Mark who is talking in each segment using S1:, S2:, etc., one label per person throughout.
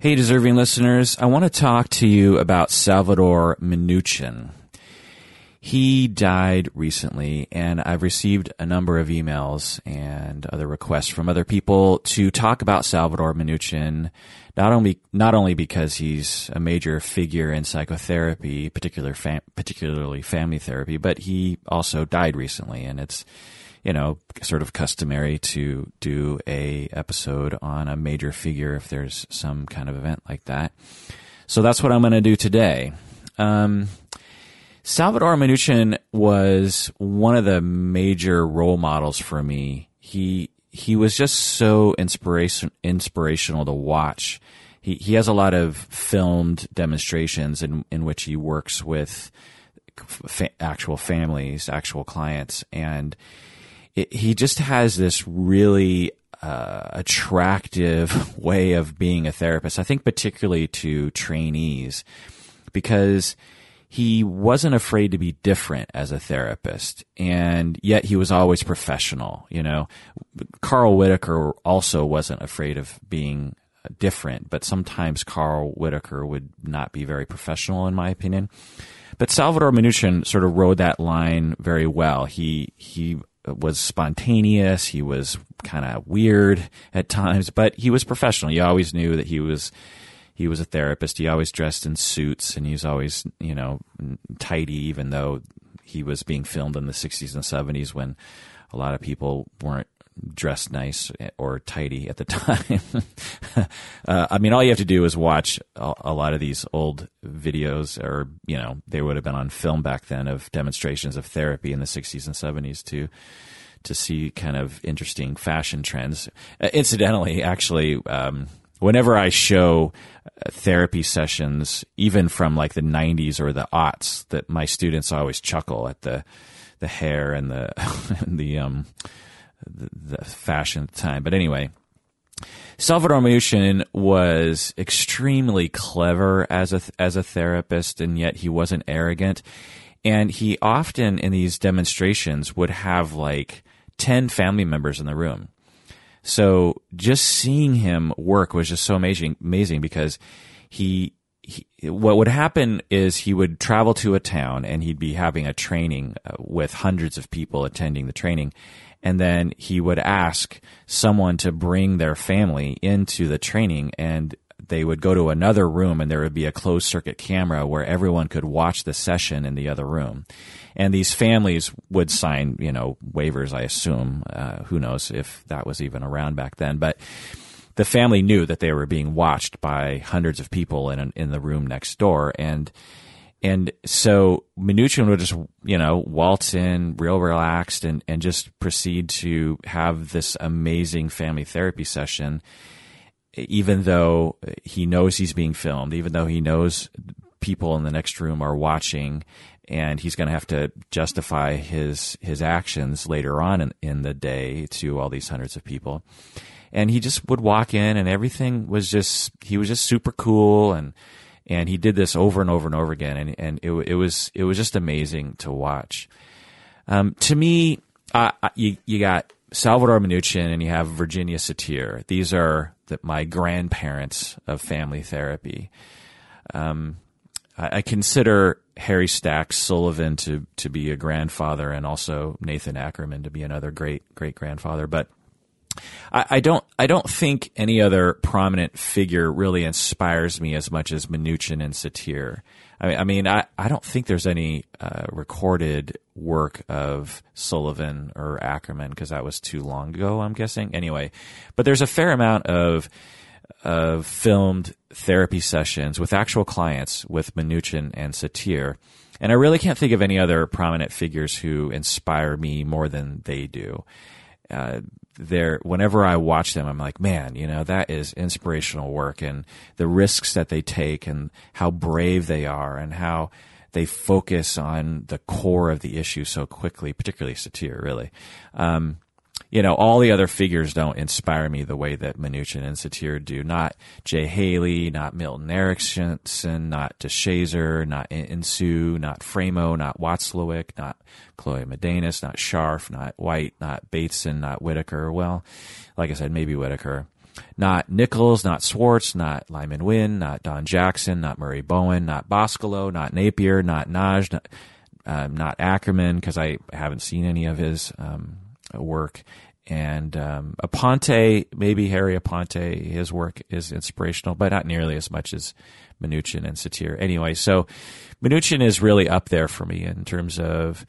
S1: Hey, deserving listeners, I want to talk to you about Salvador Minuchin. He died recently, and I've received a number of emails and other requests from other people to talk about Salvador Minuchin, not only not only because he's a major figure in psychotherapy, particular fam- particularly family therapy, but he also died recently, and it's you know, sort of customary to do a episode on a major figure if there's some kind of event like that. So that's what I'm going to do today. Um, Salvador Minuchin was one of the major role models for me. He he was just so inspiration inspirational to watch. He he has a lot of filmed demonstrations in in which he works with fa- actual families, actual clients, and it, he just has this really uh, attractive way of being a therapist. I think particularly to trainees because he wasn't afraid to be different as a therapist and yet he was always professional you know carl whitaker also wasn't afraid of being different but sometimes carl whitaker would not be very professional in my opinion but salvador minuchin sort of rode that line very well he he was spontaneous. He was kind of weird at times, but he was professional. You always knew that he was he was a therapist. He always dressed in suits, and he was always you know tidy, even though he was being filmed in the '60s and '70s when a lot of people weren't dressed nice or tidy at the time. uh, I mean, all you have to do is watch a, a, lot of these old videos, or you know, they would have been on film back then of demonstrations of therapy in the '60s and '70s to to see kind of interesting fashion trends. Uh, incidentally, actually. Um, whenever I show uh, therapy sessions, even from like the 90s or the aughts, that my students always chuckle at the the hair and the and the um the, the fashion at the time. But anyway, Salvador Minuchin was extremely clever as a as a therapist, and yet he wasn't arrogant. And he often in these demonstrations would have like ten family members in the room. So just seeing him work was just so amazing, amazing because he, he, what would happen is he would travel to a town and he'd be having a training uh, with hundreds of people attending the training and then he would ask someone to bring their family into the training and they would go to another room and there would be a closed circuit camera where everyone could watch the session in the other room. And these families would sign you know waivers i assume. Uh, who knows if that was even around back then. But the family knew that they were being watched by hundreds of people in in the room next door. And and so Minuchin would just, you know, waltz in real relaxed and, and just proceed to have this amazing family therapy session, even though he knows he's being filmed, even though he knows people in the next room are watching and he's going to have to justify his, his actions later on in, in the day to all these hundreds of people. And he just would walk in and everything was just, he was just super cool and, and he did this over and over and over again, and and it it was it was just amazing to watch. Um, to me, you you got Salvador Minuchin and you have Virginia Satir. These are the, my grandparents of family therapy. Um, I, I, consider Harry Stack Sullivan to to be a grandfather, and also Nathan Ackerman to be another great great grandfather. But I, don't I don't think any other prominent figure really inspires me as much as Minuchin and Satir. I I, mean, I, I don't think there's any uh, recorded work of Sullivan or Ackerman because that was too long ago. I'm guessing anyway, but there's a fair amount of of filmed therapy sessions with actual clients with Minuchin and Satir. And I really can't think of any other prominent figures who inspire me more than they do. Uh, they're whenever I watch them, I'm like, man, you know, that is inspirational work, and the risks that they take, and how brave they are, and how they focus on the core of the issue so quickly, particularly Satir, really. Um, you know, all the other figures don't inspire me the way that Minuchin and Satir do. Not Jay Haley, not Milton Erickson, not DeShazer, not Insoo, not Framo, not Watzlawick, not Cloé Madanes, not Scharff, not White, not Bateson, not Whitaker. Well, like I said, maybe Whitaker. Not Nichols, not Schwartz, not Lyman Wynne, not Don Jackson, not Murray Bowen, not Boscolo, not Napier, not Nagy, not, um, not Ackerman, because I haven't seen any of his um, work. And um, Aponte, maybe Harry Aponte, his work is inspirational, but not nearly as much as Minuchin and Satir. Anyway, so Minuchin is really up there for me in terms of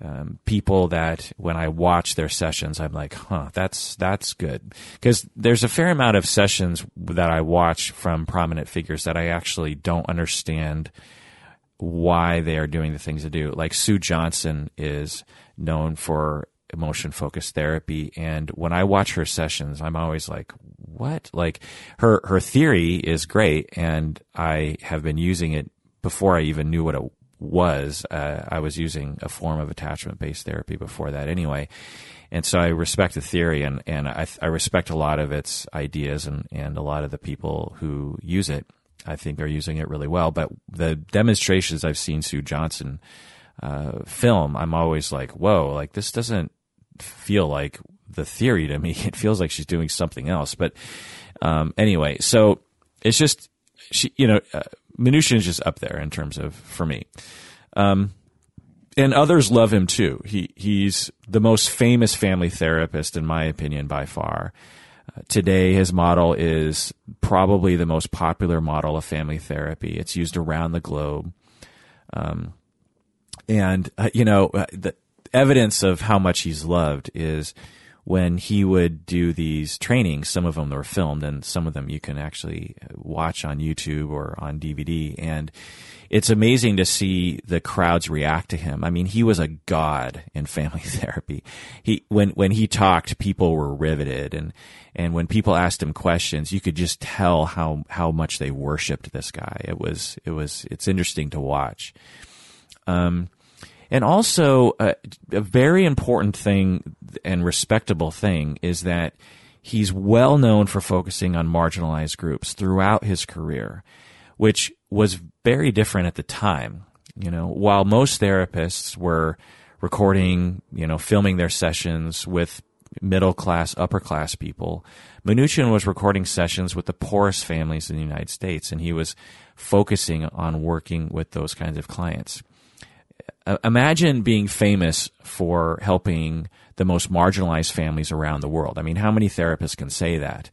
S1: um, people that when I watch their sessions, I'm like, huh, that's that's good because there's a fair amount of sessions that I watch from prominent figures that I actually don't understand why they are doing the things they do. Like Sue Johnson is known for emotion focused therapy, and when I watch her sessions, I'm always like, what? Like her her theory is great, and I have been using it before I even knew what it was. Uh, I was using a form of attachment based therapy before that anyway. And so I respect the theory and, and I, I respect a lot of its ideas and, and a lot of the people who use it. I think are using it really well. But the demonstrations I've seen Sue Johnson uh, film, I'm always like, whoa, like this doesn't feel like the theory to me. It feels like she's doing something else. But um, anyway, so it's just she, you know, uh, Minuchin is just up there in terms of for me. Um, and others love him too. He he's the most famous family therapist in my opinion by far. Uh, today, his model is probably the most popular model of family therapy. It's used around the globe, um, and uh, you know uh, the evidence of how much he's loved is when he would do these trainings, some of them were filmed and some of them you can actually watch on YouTube or on DVD. And it's amazing to see the crowds react to him. I mean, he was a god in family therapy. He, when, when he talked, people were riveted and, and when people asked him questions, you could just tell how, how much they worshiped this guy. It was, it was, it's interesting to watch. Um, and also, uh, a very important thing and respectable thing is that he's well known for focusing on marginalized groups throughout his career, which was very different at the time. You know, while most therapists were recording, you know, filming their sessions with middle class, upper class people, Minuchin was recording sessions with the poorest families in the United States, and he was focusing on working with those kinds of clients. Uh, imagine being famous for helping the most marginalized families around the world. I mean, how many therapists can say that?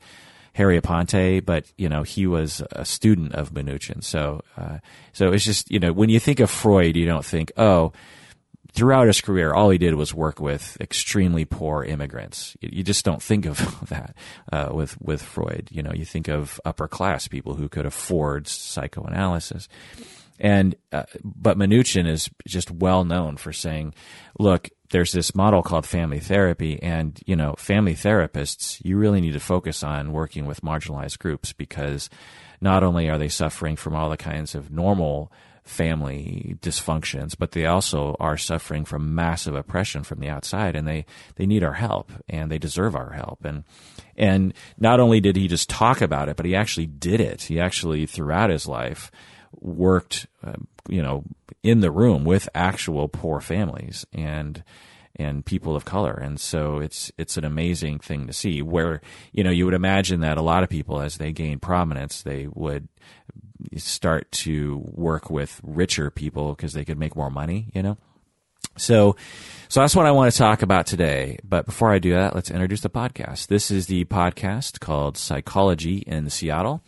S1: Harry Aponte, but you know he was a student of Minuchin, so uh, so it's just you know when you think of Freud, you don't think oh. Throughout his career, all he did was work with extremely poor immigrants. You, just don't think of that uh, with with Freud. You know, you think of upper class people who could afford psychoanalysis. And uh, but Minuchin is just well known for saying, "Look, there's this model called family therapy, and you know, family therapists, you really need to focus on working with marginalized groups because not only are they suffering from all the kinds of normal family dysfunctions, but they also are suffering from massive oppression from the outside, and they they need our help, and they deserve our help, and." And not only did he just talk about it, but he actually did it. He actually, throughout his life, worked, uh, you know, in the room with actual poor families and and people of color. And so it's it's an amazing thing to see where, you know, you would imagine that a lot of people as they gain prominence, they would start to work with richer people because they could make more money, you know. So so that's what I want to talk about today. But before I do that, let's introduce the podcast. This is the podcast called Psychology in Seattle.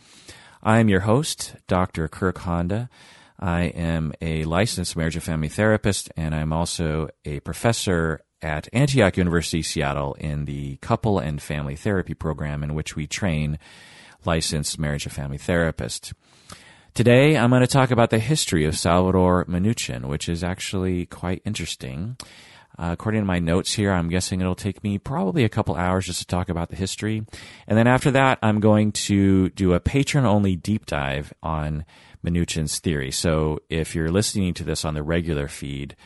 S1: I am your host, Dr. Kirk Honda. I am a licensed marriage and family therapist, and I'm also a professor at Antioch University, Seattle, in the couple and family therapy program, in which we train licensed marriage and family therapists. Today, I'm going to talk about the history of Salvador Minuchin, which is actually quite interesting. Uh, according to my notes here, I'm guessing it'll take me probably a couple hours just to talk about the history. And then after that, I'm going to do a patron only deep dive on Minuchin's theory. So if you're listening to this on the regular feed,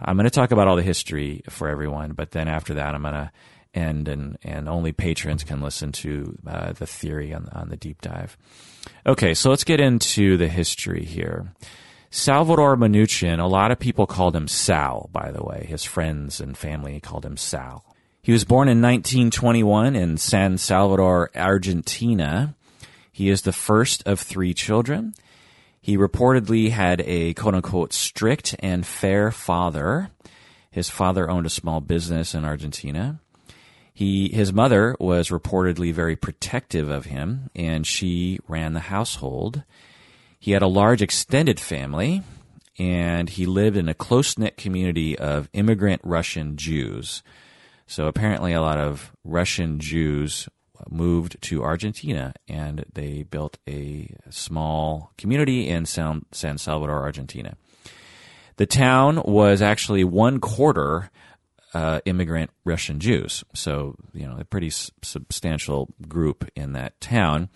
S1: I'm going to talk about all the history for everyone, but then after that, I'm going to end and, and only patrons can listen to uh, the theory on, on the deep dive. Okay, so let's get into the history here. Salvador Minuchin, a lot of people called him Sal, by the way. His friends and family called him Sal. He was born in 1921 in San Salvador, Argentina. He is the first of three children. He reportedly had a quote unquote strict and fair father. His father owned a small business in Argentina. He, his mother was reportedly very protective of him, and she ran the household. He had a large extended family, and he lived in a close knit community of immigrant Russian Jews. So apparently, a lot of Russian Jews moved to Argentina and they built a small community in San, Salvador, Argentina. The town was actually one quarter uh, immigrant Russian Jews. So, you know, a pretty s- substantial group in that town.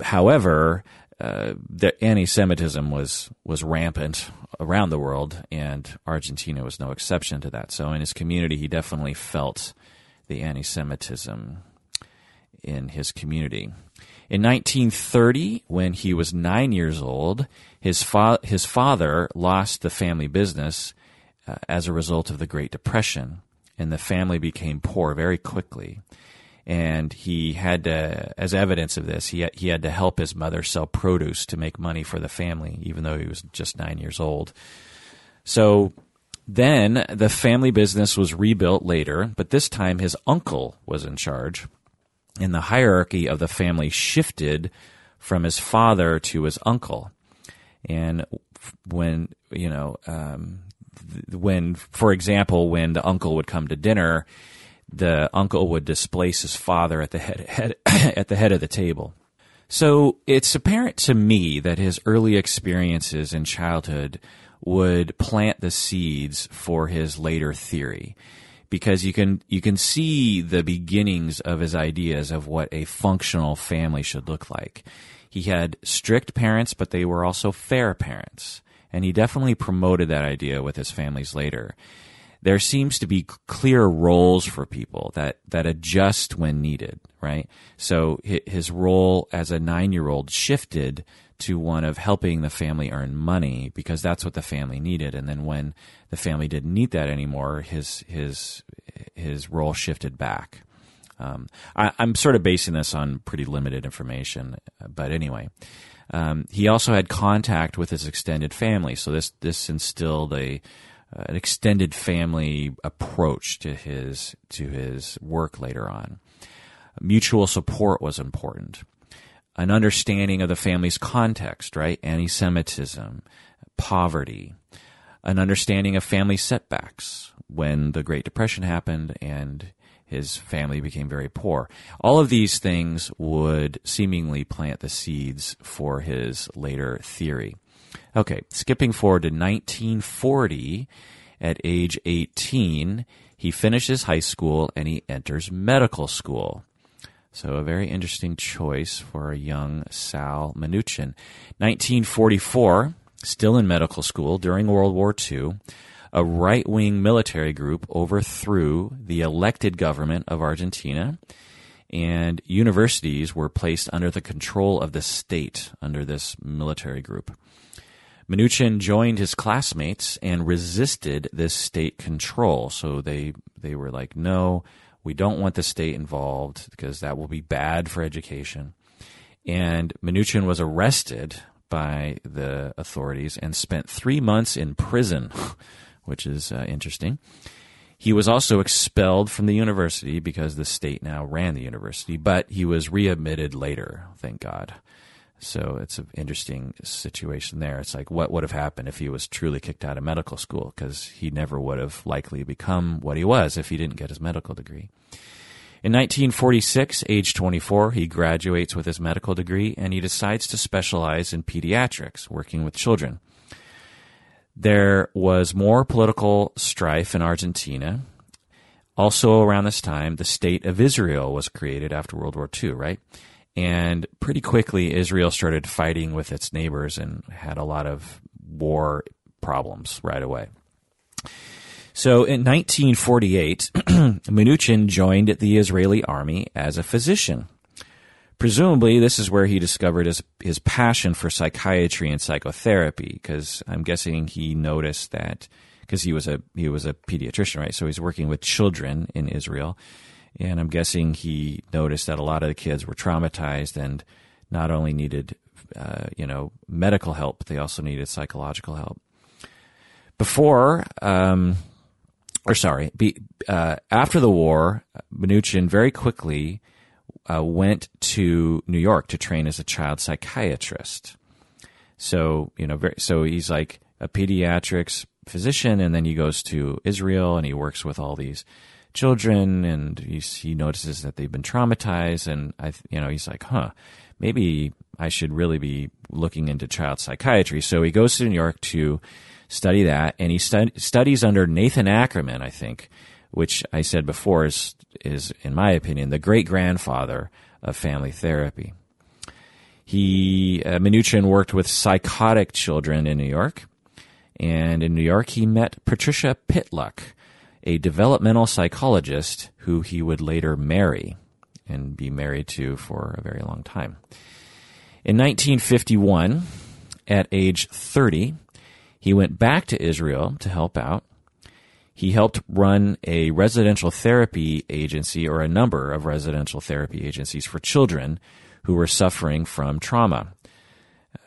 S1: However, uh, the anti-Semitism was was rampant around the world, and Argentina was no exception to that. So, in his community, he definitely felt the anti-Semitism in his community. In 1930, when he was nine years old, his fa- his father lost the family business uh, as a result of the Great Depression, and the family became poor very quickly and he had to, as evidence of this, he had, he had to help his mother sell produce to make money for the family, even though he was just nine years old. So then the family business was rebuilt later, but this time his uncle was in charge, and the hierarchy of the family shifted from his father to his uncle. And when you know, um, when for example, when the uncle would come to dinner the uncle would displace his father at the head, head at the head of the table. So it's apparent to me that his early experiences in childhood would plant the seeds for his later theory because you can you can see the beginnings of his ideas of what a functional family should look like. He had strict parents, but they were also fair parents, and he definitely promoted that idea with his families later there seems to be clear roles for people that, that adjust when needed, right? So his role as a nine year old shifted to one of helping the family earn money because that's what the family needed. And then when the family didn't need that anymore, his, his, his role shifted back. Um, I, am sort of basing this on pretty limited information, but anyway. Um, he also had contact with his extended family, so this this instilled a an extended family approach to his to his work later on. Mutual support was important. An understanding of the family's context, right? Anti-Semitism, poverty, an understanding of family setbacks when the Great Depression happened and his family became very poor. All of these things would seemingly plant the seeds for his later theory. Okay, skipping forward to 1940, at age 18, he finishes high school and he enters medical school. So a very interesting choice for a young Sal Minuchin. 1944, still in medical school during World War II, a right wing military group overthrew the elected government of Argentina, and universities were placed under the control of the state under this military group. Minuchin joined his classmates and resisted this state control. So they they were like, no, we don't want the state involved because that will be bad for education. And Minuchin was arrested by the authorities and spent three months in prison, which is uh, interesting. He was also expelled from the university because the state now ran the university, but he was readmitted later, thank God. So it's an interesting situation there. It's like what would have happened if he was truly kicked out of medical school because he never would have likely become what he was if he didn't get his medical degree. In 1946, age 24, he graduates with his medical degree and he decides to specialize in pediatrics, working with children. There was more political strife in Argentina. Also, around this time, the state of Israel was created after World War II, right? And pretty quickly, Israel started fighting with its neighbors and had a lot of war problems right away. So in 1948, Minuchin joined the Israeli army as a physician. Presumably, this is where he discovered his, his passion for psychiatry and psychotherapy, because I'm guessing he noticed that because he was a he was a pediatrician, right? So he's working with children in Israel, and I'm guessing he noticed that a lot of the kids were traumatized and not only needed uh, you know medical help, but they also needed psychological help. Before, um, or sorry, be, uh, after the war, Minuchin very quickly uh, went to New York to train as a child psychiatrist. So you know, very, so he's like a pediatrics physician, and then he goes to Israel and he works with all these children, and he notices that they've been traumatized, and I, you know, he's like, huh, maybe I should really be looking into child psychiatry. So he goes to New York to study that, and he stud- studies under Nathan Ackerman, I think, which I said before is is in my opinion the great grandfather of family therapy. He uh, Minuchin worked with psychotic children in New York, and in New York he met Patricia Pitluk, a developmental psychologist who he would later marry and be married to for a very long time. In 1951, at age 30, he went back to Israel to help out. He helped run a residential therapy agency or a number of residential therapy agencies for children who were suffering from trauma.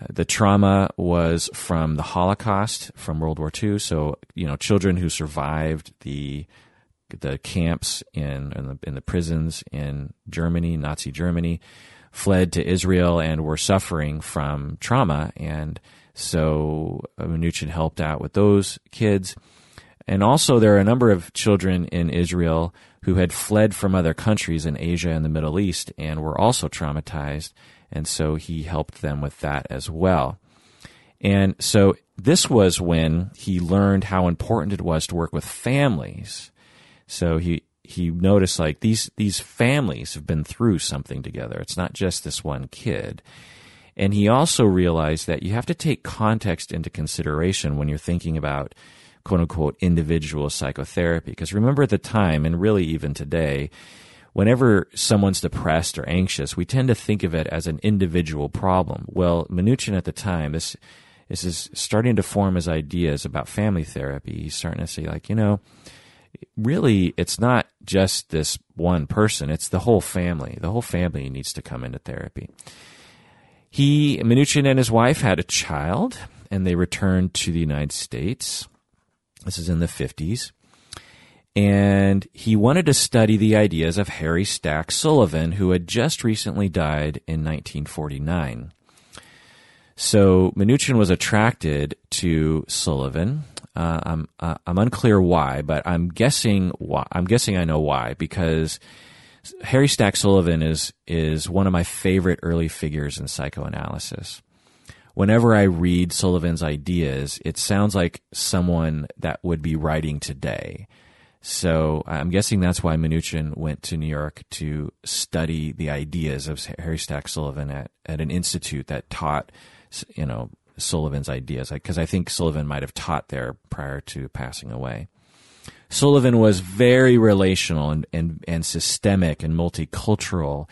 S1: The trauma was from the Holocaust, from World War II. So, you know, children who survived the the camps in in the, in the prisons in Germany, Nazi Germany, fled to Israel and were suffering from trauma and so uh, Minuchin helped out with those kids. And also, there are a number of children in Israel who had fled from other countries in Asia and the Middle East and were also traumatized. And so he helped them with that as well. And so this was when he learned how important it was to work with families. So he, he noticed like these, these families have been through something together. It's not just this one kid. And he also realized that you have to take context into consideration when you're thinking about quote unquote individual psychotherapy. Because remember at the time, and really even today, whenever someone's depressed or anxious, we tend to think of it as an individual problem. Well, Minuchin at the time, this, this is starting to form his ideas about family therapy. He's starting to say, like, you know, really, it's not just this one person, it's the whole family. The whole family needs to come into therapy. He, Minuchin and his wife had a child, and they returned to the United States. This is in the 50s. And he wanted to study the ideas of Harry Stack Sullivan, who had just recently died in 1949. So Minuchin was attracted to Sullivan. Uh, I'm uh, I'm unclear why, but I'm guessing why. I'm guessing I know why because Harry Stack Sullivan is is one of my favorite early figures in psychoanalysis. Whenever I read Sullivan's ideas, it sounds like someone that would be writing today. So I'm guessing that's why Minuchin went to New York to study the ideas of Harry Stack Sullivan at, at an institute that taught, you know, Sullivan's ideas. Because I think Sullivan might have taught there prior to passing away. Sullivan was very relational and, and, and systemic and multicultural.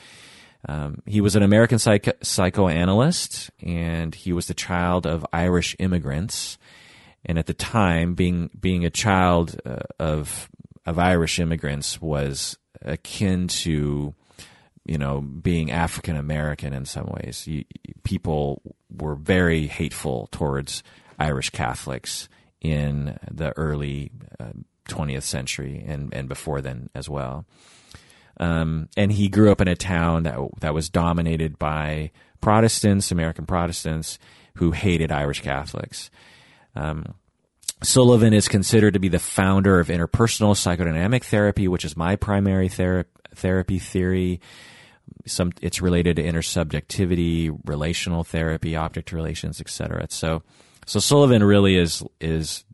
S1: Um, he was an American psych- psychoanalyst, and he was the child of Irish immigrants. And at the time, being being a child uh, of of Irish immigrants was akin to, you know, being African American in some ways. You, people were very hateful towards Irish Catholics in the early uh, 20th century and, and before then as well. Um, and he grew up in a town that that was dominated by Protestants, American Protestants, who hated Irish Catholics. Um, Sullivan is considered to be the founder of interpersonal psychodynamic therapy, which is my primary thera- therapy theory. Some it's related to intersubjectivity, relational therapy, object relations, etc. So so Sullivan really is is,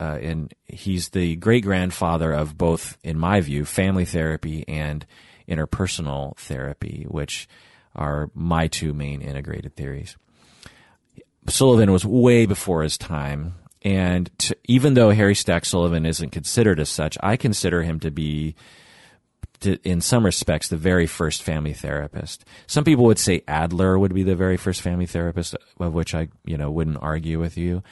S1: uh, and he's the great grandfather of both, in my view, family therapy and interpersonal therapy, which are my two main integrated theories. Sullivan was way before his time, and to, even though Harry Stack Sullivan isn't considered as such, I consider him to be in some respects, the very first family therapist. Some people would say Adler would be the very first family therapist, of which I, you know, wouldn't argue with you.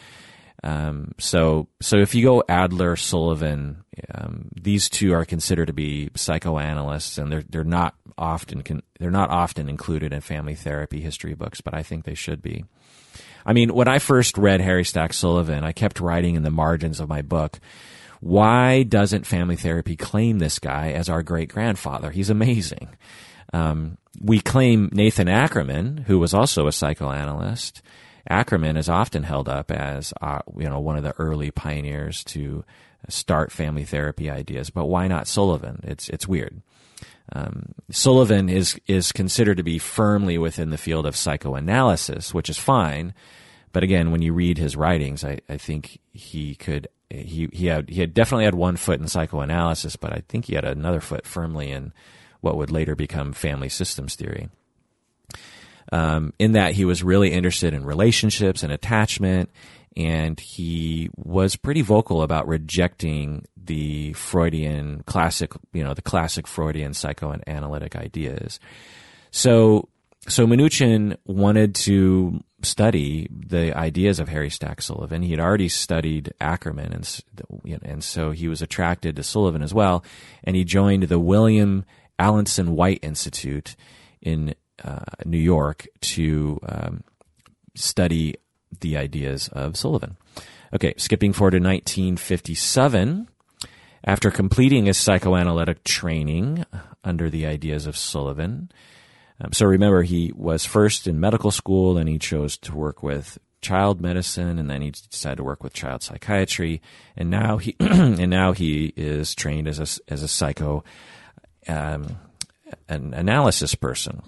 S1: Um, so, so if you go Adler, Sullivan, um, these two are considered to be psychoanalysts, and they're they're not often con- they're not often included in family therapy history books, but I think they should be. I mean, when I first read Harry Stack Sullivan, I kept writing in the margins of my book. Why doesn't family therapy claim this guy as our great grandfather? He's amazing. Um, we claim Nathan Ackerman, who was also a psychoanalyst. Ackerman is often held up as uh, you know one of the early pioneers to start family therapy ideas, but why not Sullivan? It's it's weird. Um, Sullivan is is considered to be firmly within the field of psychoanalysis, which is fine. But again, when you read his writings, I, I think he could he he had he had definitely had one foot in psychoanalysis, but I think he had another foot firmly in what would later become family systems theory. Um, in that he was really interested in relationships and attachment, and he was pretty vocal about rejecting the Freudian classic, you know, the classic Freudian psychoanalytic ideas. So, so Minuchin wanted to study the ideas of Harry Stack Sullivan. He had already studied Ackerman, and and so he was attracted to Sullivan as well. And he joined the William Alanson White Institute in uh, New York to um, study the ideas of Sullivan. Okay, skipping forward to 1957. After completing his psychoanalytic training under the ideas of Sullivan, um, so remember he was first in medical school, then he chose to work with child medicine, and then he decided to work with child psychiatry, and now he and now he is trained as a as a psycho um, an analysis person,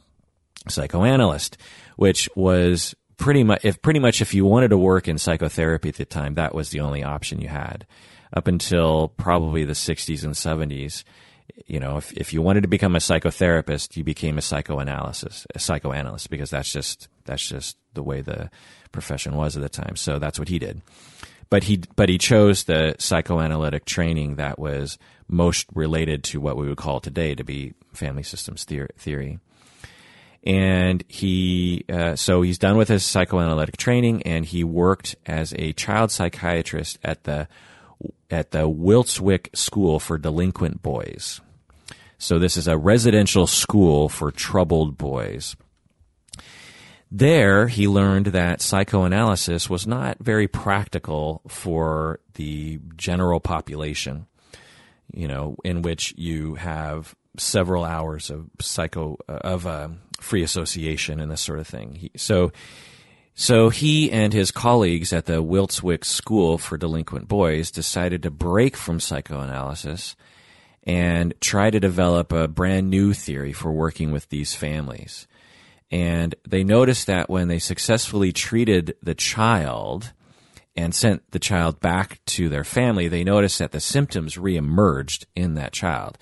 S1: psychoanalyst, which was pretty much if pretty much if you wanted to work in psychotherapy at the time, that was the only option you had. Up until probably the 60s and 70s, you know, if, if you wanted to become a psychotherapist, you became a psychoanalysis, a psychoanalyst, because that's just that's just the way the profession was at the time. So that's what he did. But he but he chose the psychoanalytic training that was most related to what we would call today to be family systems theory and he uh, so he's done with his psychoanalytic training and he worked as a child psychiatrist at the at the Wiltwyck School for Delinquent Boys. So this is a residential school for troubled boys. There, he learned that psychoanalysis was not very practical for the general population, you know, in which you have several hours of psycho of uh, free association and this sort of thing. He, so, so he and his colleagues at the Wiltwyck School for Delinquent Boys decided to break from psychoanalysis and try to develop a brand new theory for working with these families. And they noticed that when they successfully treated the child and sent the child back to their family, they noticed that the symptoms reemerged in that child.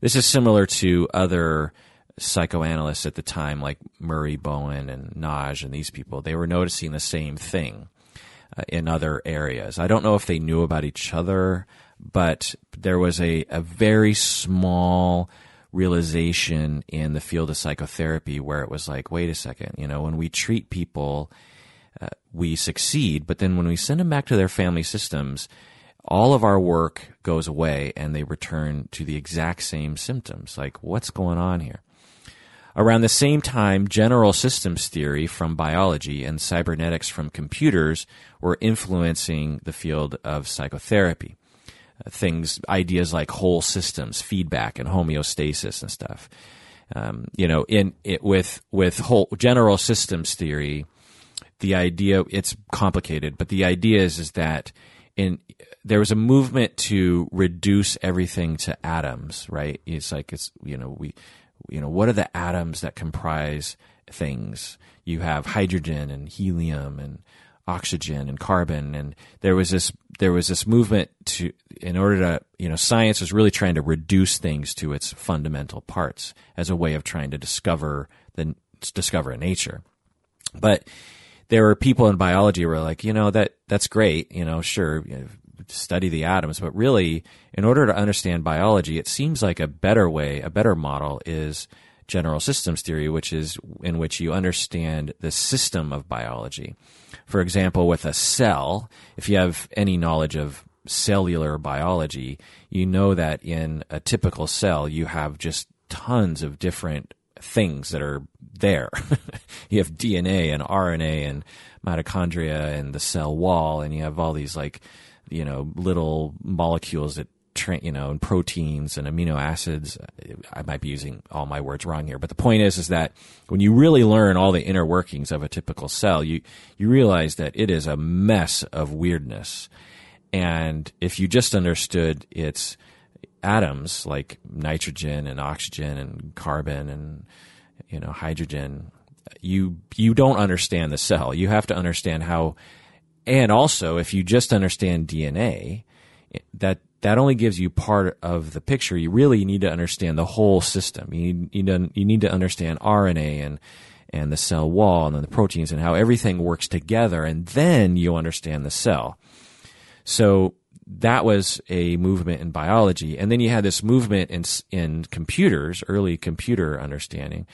S1: This is similar to other psychoanalysts at the time, like Murray Bowen and Nagy and these people. They were noticing the same thing uh, in other areas. I don't know if they knew about each other, but there was a, a very small realization in the field of psychotherapy where it was like, wait a second, you know, when we treat people, uh, we succeed, but then when we send them back to their family systems, all of our work goes away and they return to the exact same symptoms. Like, what's going on here? Around the same time, general systems theory from biology and cybernetics from computers were influencing the field of psychotherapy. Uh, things, ideas like whole systems, feedback, and homeostasis and stuff. Um, you know, in it, with with whole general systems theory, the idea it's complicated, but the idea is is that in there was a movement to reduce everything to atoms, right? It's like it's you know we you know what are the atoms that comprise things? You have hydrogen and helium and oxygen and carbon and there was this there was this movement to in order to you know science was really trying to reduce things to its fundamental parts as a way of trying to discover the discover nature but there were people in biology who were like you know that that's great you know sure you know, study the atoms, but really, in order to understand biology, it seems like a better way, a better model is general systems theory, which is in which you understand the system of biology. For example, with a cell, if you have any knowledge of cellular biology, you know that in a typical cell, you have just tons of different things that are there. you have DNA and RNA and mitochondria and the cell wall, and you have all these like, you know, little molecules that you know, and proteins and amino acids. I might be using all my words wrong here, but the point is, is that when you really learn all the inner workings of a typical cell, you you realize that it is a mess of weirdness. And if you just understood its atoms like nitrogen and oxygen and carbon and you know hydrogen, you you don't understand the cell. You have to understand how. And also, if you just understand DNA, that that only gives you part of the picture. You really need to understand the whole system. You need, you need to, you need to understand RNA and and the cell wall and then the proteins and how everything works together, and then you understand the cell. So that was a movement in biology, and then you had this movement in in computers, early computer understanding,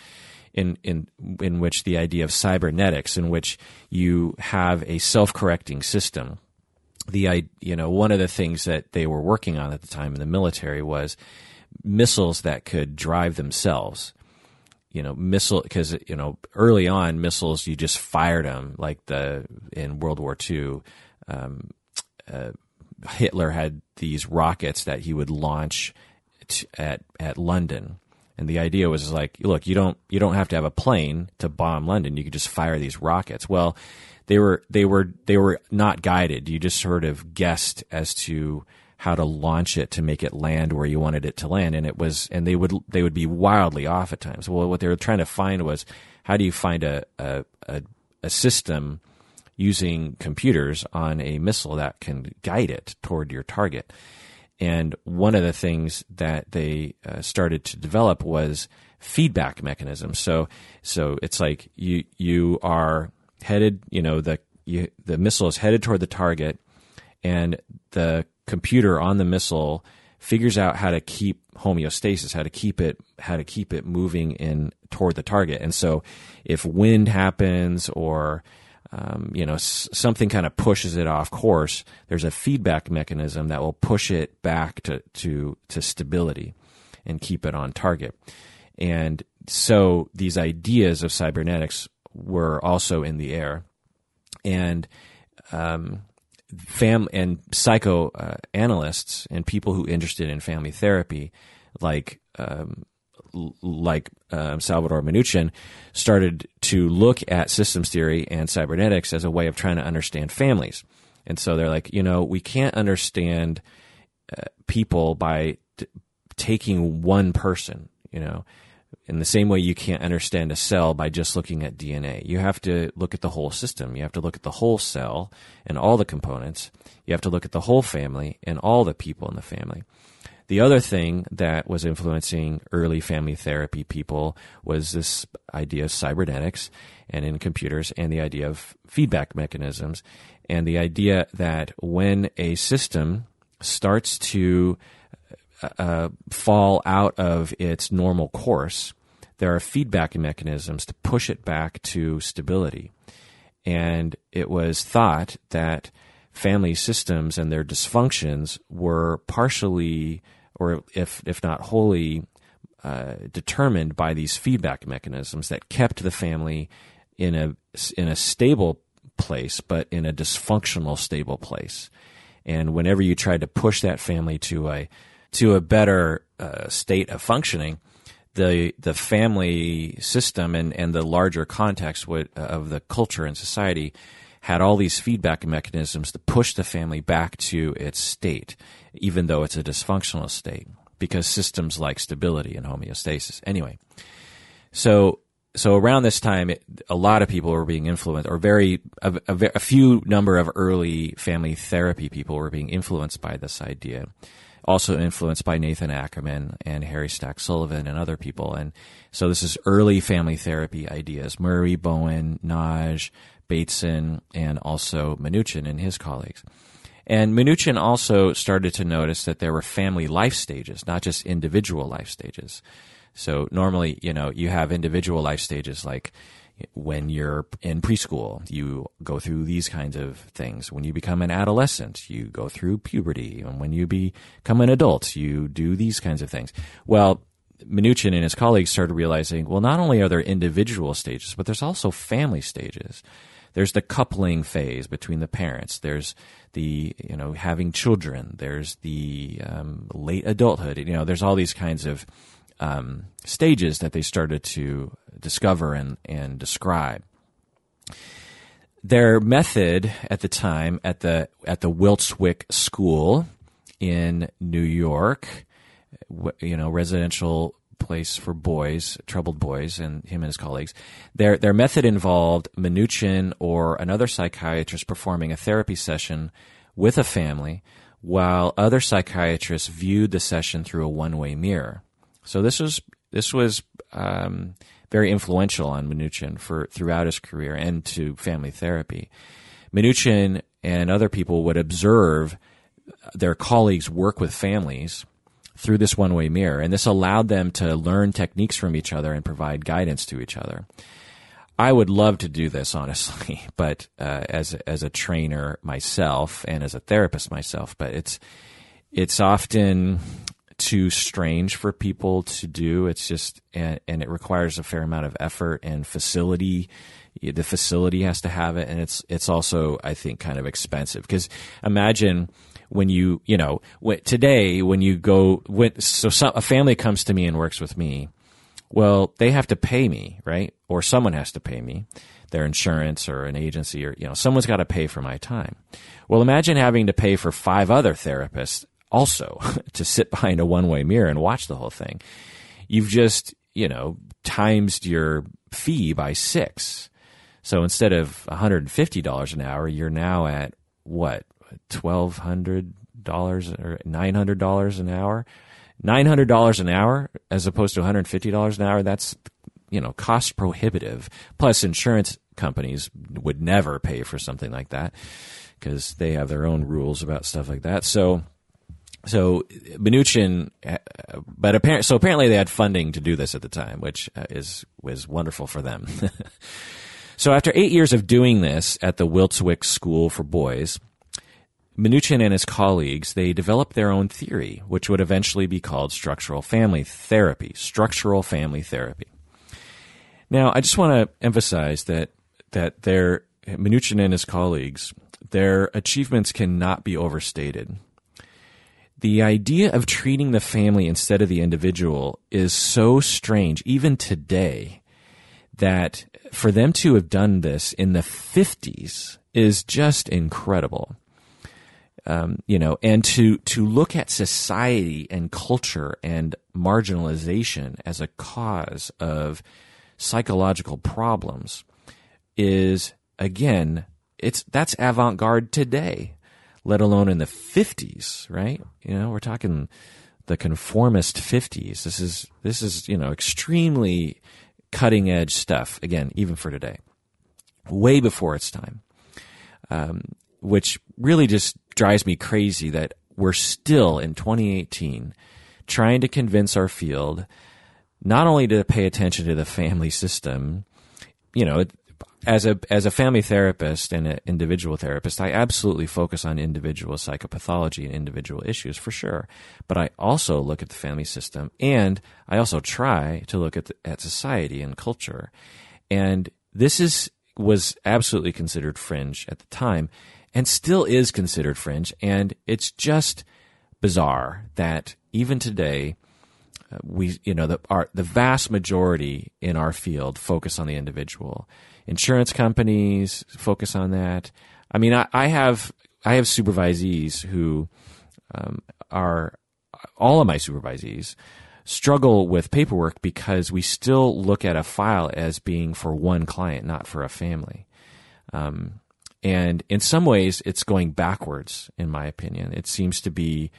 S1: in in in which the idea of cybernetics, in which you have a self correcting system. The you know one of the things that they were working on at the time in the military was missiles that could drive themselves. You know missile because you know early on missiles you just fired them like the in world war ii um, uh, hitler had these rockets that he would launch t- at at london and the idea was like look you don't you don't have to have a plane to bomb london you could just fire these rockets well they were they were they were not guided. You just sort of guessed as to how to launch it to make it land where you wanted it to land, and it was and they would they would be wildly off at times. Well, what they were trying to find was how do you find a a, a, a system using computers on a missile that can guide it toward your target. And one of the things that they uh, started to develop was feedback mechanisms. So, so it's like you you are headed, you know, the you, the missile is headed toward the target, and the computer on the missile figures out how to keep homeostasis, how to keep it, how to keep it moving in toward the target. And so, if wind happens or um, you know s- something kind of pushes it off course, there's a feedback mechanism that will push it back to to to stability and keep it on target. And so these ideas of cybernetics were also in the air, and um, fam and psychoanalysts uh, and people who interested in family therapy, like um, like um, Salvador Minuchin, started to look at systems theory and cybernetics as a way of trying to understand families. And so they're like, you know, we can't understand uh, people by t- taking one person. You know, in the same way you can't understand a cell by just looking at DNA. You have to look at the whole system. You have to look at the whole cell and all the components. You have to look at the whole family and all the people in the family. The other thing that was influencing early family therapy people was this idea of cybernetics and in computers and the idea of feedback mechanisms and the idea that when a system starts to uh, fall out of its normal course, there are feedback mechanisms to push it back to stability. And it was thought that family systems and their dysfunctions were partially, or if, if not wholly, uh, determined by these feedback mechanisms that kept the family in a, in a stable place, but in a dysfunctional, stable place. And whenever you tried to push that family to a, to a better uh, state of functioning, the the family system and, and the larger context of the culture and society had all these feedback mechanisms to push the family back to its state, even though it's a dysfunctional state, because systems like stability and homeostasis. Anyway, so so around this time, it, a lot of people were being influenced, or very a, a, a few number of early family therapy people were being influenced by this idea also influenced by Nathan Ackerman and Harry Stack Sullivan and other people. And so this is early family therapy ideas. Murray, Bowen, Nagy, Bateson, and also Minuchin and his colleagues. And Minuchin also started to notice that there were family life stages, not just individual life stages. So normally, you know, you have individual life stages like when you're in preschool, you go through these kinds of things. When you become an adolescent, you go through puberty. And when you become an adult, you do these kinds of things. Well, Minuchin and his colleagues started realizing, well, not only are there individual stages, but there's also family stages. There's the coupling phase between the parents. There's the, you know, having children. There's the um, late adulthood. You know, there's all these kinds of um, stages that they started to discover and, and describe. Their method at the time at the at the Wiltwyck School in New York, you know, residential place for boys, troubled boys, and him and his colleagues. Their their method involved Minuchin or another psychiatrist performing a therapy session with a family, while other psychiatrists viewed the session through a one way mirror. So this was this was um, very influential on Minuchin for throughout his career and to family therapy. Minuchin and other people would observe their colleagues work with families through this one way mirror, and this allowed them to learn techniques from each other and provide guidance to each other. I would love to do this, honestly, but uh, as as a trainer myself and as a therapist myself, but it's it's often too strange for people to do. It's just, and, and, it requires a fair amount of effort and facility. The facility has to have it, and it's it's also, I think, kind of expensive because imagine when you, you know, today when you go, when, so some, a family comes to me and works with me. Well, they have to pay me, right? Or someone has to pay me, their insurance or an agency, or you know, someone's got to pay for my time. Well, imagine having to pay for five other therapists also to sit behind a one way mirror and watch the whole thing. You've just, you know, times your fee by six. So instead of $150 an hour, you're now at what, $1,200 or $900 an hour? $900 an hour as opposed to $150 an hour, that's, you know, cost prohibitive. Plus, insurance companies would never pay for something like that because they have their own rules about stuff like that. So, so Minuchin, uh, but apparently, so apparently they had funding to do this at the time, which uh, is was wonderful for them. so after eight years of doing this at the Wiltwyck School for Boys, Minuchin and his colleagues they developed their own theory, which would eventually be called structural family therapy. Structural family therapy. Now, I just want to emphasize that that their Minuchin and his colleagues, their achievements cannot be overstated the idea of treating the family instead of the individual is so strange, even today, that for them to have done this in the 50s is just incredible. Um, you know, and to, to look at society and culture and marginalization as a cause of psychological problems is, again, it's, that's avant-garde today let alone in the 50s, right? You know, we're talking the conformist 50s. This is this is, you know, extremely cutting edge stuff again, even for today. Way before its time. Um, which really just drives me crazy that we're still in 2018 trying to convince our field not only to pay attention to the family system, you know, as a as a family therapist and an individual therapist, I absolutely focus on individual psychopathology and individual issues for sure. But I also look at the family system, and I also try to look at the, at society and culture. And this is was absolutely considered fringe at the time, and still is considered fringe. And it's just bizarre that even today uh, we you know the our, the vast majority in our field focus on the individual insurance companies focus on that. I mean, I, I have I have supervisees who um, are all of my supervisees struggle with paperwork because we still look at a file as being for one client, not for a family. Um, and in some ways, it's going backwards, in my opinion. It seems to be.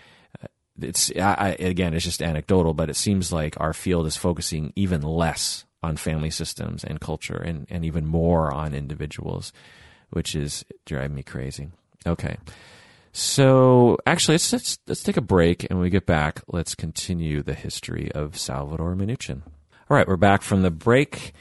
S1: Uh, it's I, again, it's just anecdotal, but it seems like our field is focusing even less on family systems and culture and, and even more on individuals, which is driving me crazy. Okay. So actually, let's, let's let's take a break, and when we get back, let's continue the history of Salvador Minuchin. All right, we're back from the break.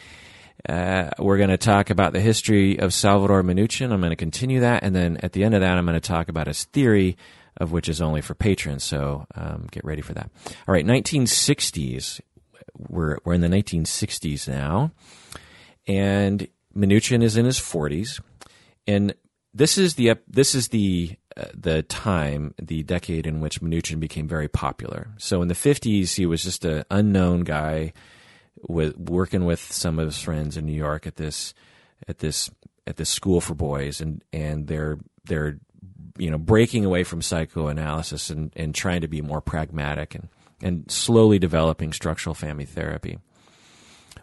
S1: Uh, we're going to talk about the history of Salvador Minuchin. I'm going to continue that, and then at the end of that, I'm going to talk about his theory, of which is only for patrons. So um, get ready for that. All right, 1960s. We're we're in the 1960s now, and Minuchin is in his 40s, and this is the this is the uh, the time, the decade in which Minuchin became very popular. So in the 50s, he was just an unknown guy with working with some of his friends in New York at this at this at this school for boys, and and they're they're you know breaking away from psychoanalysis and and trying to be more pragmatic and and slowly developing structural family therapy.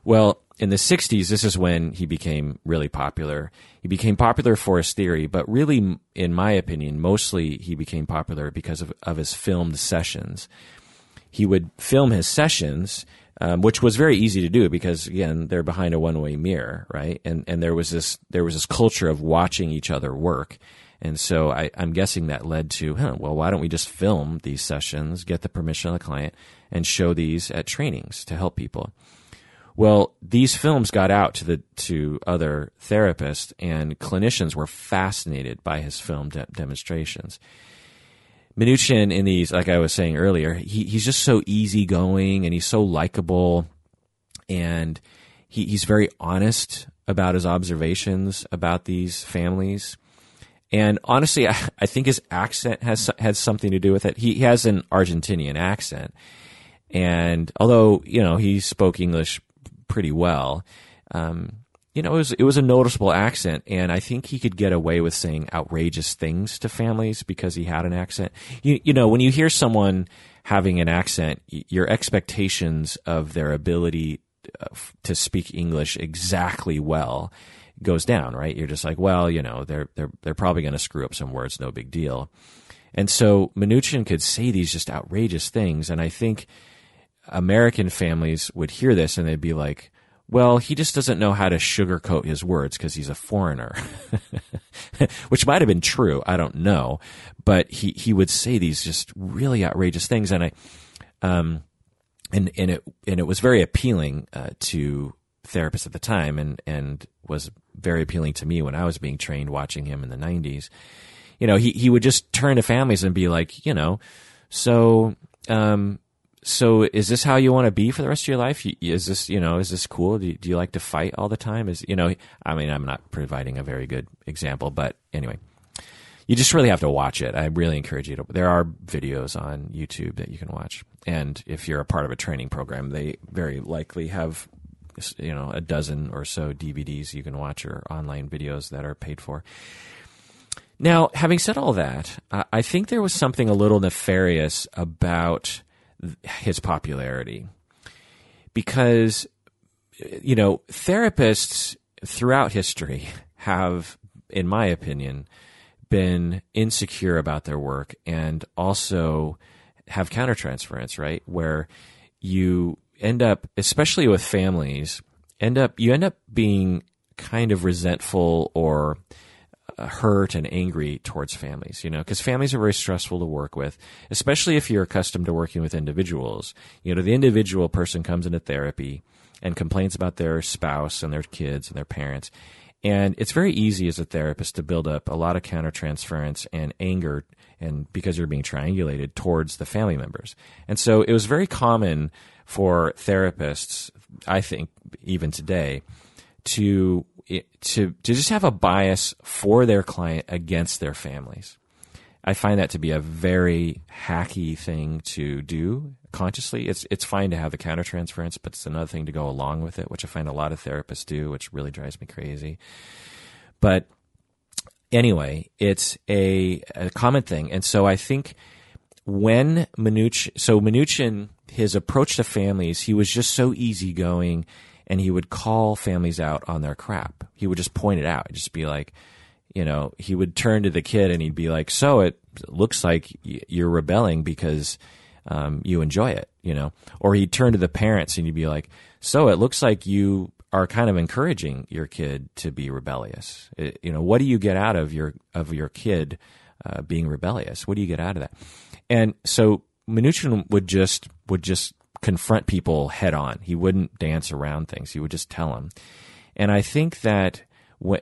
S1: Well, in the 60s, this is when he became really popular. He became popular for his theory, but really, in my opinion, mostly he became popular because of, of his filmed sessions. He would film his sessions, um, which was very easy to do because again, they're behind a one way mirror, right? And and there was this there was this culture of watching each other work. And so I, am guessing that led to, huh, well, why don't we just film these sessions, get the permission of the client, and show these at trainings to help people? Well, these films got out to the to other therapists, and clinicians were fascinated by his film de- demonstrations. Minuchin in these, like I was saying earlier, he, he's just so easygoing and he's so likable, and he, he's very honest about his observations about these families. And honestly, I, I think his accent has has something to do with it. He, he has an Argentinian accent, and although you know he spoke English pretty well. Um, you know, it was it was a noticeable accent, and I think he could get away with saying outrageous things to families because he had an accent. You you know, when you hear someone having an accent, your expectations of their ability uh, to speak English exactly well goes down, right? You're just like, well, you know, they're they're they're probably going to screw up some words, no big deal. And so Minuchin could say these just outrageous things, and I think American families would hear this and they'd be like, well, he just doesn't know how to sugarcoat his words because he's a foreigner, which might have been true. I don't know, but he, he would say these just really outrageous things. And I, um, and, and it, and it was very appealing, uh, to therapists at the time and, and was very appealing to me when I was being trained watching him in the nineties. You know, he, he would just turn to families and be like, you know, so, um, so is this how you want to be for the rest of your life? Is this, you know, is this cool? Do you, do you, like to fight all the time? Is, you know, I mean, I'm not providing a very good example, but anyway, you just really have to watch it. I really encourage you to. There are videos on YouTube that you can watch. And if you're a part of a training program, they very likely have, you know, a dozen or so DVDs you can watch or online videos that are paid for. Now, having said all that, I think there was something a little nefarious about his popularity. Because you know therapists throughout history have in my opinion been insecure about their work and also have countertransference right? Where you end up especially with families end up you end up being kind of resentful or hurt and angry towards families, you know, because families are very stressful to work with, especially if you're accustomed to working with individuals. You know, the individual person comes into therapy and complains about their spouse and their kids and their parents. And it's very easy as a therapist to build up a lot of countertransference and anger and because you're being triangulated towards the family members. And so it was very common for therapists, I think, even today, to to to just have a bias for their client against their families. I find that to be a very hacky thing to do consciously. It's it's fine to have the countertransference, but it's another thing to go along with it, which I find a lot of therapists do, which really drives me crazy. But anyway, it's a, a common thing, and so I think when Minuchin, so Minuchin, his approach to families, he was just so easygoing and he would call families out on their crap. He would just point it out, just be like, you know, he would turn to the kid and he'd be like, "So it looks like you're rebelling because um, you enjoy it," you know, or he'd turn to the parents and he'd be like, "So it looks like you are kind of encouraging your kid to be rebellious. It, you know, what do you get out of your of your kid uh, being rebellious. What do you get out of that? And so Minuchin would just would just confront people head on. He wouldn't dance around things. He would just tell them. And I think that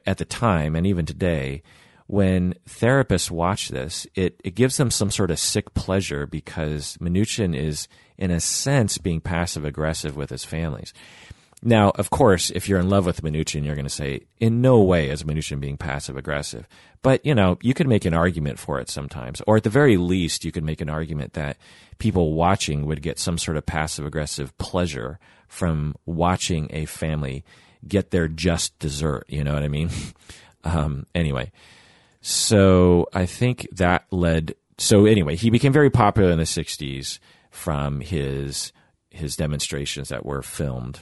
S1: at the time and even today, when therapists watch this, it, it gives them some sort of sick pleasure because Minuchin is, in a sense, being passive aggressive with his families. Now, of course, if you're in love with Minuchin, you're going to say, in no way is Minuchin being passive aggressive. But, you know, you can make an argument for it sometimes. Or at the very least, you can make an argument that people watching would get some sort of passive aggressive pleasure from watching a family get their just dessert. You know what I mean? um, anyway, so I think that led. So anyway, he became very popular in the '60s from his his demonstrations that were filmed.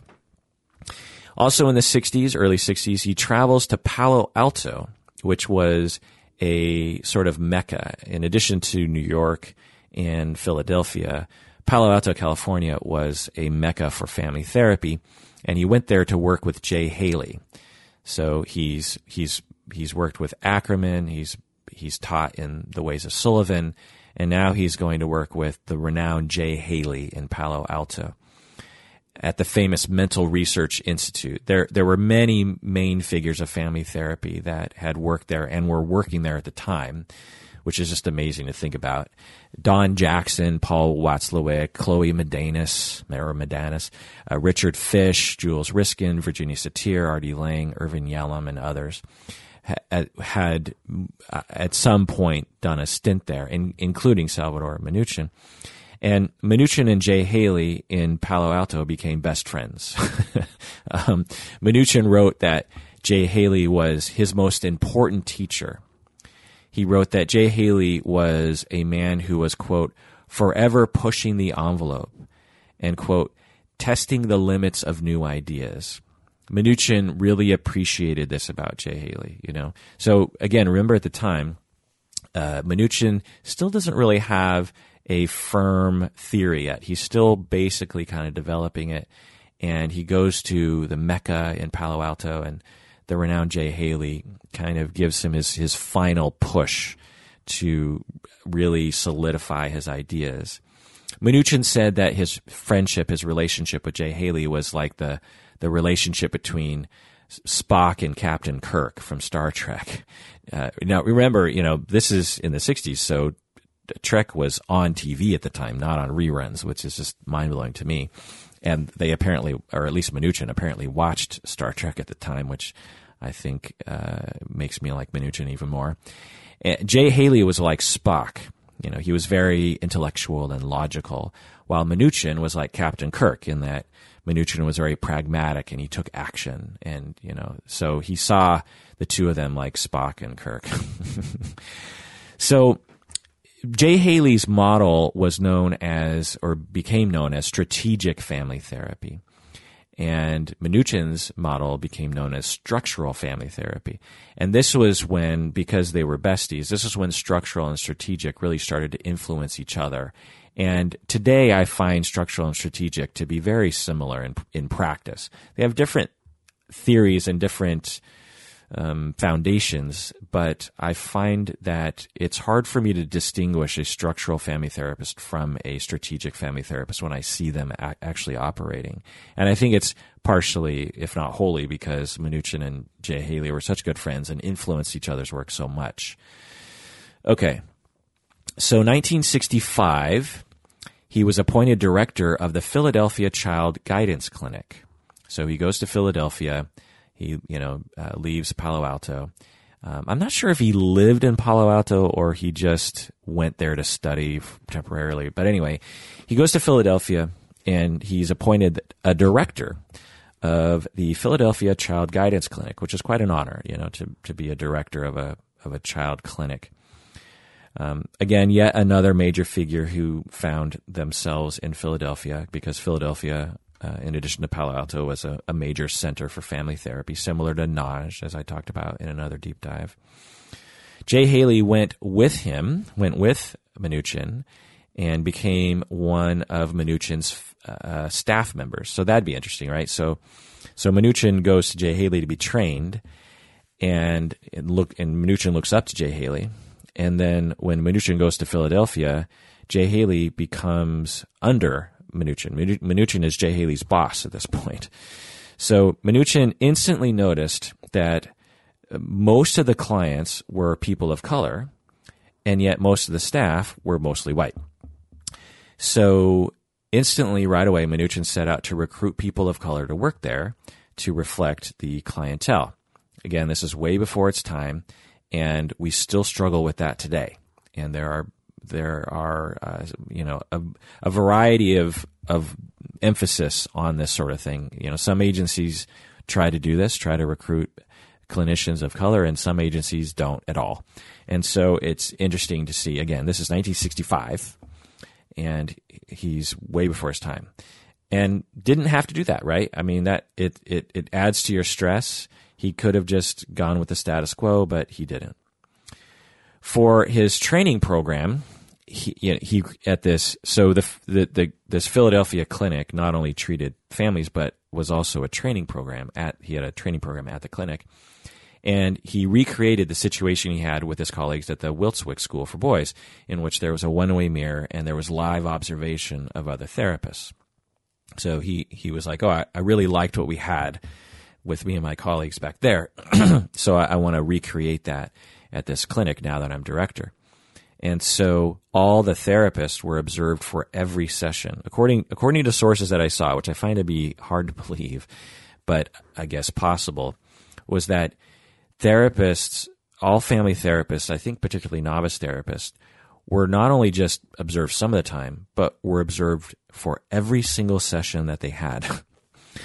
S1: Also in the '60s, early '60s, he travels to Palo Alto, which was a sort of mecca. In addition to New York and Philadelphia, Palo Alto, California was a mecca for family therapy, and he went there to work with Jay Haley. So he's he's he's worked with Ackerman, he's he's taught in the ways of Sullivan, and now he's going to work with the renowned Jay Haley in Palo Alto at the famous Mental Research Institute. There, there were many main figures of family therapy that had worked there and were working there at the time which is just amazing to think about. Don Jackson, Paul Watzlawick, Cloé Madanes, Mara Medanis, uh, Richard Fisch, Jules Riskin, Virginia Satir, Artie Lange, Irvin Yalom, and others had uh, at some point done a stint there, in, including Salvador Minuchin. And Minuchin and Jay Haley in Palo Alto became best friends. um, Minuchin wrote that Jay Haley was his most important teacher he wrote that Jay Haley was a man who was, quote, forever pushing the envelope and, quote, testing the limits of new ideas. Minuchin really appreciated this about Jay Haley, you know. So again, remember at the time, uh, Minuchin still doesn't really have a firm theory yet. He's still basically kind of developing it, and he goes to the Mecca in Palo Alto and the renowned Jay Haley kind of gives him his, his final push to really solidify his ideas. Minuchin said that his friendship, his relationship with Jay Haley was like the, the relationship between Spock and Captain Kirk from Star Trek. Uh, now, remember, you know, this is in the 60s, so Trek was on TV at the time, not on reruns, which is just mind blowing to me and they apparently, or at least Minuchin apparently watched Star Trek at the time, which I think uh, makes me like Minuchin even more. And Jay Haley was like Spock. You know, he was very intellectual and logical, while Minuchin was like Captain Kirk in that Minuchin was very pragmatic and he took action. And, you know, so he saw the two of them like Spock and Kirk. so Jay Haley's model was known as, or became known as, strategic family therapy. And Minuchin's model became known as structural family therapy. And this was when, because they were besties, this is when structural and strategic really started to influence each other. And today I find structural and strategic to be very similar in, in practice. They have different theories and different um, foundations, but I find that it's hard for me to distinguish a structural family therapist from a strategic family therapist when I see them a- actually operating. And I think it's partially, if not wholly, because Minuchin and Jay Haley were such good friends and influenced each other's work so much. Okay. So 1965, he was appointed director of the Philadelphia Child Guidance Clinic. So he goes to Philadelphia he, you know, uh, leaves Palo Alto. Um, I'm not sure if he lived in Palo Alto or he just went there to study temporarily. But anyway, he goes to Philadelphia and he's appointed a director of the Philadelphia Child Guidance Clinic, which is quite an honor, you know, to, to be a director of a, of a child clinic. Um, again, yet another major figure who found themselves in Philadelphia because Philadelphia uh, in addition to Palo Alto, was a, a, major center for family therapy, similar to Nagy, as I talked about in another deep dive. Jay Haley went with him, went with Minuchin, and became one of Minuchin's uh, staff members. So that'd be interesting, right? So, so Minuchin goes to Jay Haley to be trained, and look, and Minuchin looks up to Jay Haley, And then when Minuchin goes to Philadelphia, Jay Haley becomes under Minuchin. Minuchin is Jay Haley's boss at this point. So Minuchin instantly noticed that uh, most of the clients were people of color, and yet most of the staff were mostly white. So instantly, right away, Minuchin set out to recruit people of color to work there to reflect the clientele. Again, this is way before its time, and we still struggle with that today. And there are there are uh, you know a, a variety of of emphasis on this sort of thing. You know, some agencies try to do this, try to recruit clinicians of color, and some agencies don't at all. And so it's interesting to see. Again, this is 1965, and he's way before his time, and didn't have to do that, right? I mean, that it it it adds to your stress. He could have just gone with the status quo, but he didn't. For his training program, he, he at this so the, the the this Philadelphia clinic not only treated families but was also a training program at he had a training program at the clinic. And he recreated the situation he had with his colleagues at the Wiltwyck School for Boys in which there was a one-way mirror and there was live observation of other therapists. So he he was like oh I, I really liked what we had with me and my colleagues back there. So I, I want to recreate that at this clinic now that I'm director and so all the therapists were observed for every session. According, according to sources that I saw, which I find to be hard to believe, but I guess possible, was that therapists, all family therapists, I think particularly novice therapists, were not only just observed some of the time, but were observed for every single session that they had,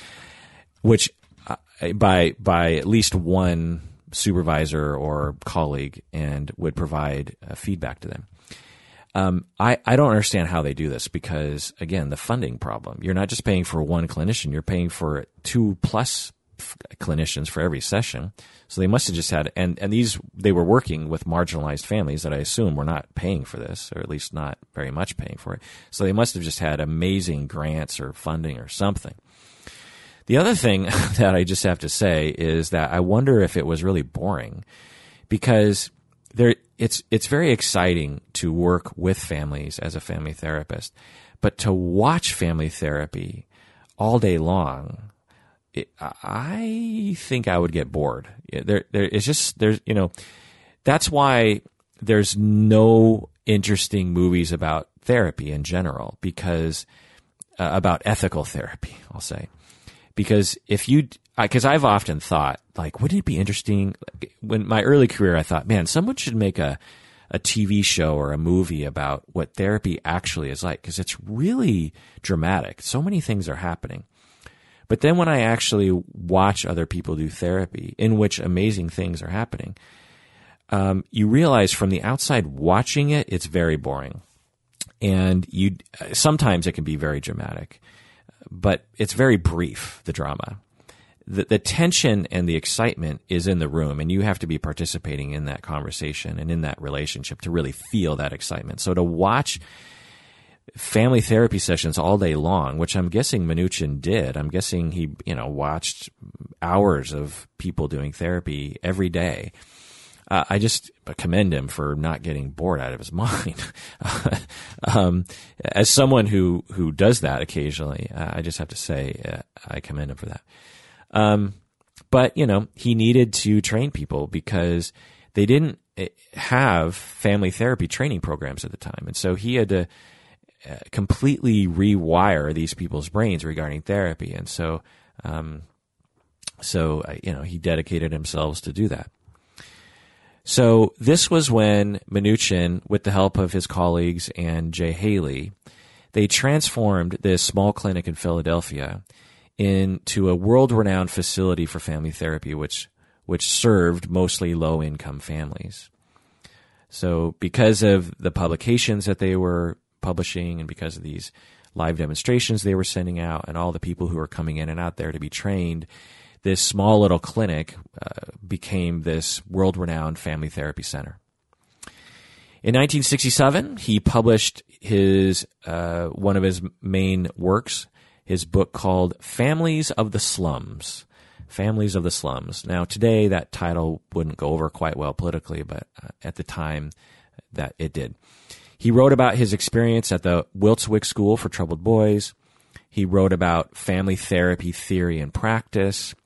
S1: which uh, by by at least one supervisor or colleague and would provide uh, feedback to them. Um, I, I don't understand how they do this because, again, the funding problem. You're not just paying for one clinician, you're paying for two plus clinicians for every session. So they must have just had, and, and these, they were working with marginalized families that I assume were not paying for this, or at least not very much paying for it. So they must have just had amazing grants or funding or something. The other thing that I just have to say is that I wonder if it was really boring because there it's it's very exciting to work with families as a family therapist, but to watch family therapy all day long, it, I think I would get bored. There, there, it's just there's you know, that's why there's no interesting movies about therapy in general because uh, about ethical therapy, I'll say, because if you because I've often thought like wouldn't it be interesting when my early career I thought man someone should make a a TV show or a movie about what therapy actually is like because it's really dramatic. So many things are happening. But then when I actually watch other people do therapy in which amazing things are happening um, you realize from the outside watching it it's very boring. And you sometimes it can be very dramatic but it's very brief, the drama. The, the tension and the excitement is in the room, and you have to be participating in that conversation and in that relationship to really feel that excitement. So to watch family therapy sessions all day long, which I'm guessing Minuchin did. I'm guessing he, you know, watched hours of people doing therapy every day uh, I just commend him for not getting bored out of his mind. um, as someone who who does that occasionally, uh, I just have to say uh, I commend him for that. Um, but you know, he needed to train people because they didn't eh, have family therapy training programs at the time, and so he had to uh, completely rewire these people's brains regarding therapy, and so. Um, so uh, you know he dedicated himself to do that. So this was when Minuchin, with the help of his colleagues and Jay Haley, they transformed this small clinic in Philadelphia into a world-renowned facility for family therapy, which which served mostly low-income families. So because of the publications that they were publishing and because of these live demonstrations they were sending out and all the people who were coming in and out there to be trained, this small little clinic uh, became this world renowned family therapy center. In 1967, he published his uh, one of his main works, his book called "Families of the Slums." Families of the Slums. Now, today that title wouldn't go over quite well politically, but uh, at the time that it did. He wrote about his experience at the Wiltwyck School for Troubled Boys. He wrote about family therapy theory and practice.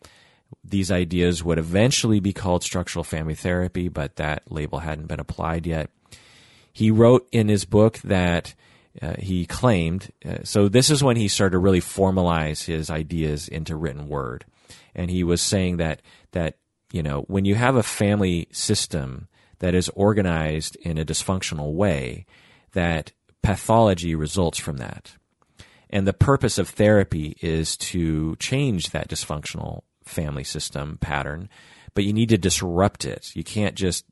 S1: These ideas would eventually be called structural family therapy, but that label hadn't been applied yet. He wrote in his book that uh, he claimed, uh, so this is when he started to really formalize his ideas into written word. And he was saying that, that, you know, when you have a family system that is organized in a dysfunctional way, that pathology results from that. And the purpose of therapy is to change that dysfunctional family system pattern, but you need to disrupt it. You can't just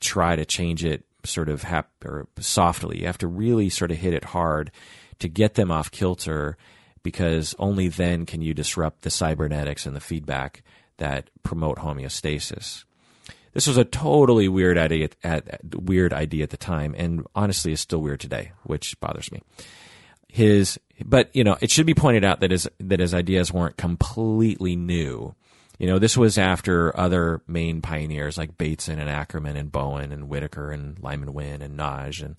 S1: try to change it sort of hap- or softly. You have to really sort of hit it hard to get them off kilter because only then can you disrupt the cybernetics and the feedback that promote homeostasis. This was a totally weird idea at, at, weird idea at the time, and honestly is still weird today, which bothers me. His, but you know, it should be pointed out that his that his ideas weren't completely new. You know, this was after other main pioneers like Bateson and Ackerman and Bowen and Whitaker and Lyman Wynne and Nagy and,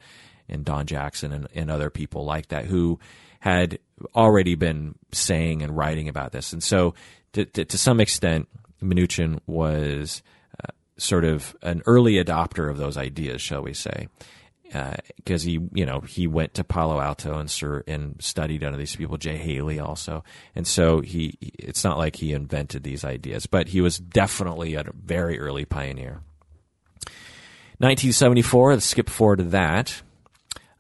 S1: and Don Jackson and, and other people like that who had already been saying and writing about this. And so, to, to, to some extent, Minuchin was uh, sort of an early adopter of those ideas, shall we say because uh, he, you know, he went to Palo Alto and sur- and studied under these people, Jay Haley also, and so he. It's not like he invented these ideas, but he was definitely a very early pioneer. 1974. Let's skip forward to that.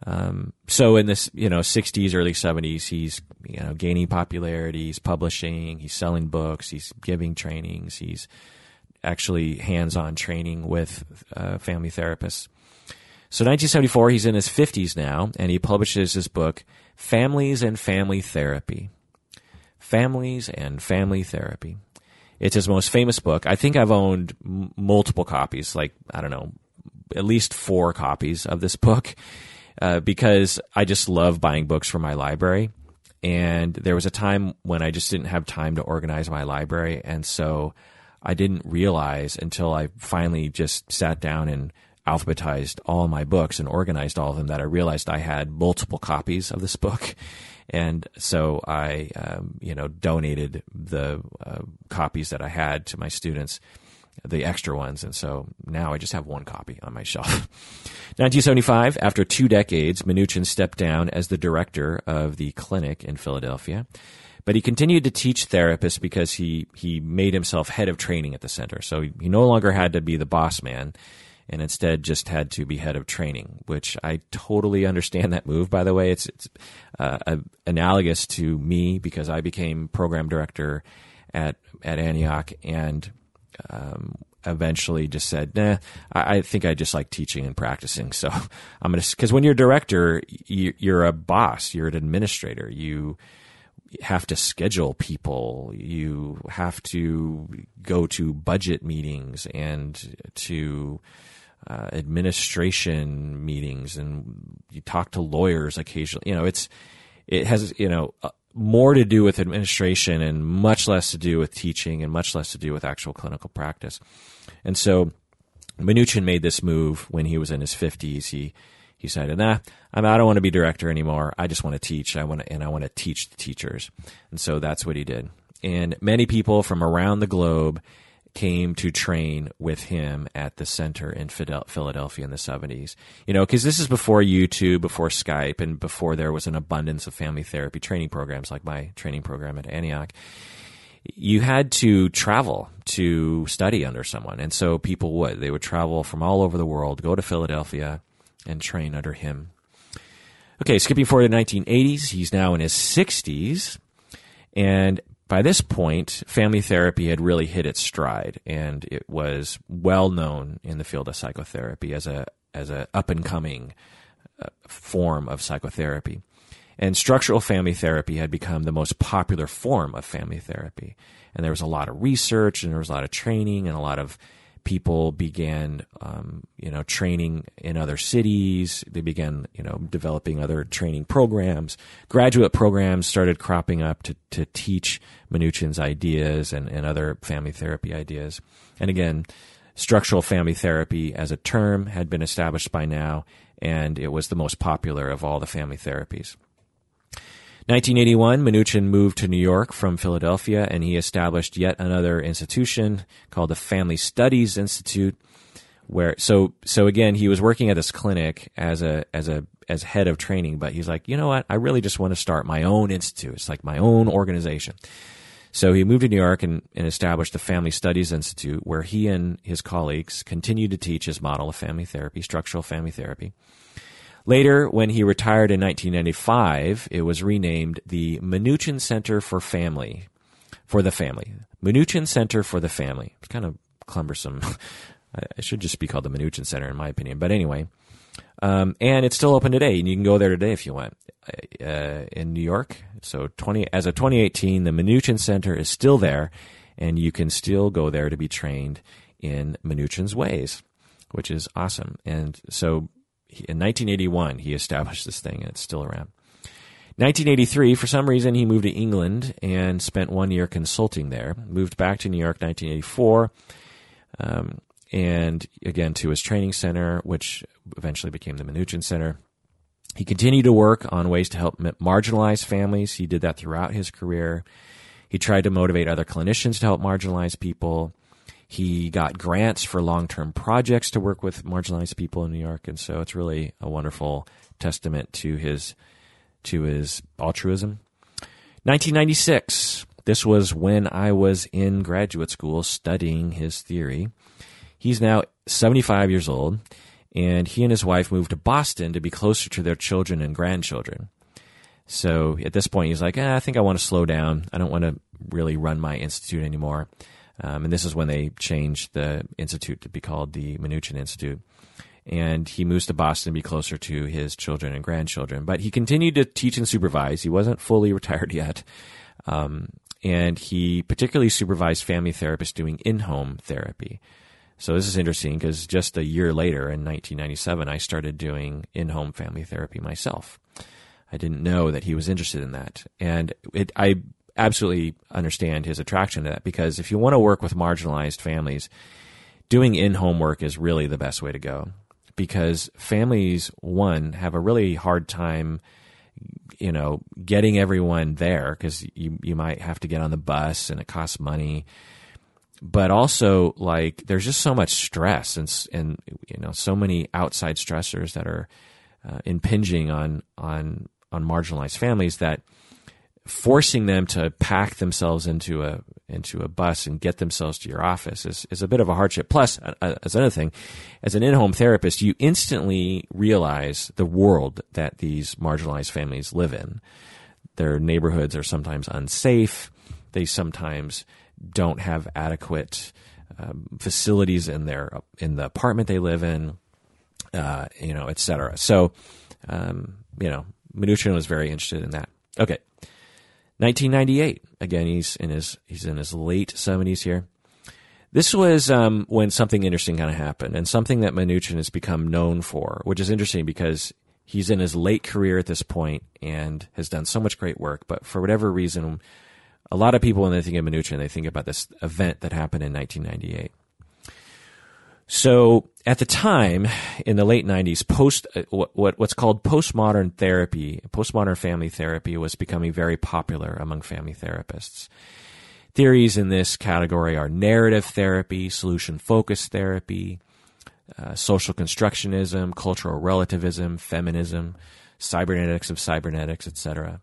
S1: Um, so in this, you know, 60s, early 70s, he's you know gaining popularity. He's publishing. He's selling books. He's giving trainings. He's actually hands-on training with uh, family therapists. So 1974, he's in his 50s now, and he publishes his book, Families and Family Therapy. Families and Family Therapy. It's his most famous book. I think I've owned m- multiple copies, like, I don't know, at least four copies of this book, uh, because I just love buying books from my library. And there was a time when I just didn't have time to organize my library. And so I didn't realize until I finally just sat down and alphabetized all my books and organized all of them that I realized I had multiple copies of this book. And so I, um, you know, donated the uh, copies that I had to my students, the extra ones. And so now I just have one copy on my shelf. 1975, after two decades, Minuchin stepped down as the director of the clinic in Philadelphia. But he continued to teach therapists because he, he made himself head of training at the center. So he, he no longer had to be the boss man and instead just had to be head of training, which I totally understand that move. By the way, it's it's uh, analogous to me because I became program director at at Antioch and um, eventually just said, nah, I, I, think I just like teaching and practicing. So I'm gonna because when you're director, you, you're a boss, you're an administrator, you have to schedule people. You have to go to budget meetings and to uh, administration meetings and you talk to lawyers occasionally. You know, it's it has you know uh, more to do with administration and much less to do with teaching and much less to do with actual clinical practice. And so Minuchin made this move when he was in his 50s. He he said, "Nah, I'm, I don't want to be director anymore. I just want to teach. I want to, and I want to teach the teachers." And so that's what he did. And many people from around the globe came to train with him at the center in Philadelphia in the 70s. You know, because this is before YouTube, before Skype, and before there was an abundance of family therapy training programs like my training program at Antioch. You had to travel to study under someone. And so people would. They would travel from all over the world, go to Philadelphia, and train under him. Okay, skipping forward to the 1980s, he's now in his 60s. And by this point, family therapy had really hit its stride, and it was well known in the field of psychotherapy as a as a up and coming uh, form of psychotherapy. And structural family therapy had become the most popular form of family therapy. And there was a lot of research, and there was a lot of training, and a lot of people began, um, you know, training in other cities. They began, you know, developing other training programs. Graduate programs started cropping up to, to teach Minuchin's ideas and, and other family therapy ideas. And again, structural family therapy as a term had been established by now, and it was the most popular of all the family therapies. 1981, Minuchin moved to New York from Philadelphia and he established yet another institution called the Family Studies Institute where so so again he was working at this clinic as a as a as head of training but he's like, "You know what? I really just want to start my own institute. It's like my own organization." So he moved to New York and, and established the Family Studies Institute where he and his colleagues continued to teach his model of family therapy, structural family therapy. Later, when he retired in 1995, it was renamed the Minuchin Center for Family, for the family. Minuchin Center for the Family. It's kind of cumbersome. it should just be called the Minuchin Center, in my opinion. But anyway, um, and it's still open today, and you can go there today if you want. Uh, in New York, so 20 as of 2018, the Minuchin Center is still there, and you can still go there to be trained in Minuchin's ways, which is awesome. And so in 1981, he established this thing, and it's still around. 1983, for some reason, he moved to England and spent one year consulting there. Moved back to New York 1984, um, and again to his training center, which eventually became the Minuchin Center. He continued to work on ways to help marginalized families. He did that throughout his career. He tried to motivate other clinicians to help marginalized people. He got grants for long term projects to work with marginalized people in New York, and so it's really a wonderful testament to his to his altruism. 1996. This was when I was in graduate school studying his theory. He's now 75 years old, and he and his wife moved to Boston to be closer to their children and grandchildren. So at this point, he's like, eh, I think I want to slow down. I don't want to really run my institute anymore. Um, and this is when they changed the institute to be called the Minuchin Institute. And he moves to Boston to be closer to his children and grandchildren. But he continued to teach and supervise. He wasn't fully retired yet. Um, and he particularly supervised family therapists doing in home therapy. So this is interesting because just a year later in 1997, I started doing in home family therapy myself. I didn't know that he was interested in that. And it, I absolutely understand his attraction to that because if you want to work with marginalized families, doing in home work is really the best way to go. Because families, one, have a really hard time you know getting everyone there because you you might have to get on the bus and it costs money. But also like there's just so much stress and and you know so many outside stressors that are uh, impinging on on on marginalized families that forcing them to pack themselves into a into a bus and get themselves to your office is, is a bit of a hardship. Plus, as another thing, as an in-home therapist, you instantly realize the world that these marginalized families live in. Their neighborhoods are sometimes unsafe. They sometimes don't have adequate um, facilities in their in the apartment they live in, uh, you know, et cetera. So, um, you know, Minuchin was very interested in that. Okay, 1998. Again, he's in his he's in his late 70s here. This was um, when something interesting kind of happened, and something that Minuchin has become known for, which is interesting because he's in his late career at this point and has done so much great work. But for whatever reason, a lot of people when they think of Minuchin, they think about this event that happened in 1998. So at the time in the late 90s, post uh, what, what's called postmodern therapy, postmodern family therapy was becoming very popular among family therapists. Theories in this category are narrative therapy, solution focused therapy, uh, social constructionism, cultural relativism, feminism, cybernetics of cybernetics, etc.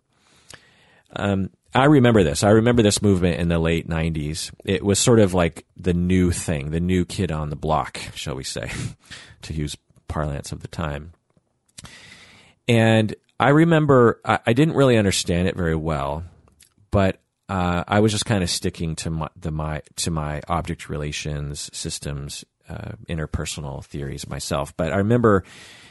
S1: Um, I remember this. I remember this movement in the late 90s. It was sort of like the new thing, the new kid on the block, shall we say, to use parlance of the time. And I remember I, I didn't really understand it very well, but uh, I was just kind of sticking to my, the, my to my object relations systems uh, interpersonal theories myself. But I remember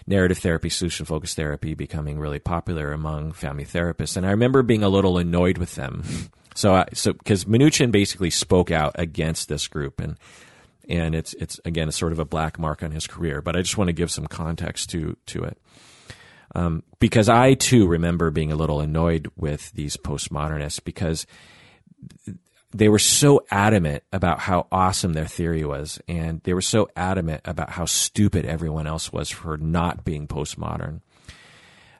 S1: narrative therapy, solution focused therapy becoming really popular among family therapists. And I remember being a little annoyed with them. So, so because Minuchin basically spoke out against this group, and and it's it's again it's sort of a black mark on his career. But I just want to give some context to to it. Um, because I too remember being a little annoyed with these postmodernists because they were so adamant about how awesome their theory was, and they were so adamant about how stupid everyone else was for not being postmodern.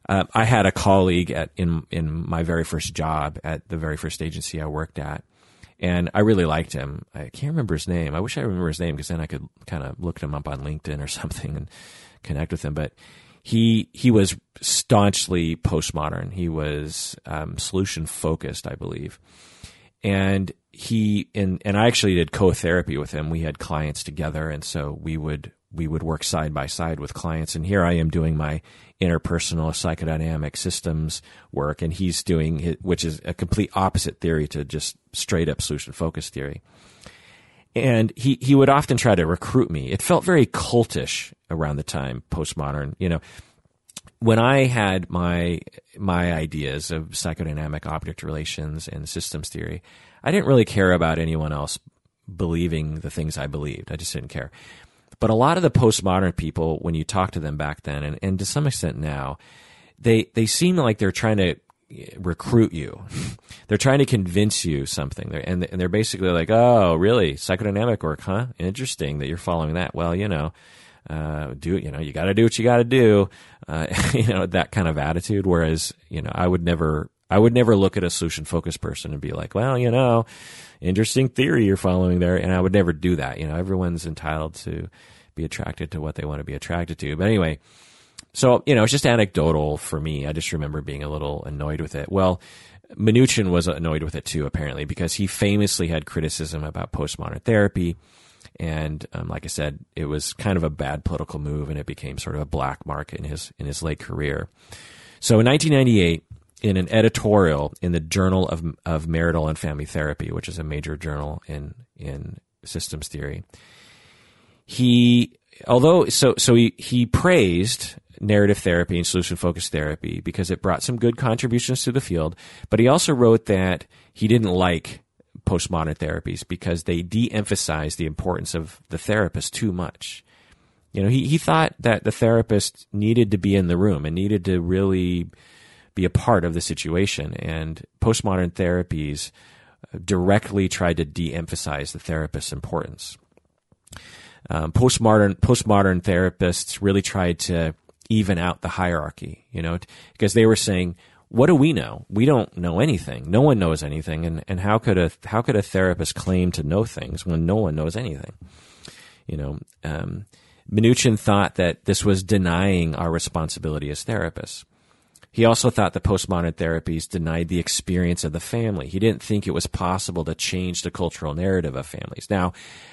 S1: Uh, I had a colleague at in in my very first job at the very first agency I worked at, and I really liked him. I can't remember his name. I wish I remember his name because then I could kind of look him up on LinkedIn or something and connect with him. But he he was staunchly postmodern. He was um, solution focused, I believe, and he and and I actually did co-therapy with him. We had clients together, and so we would we would work side by side with clients. And here I am doing my interpersonal psychodynamic systems work, and he's doing which is a complete opposite theory to just straight up solution focused theory. And he he would often try to recruit me. It felt very cultish around the time postmodern. You know, when I had my my ideas of psychodynamic object relations and systems theory, I didn't really care about anyone else believing the things I believed. I just didn't care. But a lot of the postmodern people, when you talk to them back then, and, and to some extent now, they they seem like they're trying to recruit you. they're trying to convince you something. And, and they're basically like, oh, really? Psychodynamic work, huh? Interesting that you're following that. Well, you know, uh, do you know you got to do what you got to do, uh, you know that kind of attitude. Whereas you know I would never I would never look at a solution focused person and be like, well, you know, interesting theory you're following there, and I would never do that. You know, everyone's entitled to be attracted to what they want to be attracted to. But anyway, so you know, it's just anecdotal for me. I just remember being a little annoyed with it. Well. Minuchin was annoyed with it too, apparently, because he famously had criticism about postmodern therapy and um, like I said, it was kind of a bad political move, and it became sort of a black mark in his in his late career. So in 1998, in an editorial in the Journal of of Marital and Family Therapy, which is a major journal in in systems theory, he although so so he he praised narrative therapy and solution focused therapy because it brought some good contributions to the field, but he also wrote that he didn't like postmodern therapies because they de-emphasize the importance of the therapist too much. You know, he, he thought that the therapist needed to be in the room and needed to really be a part of the situation. And postmodern therapies directly tried to de-emphasize the therapist's importance. Um, postmodern postmodern therapists really tried to even out the hierarchy, you know, because they were saying what do we know? We don't know anything. No one knows anything, and, and how could a how could a therapist claim to know things when no one knows anything? You know, um, Minuchin thought that this was denying our responsibility as therapists. He also thought the postmodern therapies denied the experience of the family. He didn't think it was possible to change the cultural narrative of families. Now,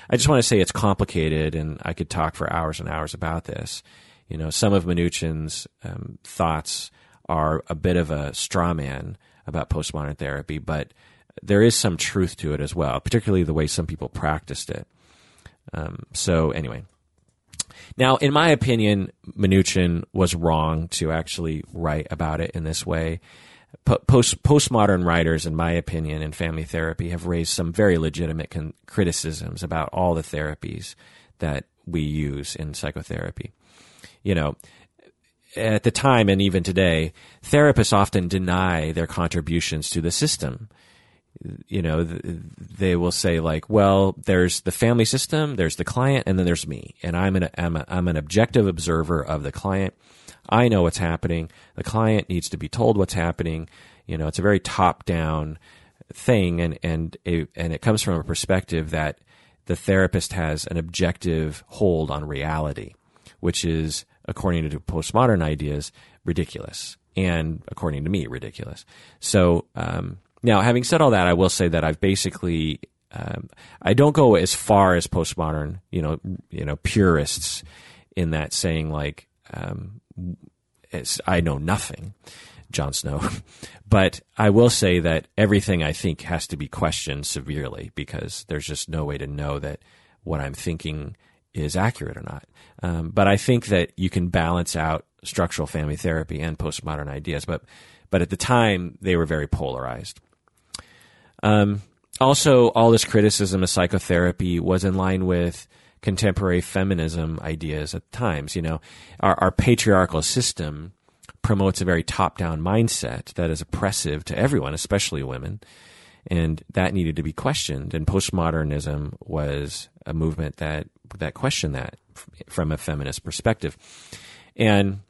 S1: I just want to say it's complicated, and I could talk for hours and hours about this. You know, some of Minuchin's um, thoughts are a bit of a straw man about postmodern therapy, but there is some truth to it as well, particularly the way some people practiced it. Um, so, anyway. Now, in my opinion, Minuchin was wrong to actually write about it in this way. Post, postmodern writers, in my opinion, in family therapy have raised some very legitimate con- criticisms about all the therapies that we use in psychotherapy. You know, at the time and even today, therapists often deny their contributions to the system. You know, they will say like, "Well, there's the family system, there's the client, and then there's me, and I'm an I'm, a, I'm an objective observer of the client. I know what's happening. The client needs to be told what's happening. You know, it's a very top down thing, and and a, and it comes from a perspective that the therapist has an objective hold on reality, which is according to postmodern ideas, ridiculous. And according to me, ridiculous. So, um, now, having said all that, I will say that I've basically, um, I don't go as far as postmodern, you know, you know, purists in that saying like, um, I know nothing, Jon Snow. but I will say that everything I think has to be questioned severely because there's just no way to know that what I'm thinking is accurate or not. Um, but I think that you can balance out structural family therapy and postmodern ideas. But but at the time they were very polarized. Um, also, all this criticism of psychotherapy was in line with contemporary feminism ideas at times. You know, our, our patriarchal system promotes a very top-down mindset that is oppressive to everyone, especially women, and that needed to be questioned. And postmodernism was a movement that that questioned that from a feminist perspective, and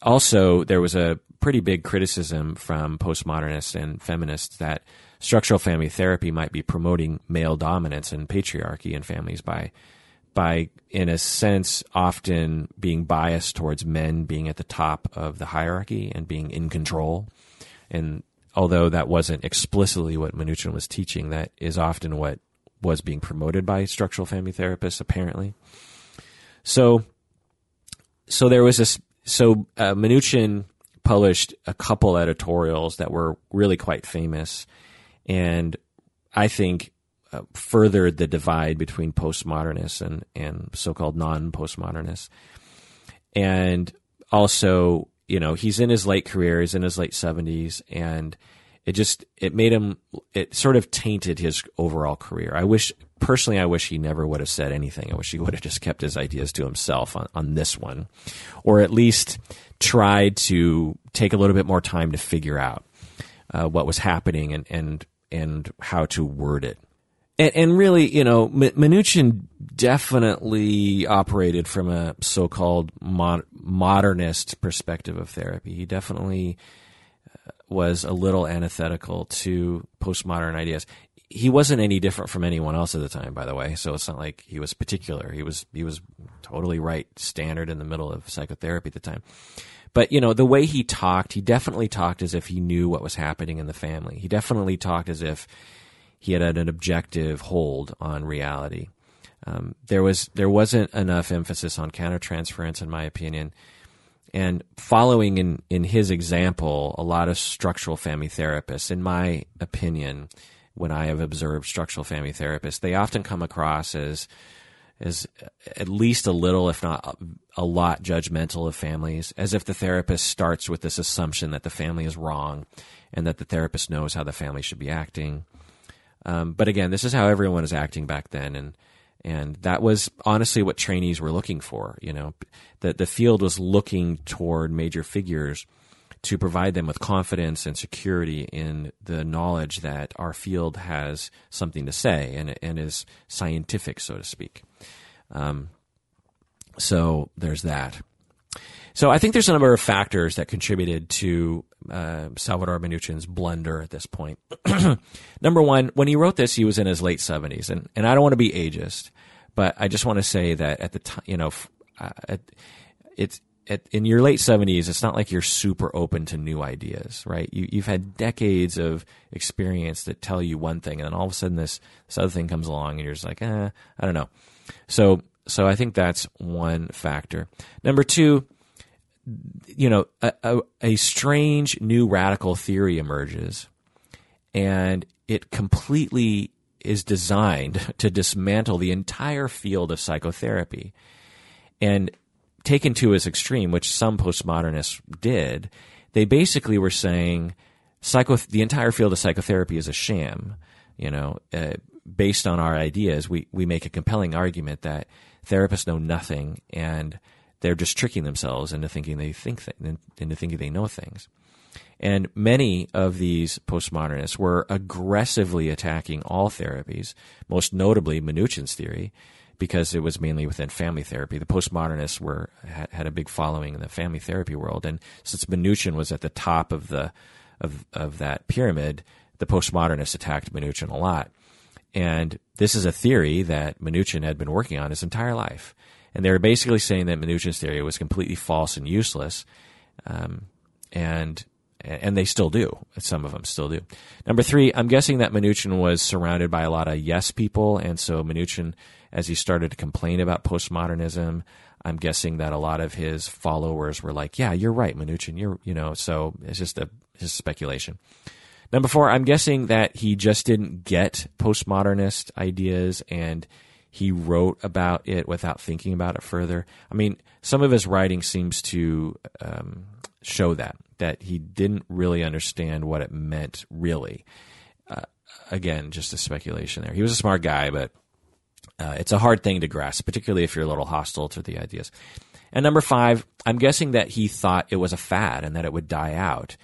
S1: also there was a pretty big criticism from postmodernists and feminists that structural family therapy might be promoting male dominance and patriarchy in families by by in a sense often being biased towards men being at the top of the hierarchy and being in control. And although that wasn't explicitly what Minuchin was teaching that is often what was being promoted by structural family therapists apparently. So so there was this so uh, Minuchin published a couple editorials that were really quite famous and I think uh, furthered the divide between postmodernists and, and so-called non-postmodernists. And also, you know, he's in his late career, he's in his late 70s, and it just, it made him, it sort of tainted his overall career. I wish, personally, I wish he never would have said anything. I wish he would have just kept his ideas to himself on, on this one, or at least tried to take a little bit more time to figure out uh, what was happening and, and and how to word it. And, and really, you know, Minuchin definitely operated from a so-called mod- modernist perspective of therapy. He definitely uh, was a little antithetical to postmodern ideas. He wasn't any different from anyone else at the time, by the way. So it's not like he was particular. He was he was totally right, standard in the middle of psychotherapy at the time. But you know, the way he talked, he definitely talked as if he knew what was happening in the family. He definitely talked as if he had an objective hold on reality. Um, there was there wasn't enough emphasis on countertransference, in my opinion. And following in, in his example, a lot of structural family therapists, in my opinion, when I have observed structural family therapists, they often come across as is at least a little, if not a lot, judgmental of families, as if the therapist starts with this assumption that the family is wrong and that the therapist knows how the family should be acting. Um, but again, this is how everyone was acting back then, and and that was honestly what trainees were looking for. You know, that the field was looking toward major figures to provide them with confidence and security in the knowledge that our field has something to say and, and is scientific, so to speak. Um, so there's that. So I think there's a number of factors that contributed to uh, Salvador Minuchin's blunder at this point. Number one, when he wrote this, he was in his late 70s, and, and I don't want to be ageist, but I just want to say that at the time, you know, uh, it's at, in your late 70s, it's not like you're super open to new ideas, right? You, you've had decades of experience that tell you one thing, and then all of a sudden this, this other thing comes along, and you're just like, eh, I don't know. So, so I think that's one factor. Number two, you know, a, a, a strange new radical theory emerges, and it completely is designed to dismantle the entire field of psychotherapy. And taken to its extreme, which some postmodernists did, they basically were saying psycho the entire field of psychotherapy is a sham. You know, uh, based on our ideas, we we make a compelling argument that therapists know nothing and they're just tricking themselves into thinking they think th- into thinking they know things. And many of these postmodernists were aggressively attacking all therapies, most notably Minuchin's theory, because it was mainly within family therapy. The postmodernists were had, had a big following in the family therapy world, and since Minuchin was at the top of the of of that pyramid, the postmodernists attacked Minuchin a lot. And this is a theory that Minuchin had been working on his entire life, and they were basically saying that Minuchin's theory was completely false and useless, um, and and they still do. Some of them still do. Number three, I'm guessing that Minuchin was surrounded by a lot of yes people, and so Minuchin as he started to complain about postmodernism, I'm guessing that a lot of his followers were like, "Yeah, you're right, Minuchin. You're, you know." So it's just a speculation. Number four, I'm guessing that he just didn't get postmodernist ideas and he wrote about it without thinking about it further. I mean, some of his writing seems to um, show that that he didn't really understand what it meant really. Uh, again, just a speculation there. He was a smart guy, but Uh, it's a hard thing to grasp, particularly if you're a little hostile to the ideas. And number five, I'm guessing that he thought it was a fad and that it would die out.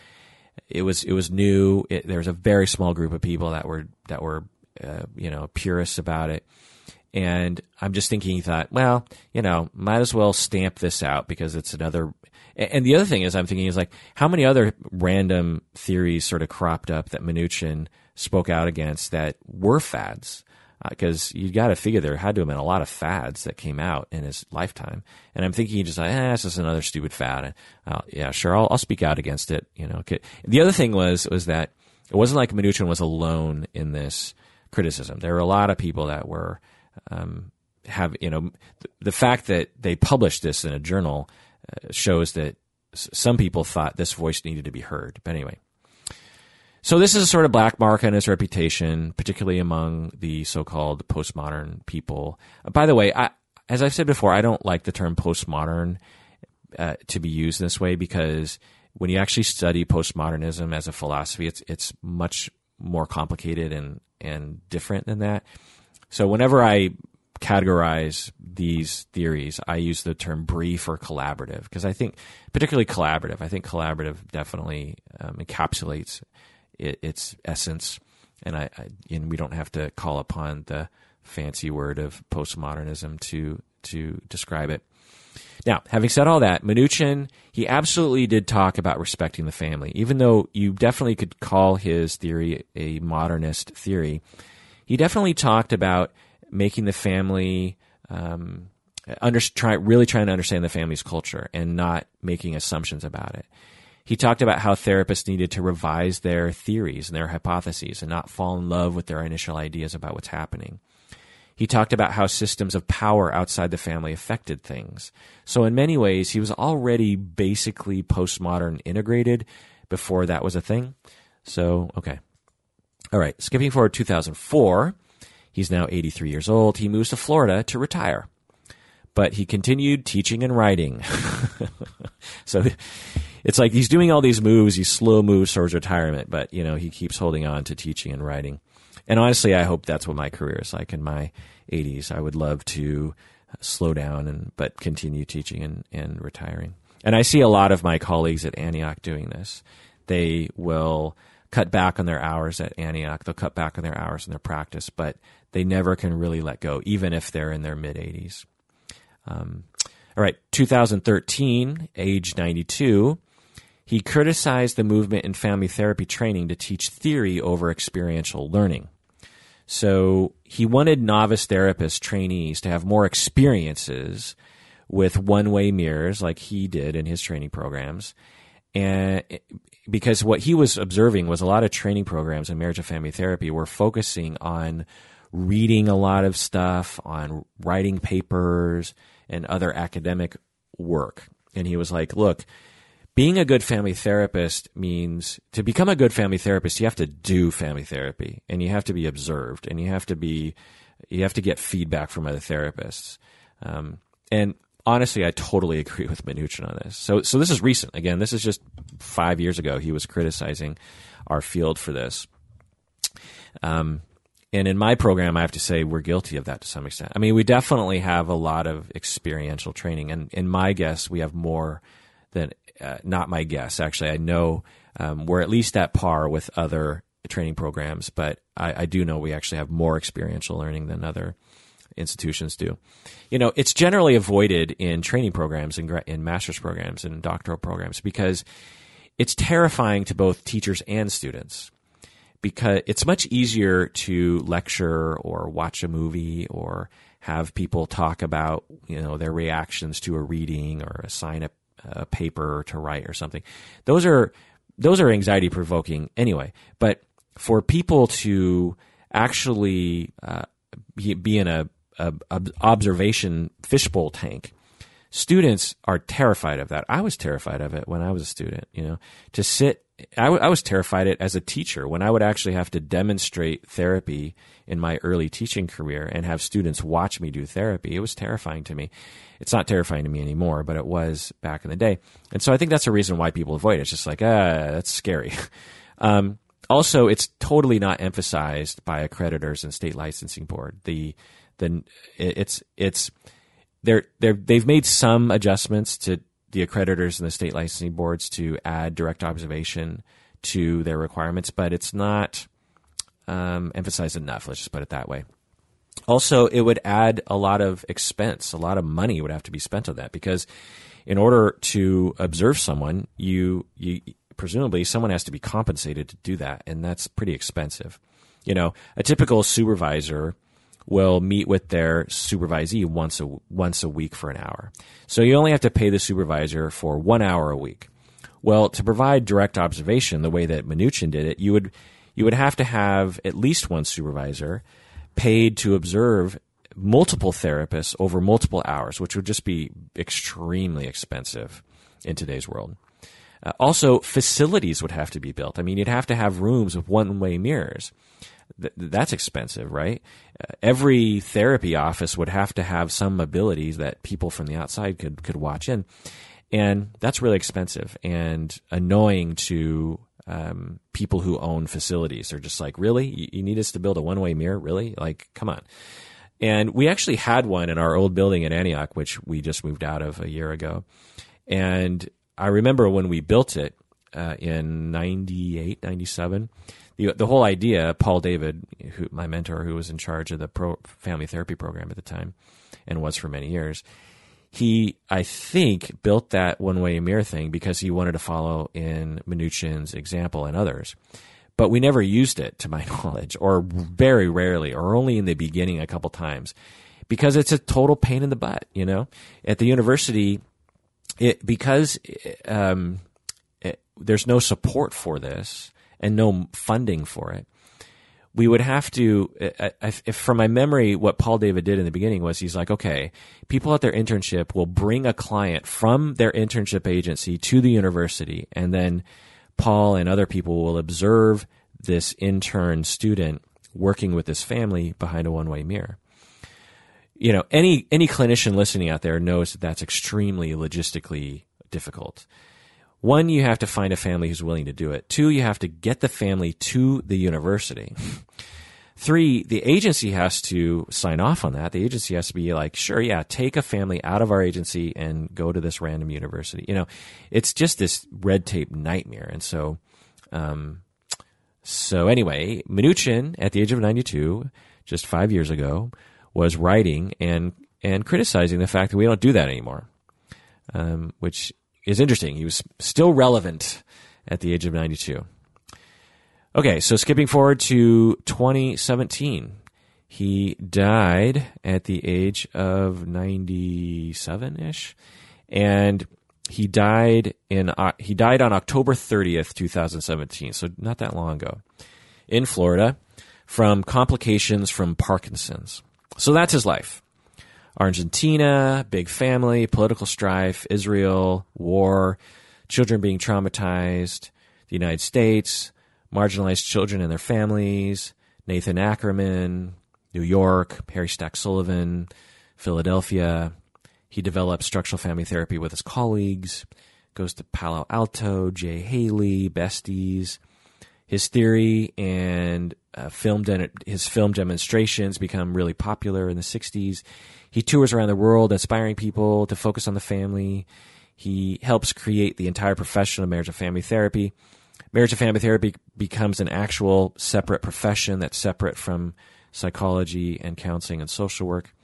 S1: It was it was new. It, there was a very small group of people that were that were uh, you know purists about it. And I'm just thinking, he thought, well, you know, might as well stamp this out because it's another. And the other thing is, I'm thinking is like, how many other random theories sort of cropped up that Minuchin spoke out against that were fads? Because uh, you got to figure there had to have been a lot of fads that came out in his lifetime. And I'm thinking just like, eh, it's just another stupid fad. Uh, yeah, sure, I'll, I'll speak out against it. You know, the other thing was was that it wasn't like Minuchin was alone in this criticism. There were a lot of people that were um, have you know the fact that they published this in a journal uh, shows that some people thought this voice needed to be heard. But anyway, so this is a sort of black mark on his reputation, particularly among the so-called postmodern people. Uh, by the way, I, as I've said before, I don't like the term postmodern uh, to be used this way because when you actually study postmodernism as a philosophy, it's it's much more complicated and and different than that. So whenever I categorize these theories, I use the term brief or collaborative because I think, particularly collaborative, I think collaborative definitely um, encapsulates it, its essence, and I, I, and we don't have to call upon the fancy word of postmodernism to to describe it. Now, having said all that, Minuchin, he absolutely did talk about respecting the family, even though you definitely could call his theory a modernist theory he definitely talked about making the family um, under, try, really trying to understand the family's culture and not making assumptions about it. He talked about how therapists needed to revise their theories and their hypotheses and not fall in love with their initial ideas about what's happening. He talked about how systems of power outside the family affected things. So, in many ways, he was already basically postmodern integrated before that was a thing. So, okay. All right, skipping forward 2004, he's now 83 years old. He moves to Florida to retire, but he continued teaching and writing. so it's like he's doing all these moves, these slow moves towards retirement, but you know he keeps holding on to teaching and writing. And honestly, I hope that's what my career is like in my 80s. I would love to slow down and but continue teaching and, and retiring. And I see a lot of my colleagues at Antioch doing this. They will cut back on their hours at Antioch. They'll cut back on their hours in their practice, but they never can really let go, even if they're in their mid 80s. Um, all right, 2013, age 92, he criticized the movement in family therapy training to teach theory over experiential learning. So he wanted novice therapist trainees to have more experiences with one way mirrors like he did in his training programs and because what he was observing was a lot of training programs in marriage and family therapy were focusing on reading a lot of stuff, on writing papers and other academic work. And he was like, look, being a good family therapist means to become a good family therapist, you have to do family therapy and you have to be observed and you have to be, you have to get feedback from other therapists. Um, and honestly, I totally agree with Minuchin on this. So, so this is recent. Again, this is just five years ago. He was criticizing our field for this. Um, and in my program, I have to say we're guilty of that to some extent. I mean, we definitely have a lot of experiential training, and in my guess, we have more than uh, not my guess. Actually, I know um, we're at least at par with other training programs, but I, I do know we actually have more experiential learning than other institutions do. You know, it's generally avoided in training programs and in master's programs and doctoral programs because it's terrifying to both teachers and students because it's much easier to lecture or watch a movie or have people talk about you know their reactions to a reading or assign a, a paper to write or something. Those are those are anxiety provoking anyway. But for people to actually uh, be, in a a, a observation fishbowl tank. Students are terrified of that. I was terrified of it when I was a student. You know, to sit. I, w- I was terrified it as a teacher when I would actually have to demonstrate therapy in my early teaching career and have students watch me do therapy. It was terrifying to me. It's not terrifying to me anymore, but it was back in the day. And so I think that's a reason why people avoid it. It's just like, ah, that's scary. Um, also, it's totally not emphasized by accreditors and state licensing board. The then it's it's they're they're they've made some adjustments to the accreditors and the state licensing boards to add direct observation to their requirements, but it's not um, emphasized enough. Let's just put it that way. Also, it would add a lot of expense, a lot of money would have to be spent on that because in order to observe someone, you you presumably someone has to be compensated to do that, and that's pretty expensive. You know, a typical supervisor will meet with their supervisee once a once a week for an hour. So you only have to pay the supervisor for one hour a week. Well, to provide direct observation the way that Minuchin did it, you would you would have to have at least one supervisor paid to observe multiple therapists over multiple hours, which would just be extremely expensive in today's world. Uh, also, facilities would have to be built. I mean, you'd have to have rooms with one-way mirrors. Th- that's expensive, right? Uh, every therapy office would have to have some abilities that people from the outside could could watch in, and that's really expensive and annoying to um, people who own facilities. They're just like, really, you, you need us to build a one-way mirror? Really? Like, come on. And we actually had one in our old building in Antioch, which we just moved out of a year ago. And I remember when we built it uh, in 98, 97, the, the whole idea, Paul David, who, my mentor, who was in charge of the pro, family therapy program at the time and was for many years, he, I think, built that one way mirror thing because he wanted to follow in Minuchin's example and others. But we never used it, to my knowledge, or very rarely, or only in the beginning a couple times, because it's a total pain in the butt. You know, at the university, it because um, there's no support for this and no funding for it we would have to, uh, uh, if from my memory, what Paul David did in the beginning was he's like, okay, people at their internship will bring a client from their internship agency to the university, and then Paul and other people will observe this intern student working with this family behind a one way mirror. You know, any any clinician listening out there knows that that's extremely logistically difficult. One, you have to find a family who's willing to do it. Two, you have to get the family to the university. Three, the agency has to sign off on that. The agency has to be like, sure, yeah, take a family out of our agency and go to this random university. You know, it's just this red tape nightmare. And so, um, so anyway, Minuchin at the age of 92, just five years ago, was writing and, and criticizing the fact that we don't do that anymore. Um, which is interesting. He was still relevant at the age of 92. Okay, so skipping forward to 2017. He died at the age of 97 ish. And he died in uh, he died on October 30th, 2017, so not that long ago, in Florida from complications from Parkinson's. So that's his life. Argentina, big family, political strife, Israel, war, children being traumatized, the United States, marginalized children and their families, Nathan Ackerman, New York, Harry Stack Sullivan, Philadelphia. He develops structural family therapy with his colleagues, goes to Palo Alto, Jay Haley, Besties. His theory and uh, film de- his film demonstrations become really popular in the 60s. He tours around the world inspiring people to focus on the family. He helps create the entire profession of marriage and family therapy. Marriage and family therapy becomes an actual separate profession that's separate from psychology and counseling and social work.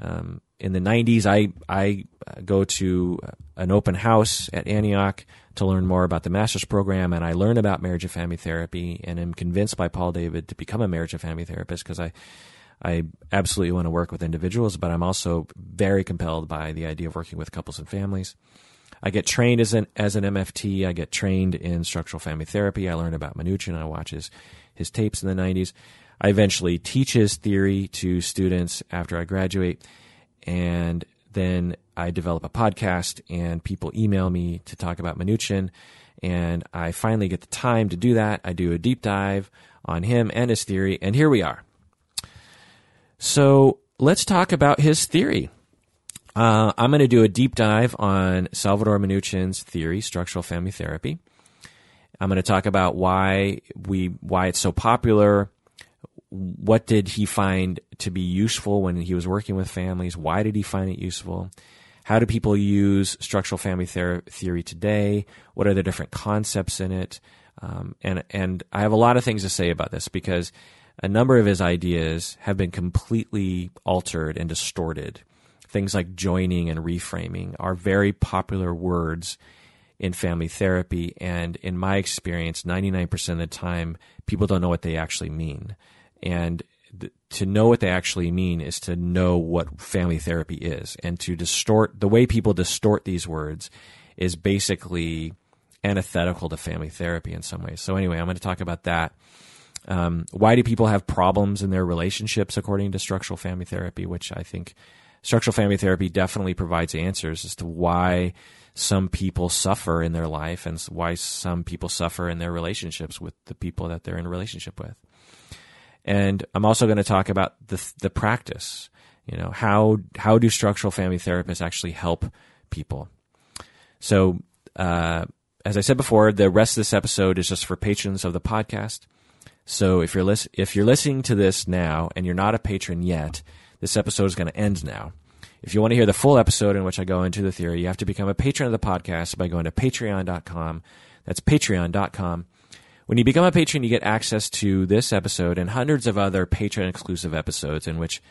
S1: Um, in the 90s, I, I go to an open house at Antioch to learn more about the master's program, and I learn about marriage and family therapy, and am convinced by Paul David to become a marriage and family therapist because I I absolutely want to work with individuals, but I'm also very compelled by the idea of working with couples and families. I get trained as an as an MFT. I get trained in structural family therapy. I learn about Minuchin. I watch his, his tapes in the 90s. I eventually teach his theory to students after I graduate, and then I develop a podcast, and people email me to talk about Minuchin, and I finally get the time to do that. I do a deep dive on him and his theory, and here we are. So let's talk about his theory. Uh, I'm going to do a deep dive on Salvador Minuchin's theory, structural family therapy. I'm going to talk about why we why it's so popular, what did he find to be useful when he was working with families? Why did he find it useful? How do people use structural family ther- theory today? What are the different concepts in it? Um, and and I have a lot of things to say about this because a number of his ideas have been completely altered and distorted. Things like joining and reframing are very popular words in family therapy, and in my experience, ninety nine percent of the time, people don't know what they actually mean. And th- to know what they actually mean is to know what family therapy is. And to distort the way people distort these words is basically antithetical to family therapy in some ways. So, anyway, I'm going to talk about that. Um, why do people have problems in their relationships according to structural family therapy, which I think structural family therapy definitely provides answers as to why some people suffer in their life and why some people suffer in their relationships with the people that they're in a relationship with. And I'm also going to talk about the the practice. You know, how how do structural family therapists actually help people? So, uh, as I said before, the rest of this episode is just for patrons of the podcast. So if you're lis- if you're listening to this now and you're not a patron yet, this episode is going to end now. If you want to hear the full episode in which I go into the theory, you have to become a patron of the podcast by going to patreon.com. That's patreon.com when you become a patron, you get access to this episode and hundreds of other patron exclusive episodes in which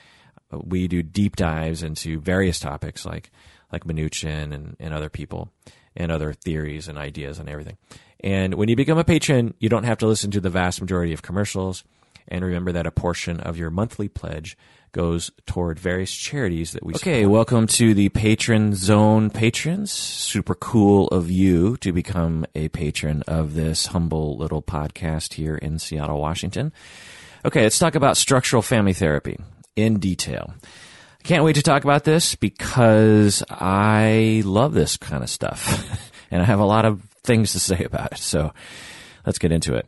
S1: uh, we do deep dives into various topics like like Minuchin and, and other people and other theories and ideas and everything. And when you become a patron, you don't have to listen to the vast majority of commercials. And remember that a portion of your monthly pledge goes toward various charities that we support. okay support. welcome to the patron zone patrons super cool of you to become a patron of this humble little podcast here in seattle washington okay let's talk about structural family therapy in detail I can't wait to talk about this because i love this kind of stuff and i have a lot of things to say about it so let's get into it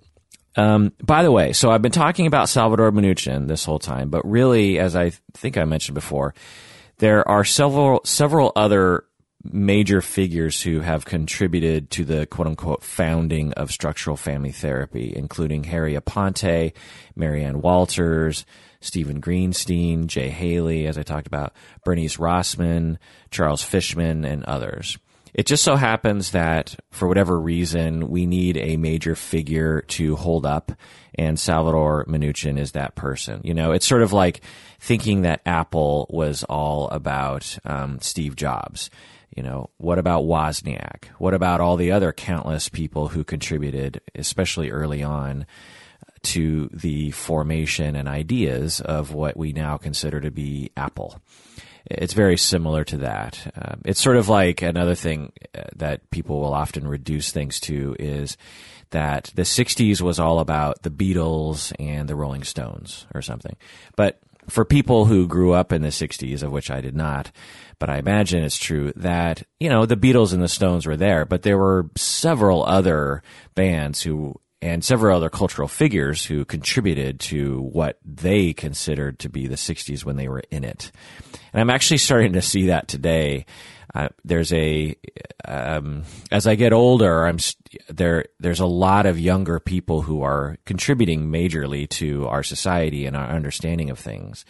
S1: um, by the way, so I've been talking about Salvador Minuchin this whole time, but really, as I think I mentioned before, there are several several other major figures who have contributed to the quote unquote founding of structural family therapy, including Harry Aponte, Marianne Walters, Stephen Greenstein, Jay Haley, as I talked about, Bernice Rosman, Charles Fishman, and others. It just so happens that for whatever reason, we need a major figure to hold up, and Salvador Minuchin is that person. You know, it's sort of like thinking that Apple was all about um, Steve Jobs. You know, what about Wozniak? What about all the other countless people who contributed, especially early on, to the formation and ideas of what we now consider to be Apple? It's very similar to that. Um, it's sort of like another thing uh, that people will often reduce things to is that the 60s was all about the Beatles and the Rolling Stones or something. But for people who grew up in the 60s, of which I did not, but I imagine it's true that, you know, the Beatles and the Stones were there, but there were several other bands who and several other cultural figures who contributed to what they considered to be the 60s when they were in it. And I'm actually starting to see that today. Uh, there's a um, as I get older, I'm there. There's a lot of younger people who are contributing majorly to our society and our understanding of things.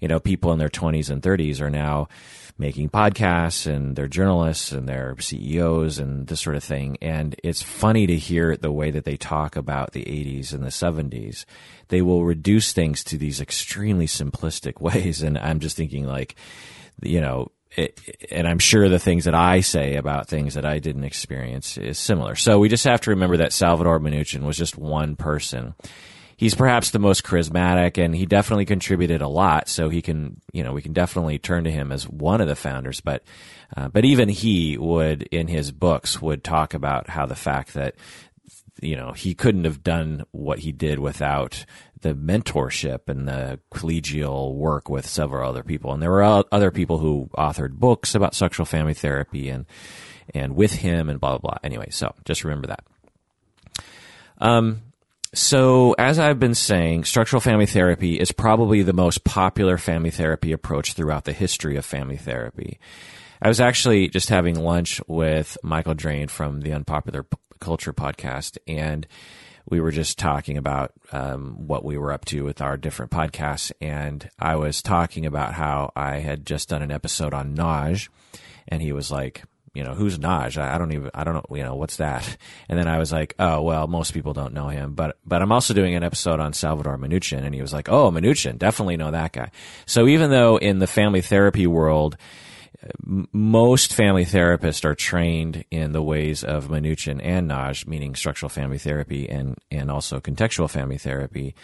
S1: You know, people in their 20s and 30s are now making podcasts and they're journalists and they're CEOs and this sort of thing. And it's funny to hear the way that they talk about the 80s and the 70s. They will reduce things to these extremely simplistic ways. And I'm just thinking like, you know, it, and I'm sure the things that I say about things that I didn't experience is similar. So we just have to remember that Salvador Minuchin was just one person he's perhaps the most charismatic and he definitely contributed a lot. So he can, you know, we can definitely turn to him as one of the founders. But, uh, but even he would, in his books, would talk about how the fact that, you know, he couldn't have done what he did without the mentorship and the collegial work with several other people. And there were other people who authored books about sexual family therapy and, and with him and blah, blah, blah. Anyway, so just remember that. Um, so, as I've been saying, structural family therapy is probably the most popular family therapy approach throughout the history of family therapy. I was actually just having lunch with Michael Drane from the Unpopular Culture podcast, and we were just talking about um, what we were up to with our different podcasts, and I was talking about how I had just done an episode on Nagy, and he was like, you know, who's Nagy? I, don't even, I don't know, you know, what's that? And then I was like, oh, well, most people don't know him, but, but I'm also doing an episode on Salvador Minuchin. And he was like, oh, Minuchin, definitely know that guy. So even though in the family therapy world, most family therapists are trained in the ways of Minuchin and Nagy, meaning structural family therapy and, and also contextual family therapy.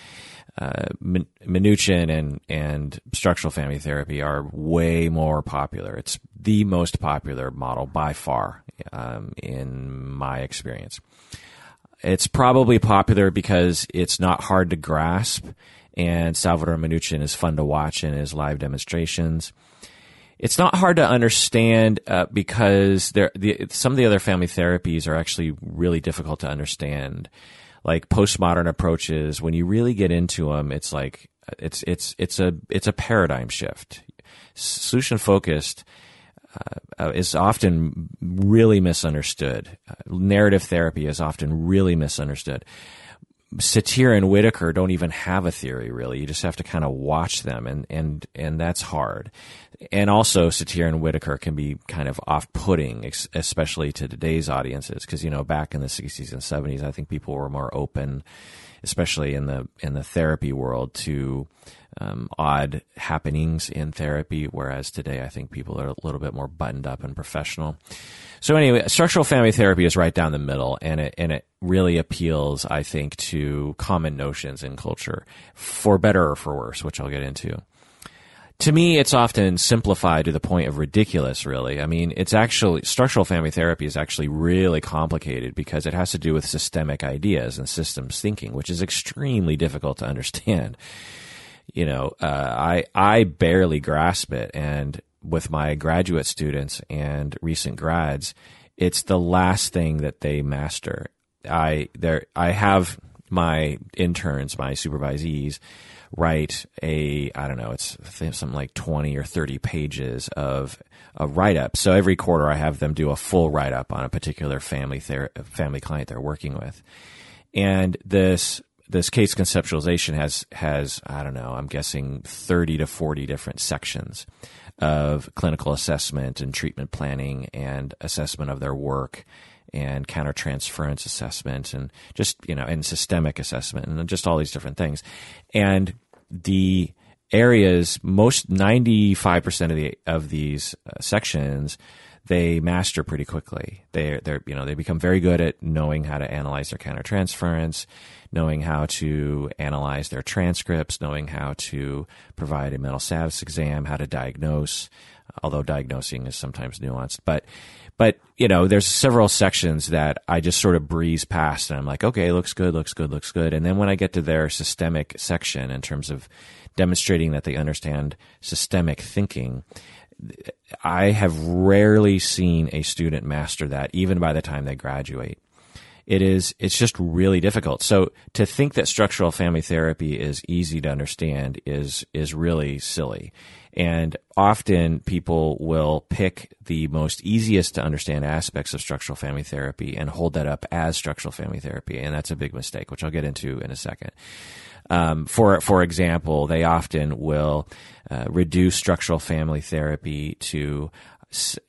S1: Uh, Minuchin and, and structural family therapy are way more popular. It's the most popular model by far, um, in my experience. It's probably popular because it's not hard to grasp, and Salvador Minuchin is fun to watch in his live demonstrations it's not hard to understand uh, because there the, some of the other family therapies are actually really difficult to understand like postmodern approaches when you really get into them it's like it's it's it's a it's a paradigm shift. Solution focused uh, uh, is often really misunderstood. Uh, narrative therapy is often really misunderstood Satir and Whitaker don't even have a theory really. You just have to kind of watch them and, and, and that's hard. And also Satir and Whitaker can be kind of off-putting, especially to today's audiences. Cause, you know, back in the sixties and seventies, I think people were more open, especially in the, in the therapy world to, um, odd happenings in therapy. Whereas today, I think people are a little bit more buttoned up and professional. So anyway, structural family therapy is right down the middle, and it and it really appeals, I think, to common notions in culture, for better or for worse, which I'll get into. To me, it's often simplified to the point of ridiculous, really. I mean, it's actually, structural family therapy is actually really complicated because it has to do with systemic ideas and systems thinking, which is extremely difficult to understand. You know, uh, I, I barely grasp it. And with my graduate students and recent grads, it's the last thing that they master. I there I have my interns, my supervisees, write a I don't know, it's something like twenty or thirty pages of a write up. So every quarter, I have them do a full write up on a particular family ther- family client they're working with, and this this case conceptualization has has I don't know, I'm guessing thirty to forty different sections of clinical assessment and treatment planning and assessment of their work and countertransference assessment and just you know and systemic assessment and just all these different things. And the areas most 95% of the of these uh, sections they master pretty quickly. They they you know they become very good at knowing how to analyze their countertransference, knowing how to analyze their transcripts, knowing how to provide a mental status exam, how to diagnose. Although diagnosing is sometimes nuanced, but but you know there's several sections that I just sort of breeze past, and I'm like, okay, looks good, looks good, looks good. And then when I get to their systemic section in terms of demonstrating that they understand systemic thinking, I have rarely seen a student master that even by the time they graduate. It is, it's just really difficult. So to think that structural family therapy is easy to understand is, is really silly. And often people will pick the most easiest to understand aspects of structural family therapy and hold that up as structural family therapy. And that's a big mistake, which I'll get into in a second. Um, for for example, they often will uh, reduce structural family therapy to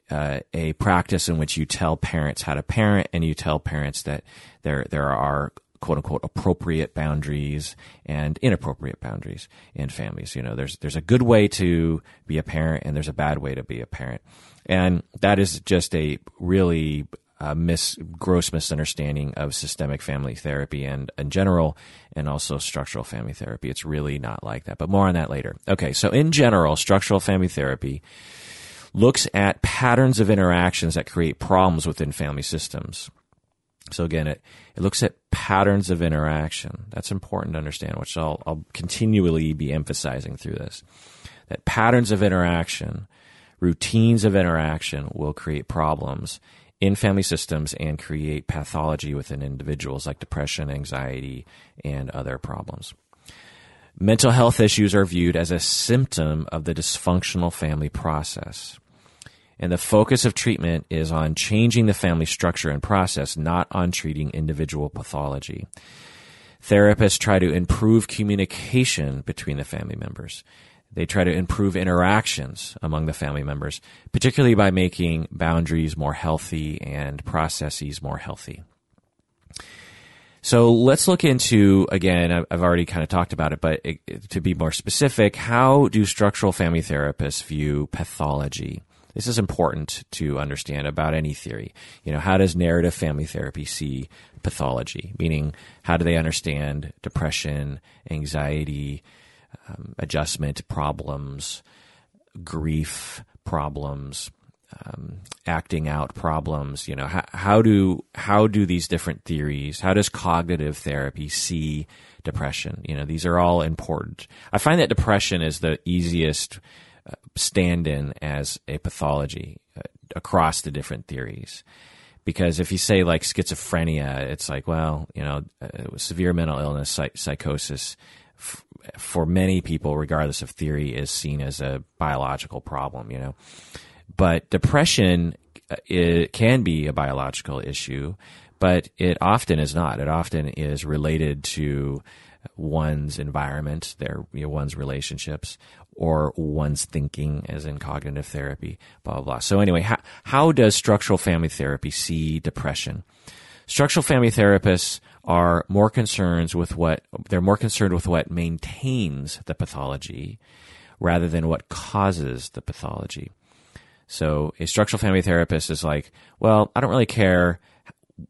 S1: uh, a practice in which you tell parents how to parent, and you tell parents that there there are quote unquote appropriate boundaries and inappropriate boundaries in families. You know, there's there's a good way to be a parent, and there's a bad way to be a parent, and that is just a really uh, mis- gross misunderstanding of systemic family therapy and in general, and also structural family therapy. It's really not like that, but more on that later. Okay, so in general, structural family therapy looks at patterns of interactions that create problems within family systems. So again, it, it looks at patterns of interaction. That's important to understand, which I'll, I'll continually be emphasizing through this. That patterns of interaction, routines of interaction will create problems in family systems and create pathology within individuals like depression, anxiety, and other problems. Mental health issues are viewed as a symptom of the dysfunctional family process. And the focus of treatment is on changing the family structure and process, not on treating individual pathology. Therapists try to improve communication between the family members. They try to improve interactions among the family members, particularly by making boundaries more healthy and processes more healthy. So let's look into, again, I've already kind of talked about it, but to be more specific, how do structural family therapists view pathology? This is important to understand about any theory. You know, how does narrative family therapy see pathology? Meaning, how do they understand depression, anxiety, um, adjustment problems, grief problems, um, acting out problems. You know, how, how do how do these different theories? How does cognitive therapy see depression? You know, these are all important. I find that depression is the easiest uh, stand-in as a pathology uh, across the different theories. Because if you say like schizophrenia, it's like, well, you know, uh, severe mental illness, psych- psychosis, f- for many people, regardless of theory, is seen as a biological problem. You know, but depression uh, it can be a biological issue, but it often is not. It often is related to one's environment, their you know, one's relationships, or one's thinking, as in cognitive therapy, blah blah blah. So anyway, how how does structural family therapy see depression? Structural family therapists are more concerned with what they're more concerned with what maintains the pathology rather than what causes the pathology. So a structural family therapist is like, well, I don't really care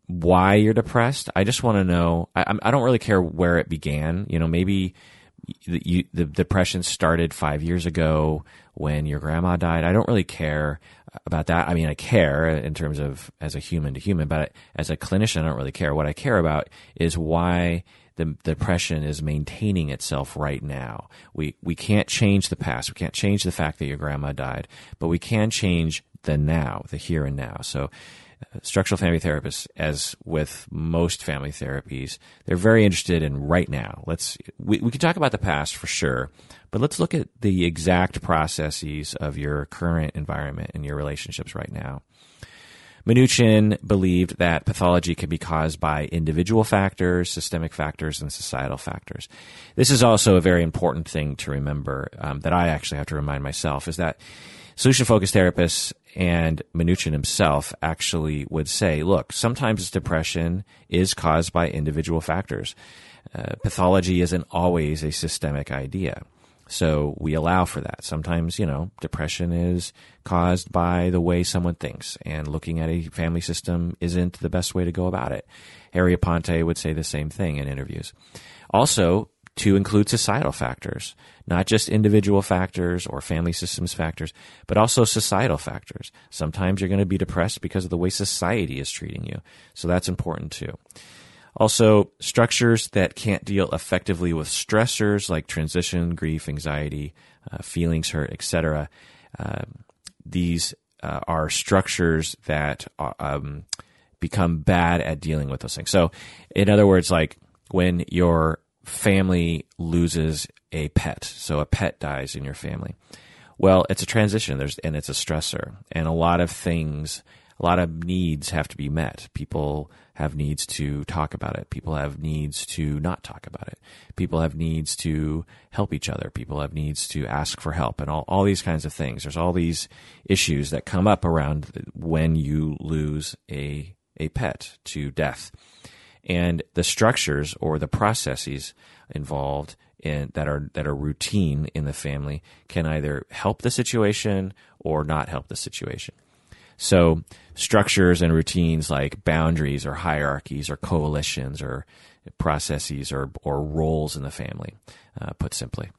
S1: why you're depressed. I just want to know. I, I don't really care where it began. You know, maybe you, the depression started five years ago when your grandma died. I don't really care about that. I mean, I care in terms of as a human to human, but as a clinician, I don't really care. What I care about is why the depression is maintaining itself right now. We we can't change the past. We can't change the fact that your grandma died, but we can change the now, the here and now. So structural family therapists as with most family therapies they're very interested in right now let's we, we can talk about the past for sure but let's look at the exact processes of your current environment and your relationships right now Minuchin believed that pathology can be caused by individual factors, systemic factors, and societal factors. This is also a very important thing to remember um, that I actually have to remind myself is that solution focused therapists and Minuchin himself actually would say, look, sometimes depression is caused by individual factors. Uh, pathology isn't always a systemic idea. So we allow for that. Sometimes, you know, depression is caused by the way someone thinks, and looking at a family system isn't the best way to go about it. Harry Aponte would say the same thing in interviews. Also, to include societal factors, not just individual factors or family systems factors, but also societal factors. Sometimes you're going to be depressed because of the way society is treating you. So that's important too. Also, structures that can't deal effectively with stressors like transition, grief, anxiety, uh, feelings hurt, etc. Uh, these uh, are structures that are, uh, um, become bad at dealing with those things. So, in other words, like when your family loses a pet, so a pet dies in your family. Well, it's a transition. There's and it's a stressor, and a lot of things, a lot of needs have to be met. People have needs to talk about it. People have needs to not talk about it. People have needs to help each other. People have needs to ask for help and all, all these kinds of things. There's all these issues that come up around when you lose a, a pet to death. And the structures or the processes involved in, that are that are routine in the family can either help the situation or not help the situation. So structures and routines like boundaries or hierarchies or coalitions or processes or, or roles in the family, uh, put simply.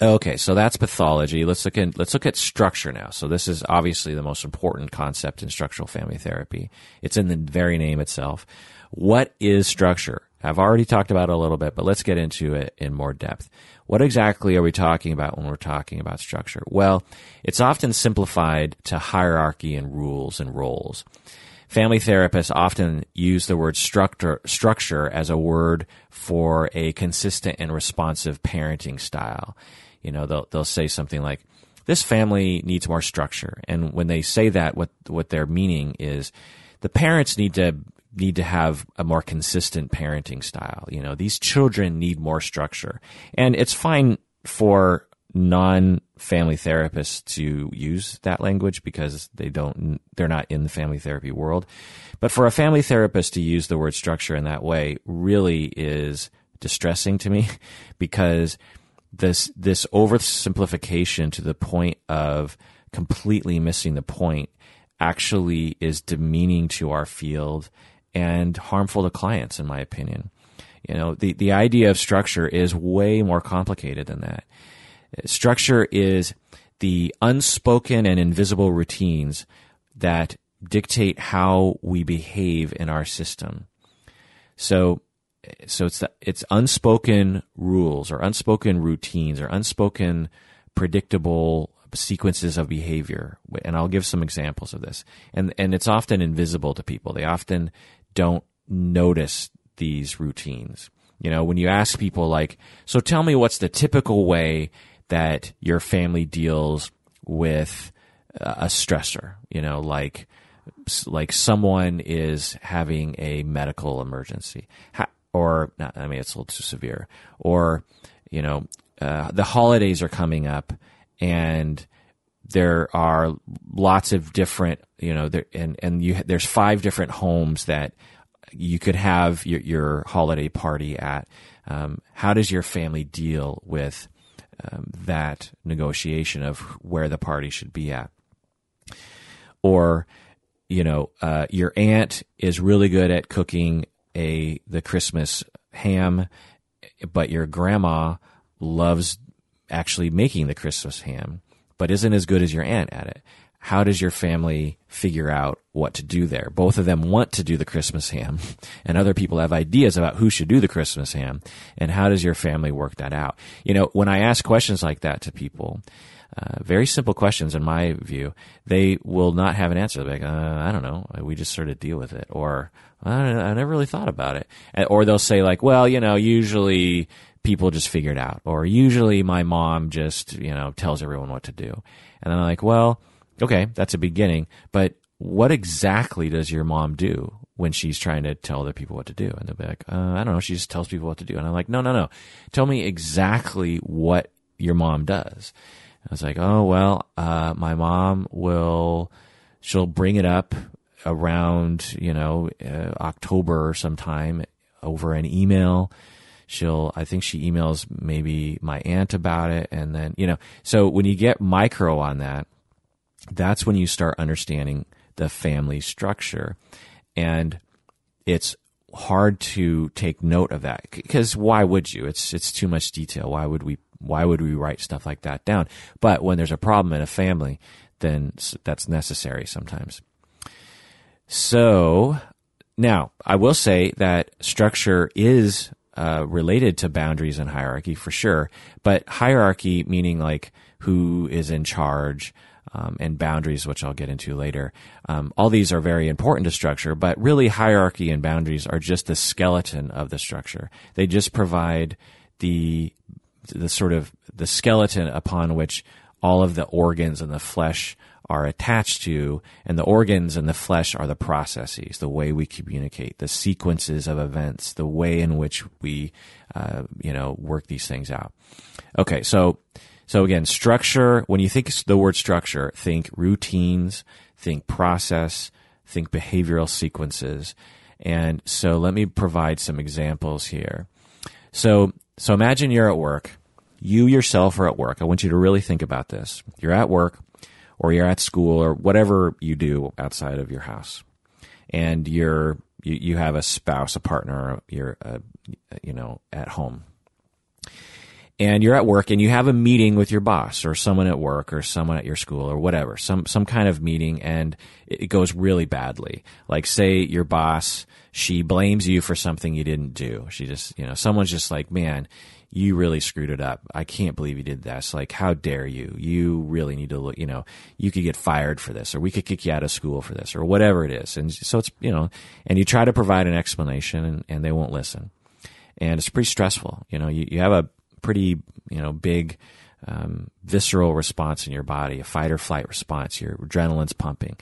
S1: Okay, so that's pathology. Let's look at let's look at structure now. So this is obviously the most important concept in structural family therapy. It's in the very name itself. What is structure? I've already talked about it a little bit, but let's get into it in more depth. What exactly are we talking about when we're talking about structure? Well, it's often simplified to hierarchy and rules and roles. Family therapists often use the word structure, structure as a word for a consistent and responsive parenting style. You know, they'll, they'll say something like, this family needs more structure. And when they say that, what, what they're meaning is the parents need to need to have a more consistent parenting style. You know, these children need more structure. And it's fine for non family therapists to use that language because they don't, they're not in the family therapy world. But for a family therapist to use the word structure in that way really is distressing to me because this, this oversimplification to the point of completely missing the point actually is demeaning to our field and harmful to clients, in my opinion. You know, the, the idea of structure is way more complicated than that. Structure is the unspoken and invisible routines that dictate how we behave in our system. So, so it's the, it's unspoken rules or unspoken routines or unspoken predictable sequences of behavior. And I'll give some examples of this. And and it's often invisible to people. They often don't notice these routines. You know, when you ask people like, so tell me what's the typical way that your family deals with a stressor, you know, like like someone is having a medical emergency, or not, I mean it's a little too severe, or you know, uh, the holidays are coming up, and there are lots of different, you know, there, and and you there's five different homes that you could have your, your holiday party at. Um, how does your family deal with um, that negotiation of where the party should be at? Or, you know, uh, your aunt is really good at cooking a the Christmas ham, but your grandma loves actually making the Christmas ham, but isn't as good as your aunt at it. How does your family figure out what to do there? Both of them want to do the Christmas ham, and other people have ideas about who should do the Christmas ham. And how does your family work that out? You know, when I ask questions like that to people, uh, very simple questions in my view, they will not have an answer. They're like, uh, I don't know. We just sort of deal with it. Or, I, I never really thought about it. Or they'll say like, well, you know, usually people just figure it out. Or usually my mom just, you know, tells everyone what to do. And I'm like, well, okay, that's a beginning, but what exactly does your mom do when she's trying to tell other people what to do? And they'll be like, uh, I don't know. She just tells people what to do. And I'm like, no, no, no. Tell me exactly what your mom does. I was like, oh, well, uh, my mom will, she'll bring it up around, you know, uh, October or sometime over an email she'll i think she emails maybe my aunt about it and then you know so when you get micro on that that's when you start understanding the family structure. And it's hard to take note of that because why would you? It's it's too much detail. Why would we why would we write stuff like that down? But when there's a problem in a family then that's necessary sometimes. So now i will say that structure is uh, related to boundaries and hierarchy for sure, but hierarchy meaning like who is in charge. Um, and boundaries, which I'll get into later. Um, all these are very important to structure, but really hierarchy and boundaries are just the skeleton of the structure. They just provide the the sort of the skeleton upon which all of the organs and the flesh are attached to, and the organs and the flesh are the processes, the way we communicate, the sequences of events, the way in which we, uh, you know, work these things out. Okay, so so again, structure. When you think the word structure, think routines, think process, think behavioral sequences, and so let me provide some examples here. So so imagine you're at work. You yourself are at work. I want you to really think about this. You're at work or you're at school or whatever you do outside of your house. And you're you, you have a spouse a partner you're uh, you know at home. And you're at work and you have a meeting with your boss or someone at work or someone at your school or whatever some some kind of meeting and it goes really badly. Like say your boss she blames you for something you didn't do. She just you know someone's just like man you really screwed it up. I can't believe you did this. Like, how dare you? You really need to look, you know, you could get fired for this, or we could kick you out of school for this, or whatever it is. And so it's, you know, and you try to provide an explanation and, and they won't listen. And it's pretty stressful. You know, you, you have a pretty, you know, big, um, visceral response in your body, a fight or flight response. Your adrenaline's pumping.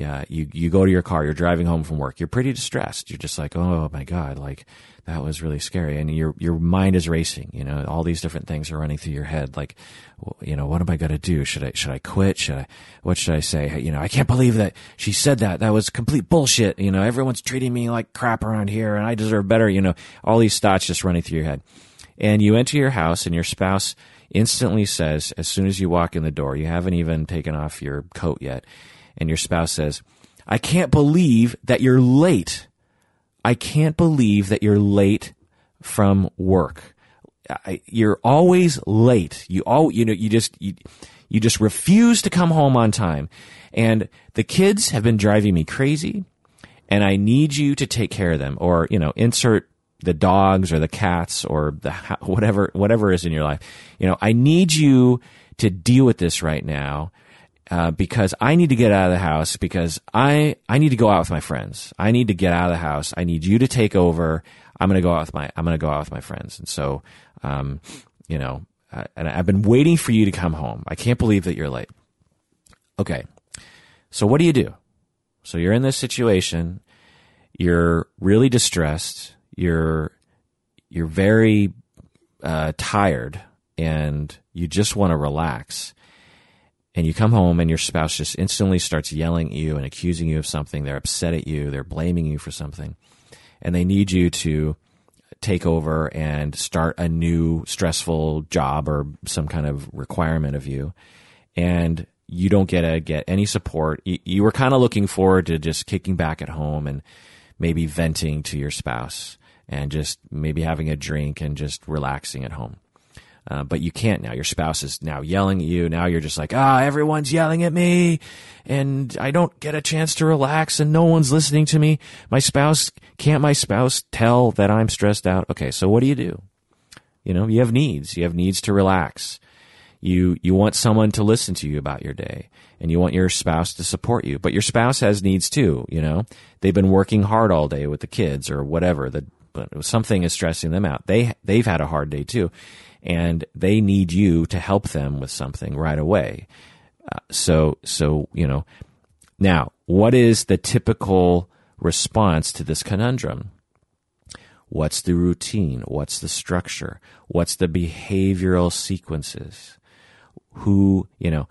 S1: Yeah, you, you go to your car, you're driving home from work, you're pretty distressed. You're just like, oh my God, like that was really scary. And your, your mind is racing, you know, all these different things are running through your head. Like, you know, what am I going to do? Should I, should I quit? Should I, what should I say? You know, I can't believe that she said that. That was complete bullshit. You know, everyone's treating me like crap around here and I deserve better. You know, all these thoughts just running through your head. And you enter your house and your spouse instantly says, as soon as you walk in the door, you haven't even taken off your coat yet and your spouse says, I can't believe that you're late. I can't believe that you're late from work. I, you're always late. You all, you know, you just, you, you just refuse to come home on time. And the kids have been driving me crazy and I need you to take care of them or, you know, insert the dogs or the cats or the whatever, whatever is in your life. You know, I need you to deal with this right now uh, because I need to get out of the house because I I need to go out with my friends. I need to get out of the house. I need you to take over. I'm going to go out with my I'm going to go out with my friends. And so, um, you know, and I've been waiting for you to come home. I can't believe that you're late. Okay, so what do you do? So you're in this situation. You're really distressed. You're you're very uh, tired, and you just want to relax and you come home and your spouse just instantly starts yelling at you and accusing you of something. They're upset at you. They're blaming you for something. And they need you to take over and start a new stressful job or some kind of requirement of you. And you don't get to get any support. You, were kind of looking forward to just kicking back at home and maybe venting to your spouse and just maybe having a drink and just relaxing at home. Uh, but you can't now. Your spouse is now yelling at you. Now you're just like, ah, everyone's yelling at me and I don't get a chance to relax and no one's listening to me. My spouse, can't my spouse tell that I'm stressed out? Okay. So what do you do? You know, you have needs. You have needs to relax. You, you want someone to listen to you about your day and you want your spouse to support you, but your spouse has needs too. You know, they've been working hard all day with the kids or whatever. The, but something is stressing them out. They, they've had a hard day too and they need you to help them with something right away. Uh, so, so, you know, now, what is the typical response to this conundrum? What's the routine? What's the structure? What's the behavioral sequences? Who, you know,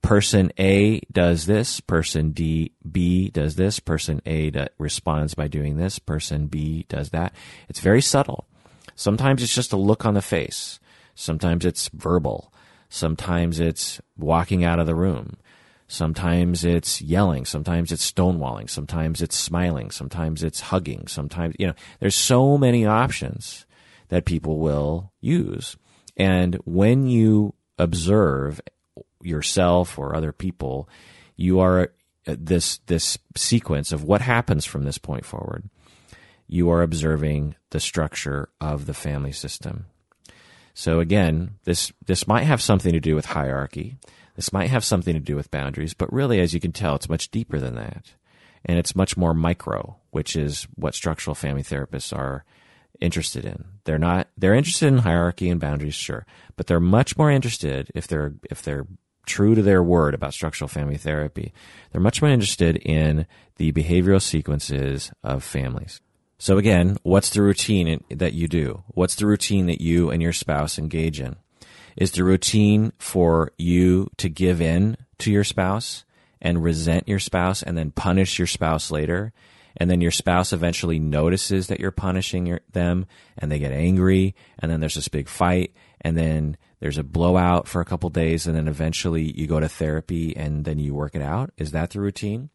S1: person A does this, person D, B does this, person A responds by doing this, person B does that. It's very subtle. Sometimes it's just a look on the face. Sometimes it's verbal. Sometimes it's walking out of the room. Sometimes it's yelling. Sometimes it's stonewalling. Sometimes it's smiling. Sometimes it's hugging. Sometimes, you know, there's so many options that people will use. And when you observe yourself or other people, you are uh, this, this sequence of what happens from this point forward you are observing the structure of the family system. So again, this, this might have something to do with hierarchy. This might have something to do with boundaries, but really, as you can tell, it's much deeper than that. And it's much more micro, which is what structural family therapists are interested in. They're not, they're interested in hierarchy and boundaries, sure, but they're much more interested if they're, if they're true to their word about structural family therapy. They're much more interested in the behavioral sequences of families. So again, what's the routine that you do? What's the routine that you and your spouse engage in? Is the routine for you to give in to your spouse and resent your spouse and then punish your spouse later? And then your spouse eventually notices that you're punishing your, them and they get angry and then there's this big fight and then there's a blowout for a couple days and then eventually you go to therapy and then you work it out. Is that the routine?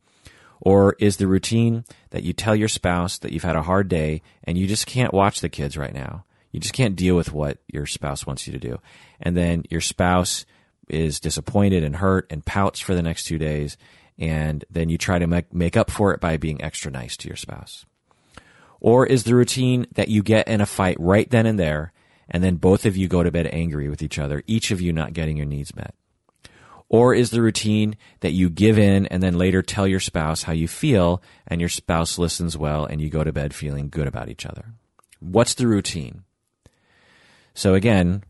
S1: Or is the routine that you tell your spouse that you've had a hard day and you just can't watch the kids right now? You just can't deal with what your spouse wants you to do. And then your spouse is disappointed and hurt and pouts for the next two days. And then you try to make, make up for it by being extra nice to your spouse. Or is the routine that you get in a fight right then and there and then both of you go to bed angry with each other, each of you not getting your needs met? Or is the routine that you give in and then later tell your spouse how you feel and your spouse listens well and you go to bed feeling good about each other? What's the routine? So again,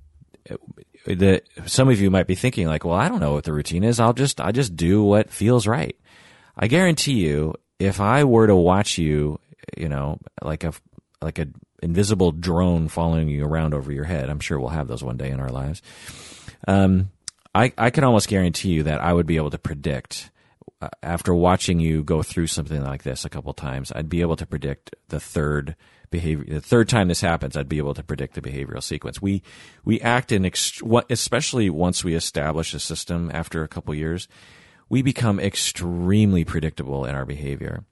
S1: the, some of you might be thinking like, well, I don't know what the routine is. I'll just, I just do what feels right. I guarantee you, if I were to watch you, you know, like a like a invisible drone following you around over your head, I'm sure we'll have those one day in our lives. Um, I I can almost guarantee you that I would be able to predict uh, after watching you go through something like this a couple times, I'd be able to predict the third behavior. The third time this happens, I'd be able to predict the behavioral sequence. We we act in especially once we establish a system after a couple years, we become extremely predictable in our behavior.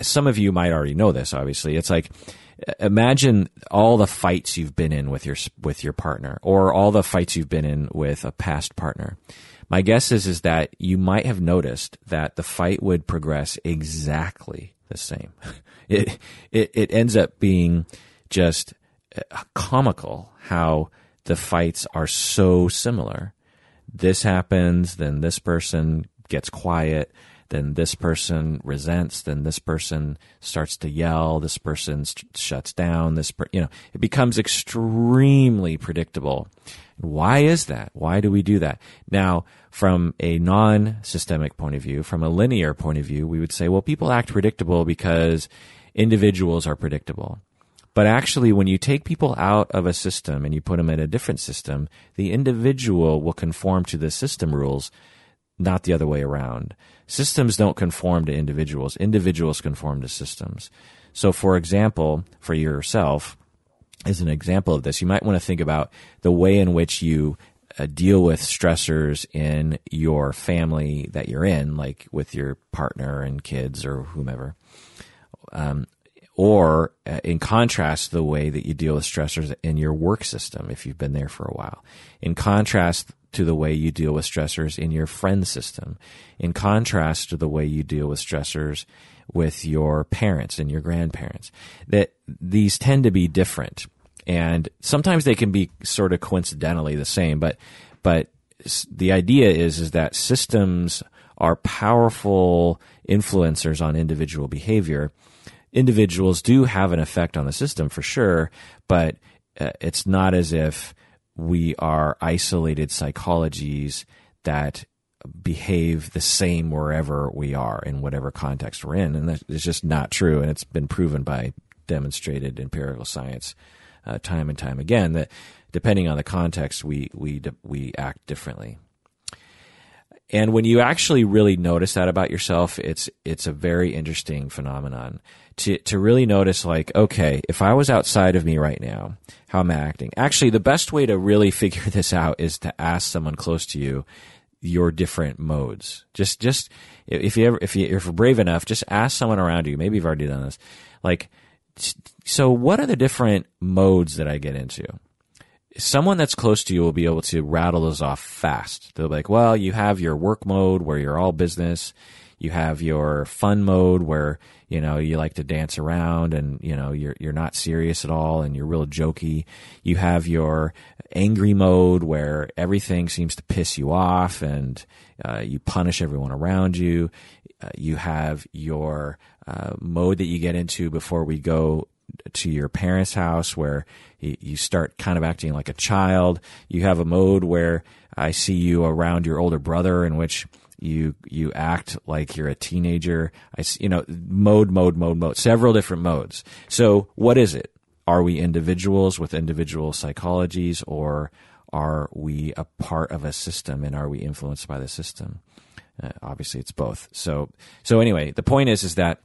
S1: Some of you might already know this. Obviously, it's like imagine all the fights you've been in with your with your partner, or all the fights you've been in with a past partner my guess is is that you might have noticed that the fight would progress exactly the same. It it it ends up being just uh, comical how the fights are so similar. This happens, then this person gets quiet, then this person resents, then this person starts to yell, this person st- shuts down, this per- you know, it becomes extremely predictable. Why is that? Why do we do that? Now, from a non-systemic point of view, from a linear point of view, we would say, well, people act predictable because individuals are predictable. But actually, when you take people out of a system and you put them in a different system, the individual will conform to the system rules, not the other way around. Systems don't conform to individuals. Individuals conform to systems. So, for example, for yourself, as an example of this, you might want to think about the way in which you uh, deal with stressors in your family that you're in, like with your partner and kids or whomever. Um, or uh, in contrast, the way that you deal with stressors in your work system, if you've been there for a while. In contrast to the way you deal with stressors in your friend system. In contrast to the way you deal with stressors with your parents and your grandparents. That these tend to be different. And sometimes they can be sort of coincidentally the same, but, but the idea is, is that systems are powerful influencers on individual behavior. Individuals do have an effect on the system for sure, but uh, it's not as if we are isolated psychologies that behave the same wherever we are in whatever context we're in. And that is just not true. And it's been proven by demonstrated empirical science uh, time and time again that depending on the context, we, we, we act differently. And when you actually really notice that about yourself, it's, it's a very interesting phenomenon to, to really notice like, okay, if I was outside of me right now, how am I acting? Actually, the best way to really figure this out is to ask someone close to you your different modes. Just, just if you ever, if you, if you're brave enough, just ask someone around you. Maybe you've already done this. Like, so what are the different modes that I get into? Someone that's close to you will be able to rattle those off fast. They'll be like, well, you have your work mode where you're all business. You have your fun mode where, you know, you like to dance around and, you know, you're, you're not serious at all and you're real jokey. You have your angry mode where everything seems to piss you off and uh, you punish everyone around you. Uh, you have your uh, mode that you get into before we go to your parents' house where you start kind of acting like a child. You have a mode where I see you around your older brother in which you you act like you're a teenager. I you know mode mode mode mode several different modes. So what is it? Are we individuals with individual psychologies or are we a part of a system and are we influenced by the system? Uh, obviously it's both. So so anyway, the point is is that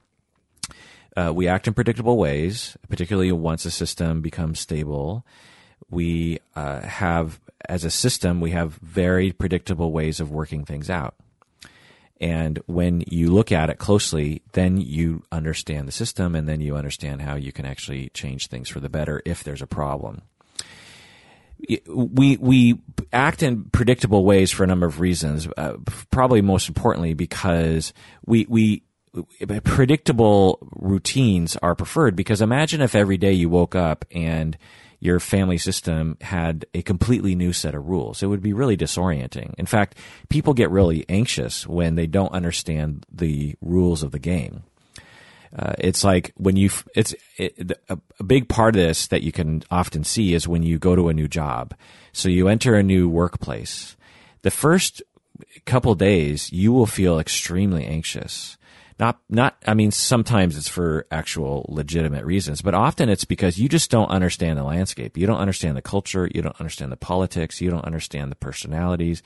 S1: uh, we act in predictable ways, particularly once a system becomes stable. We uh, have, as a system, we have very predictable ways of working things out. And when you look at it closely, then you understand the system and then you understand how you can actually change things for the better if there's a problem. We, we act in predictable ways for a number of reasons, uh, probably most importantly because we, we predictable routines are preferred because imagine if every day you woke up and your family system had a completely new set of rules. It would be really disorienting. In fact, people get really anxious when they don't understand the rules of the game. Uh, it's like when you, it's it, a, a big part of this that you can often see is when you go to a new job. So you enter a new workplace. The first couple days, you will feel extremely anxious. Not, not, I mean, sometimes it's for actual legitimate reasons, but often it's because you just don't understand the landscape. You don't understand the culture. You don't understand the politics. You don't understand the personalities.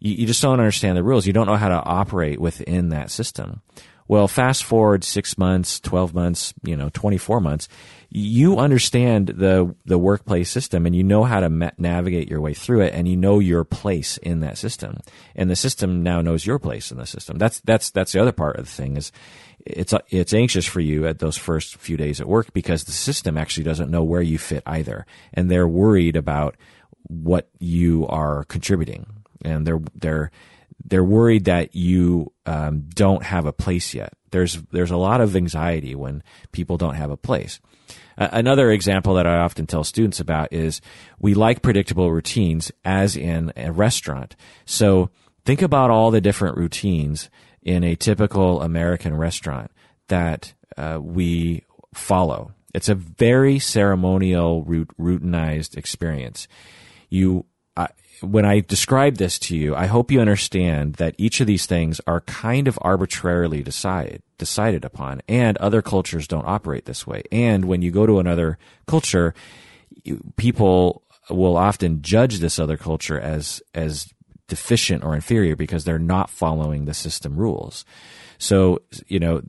S1: You, you just don't understand the rules. You don't know how to operate within that system. Well, fast forward six months, 12 months, you know, 24 months, you understand the, the workplace system and you know how to ma- navigate your way through it and you know your place in that system. And the system now knows your place in the system. That's, that's, that's the other part of the thing is it's, it's anxious for you at those first few days at work because the system actually doesn't know where you fit either. And they're worried about what you are contributing and they're, they're, they're worried that you um, don't have a place yet. There's there's a lot of anxiety when people don't have a place. Another example that I often tell students about is we like predictable routines, as in a restaurant. So think about all the different routines in a typical American restaurant that uh, we follow. It's a very ceremonial, routinized experience. You when I describe this to you, I hope you understand that each of these things are kind of arbitrarily decided decided upon, and other cultures don't operate this way. And when you go to another culture, people will often judge this other culture as as deficient or inferior because they're not following the system rules. So, you know,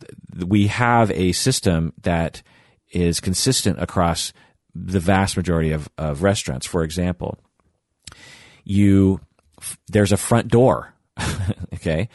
S1: we have a system that is consistent across the vast majority of, of restaurants. For example, you there's a front door. okay,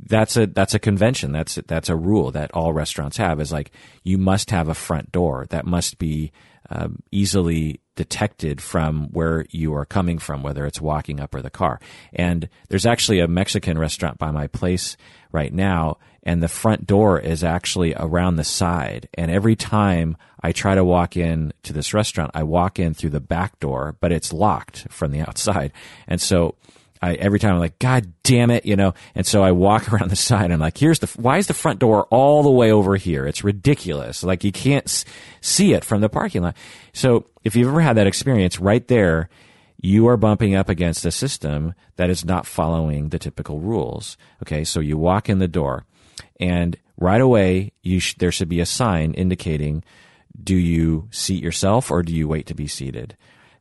S1: that's a that's a convention. That's that's a rule that all restaurants have. Is like you must have a front door that must be um, easily detected from where you are coming from, whether it's walking up or the car. And there's actually a Mexican restaurant by my place right now, and the front door is actually around the side. And every time I try to walk in to this restaurant, I walk in through the back door, but it's locked from the outside. And so I, every time I'm like, God damn it, you know. And so I walk around the side. I'm like, here's the why is the front door all the way over here? It's ridiculous. Like you can't see it from the parking lot. So if you've ever had that experience, right there, you are bumping up against a system that is not following the typical rules. Okay, so you walk in the door, and right away, you sh- there should be a sign indicating: Do you seat yourself or do you wait to be seated?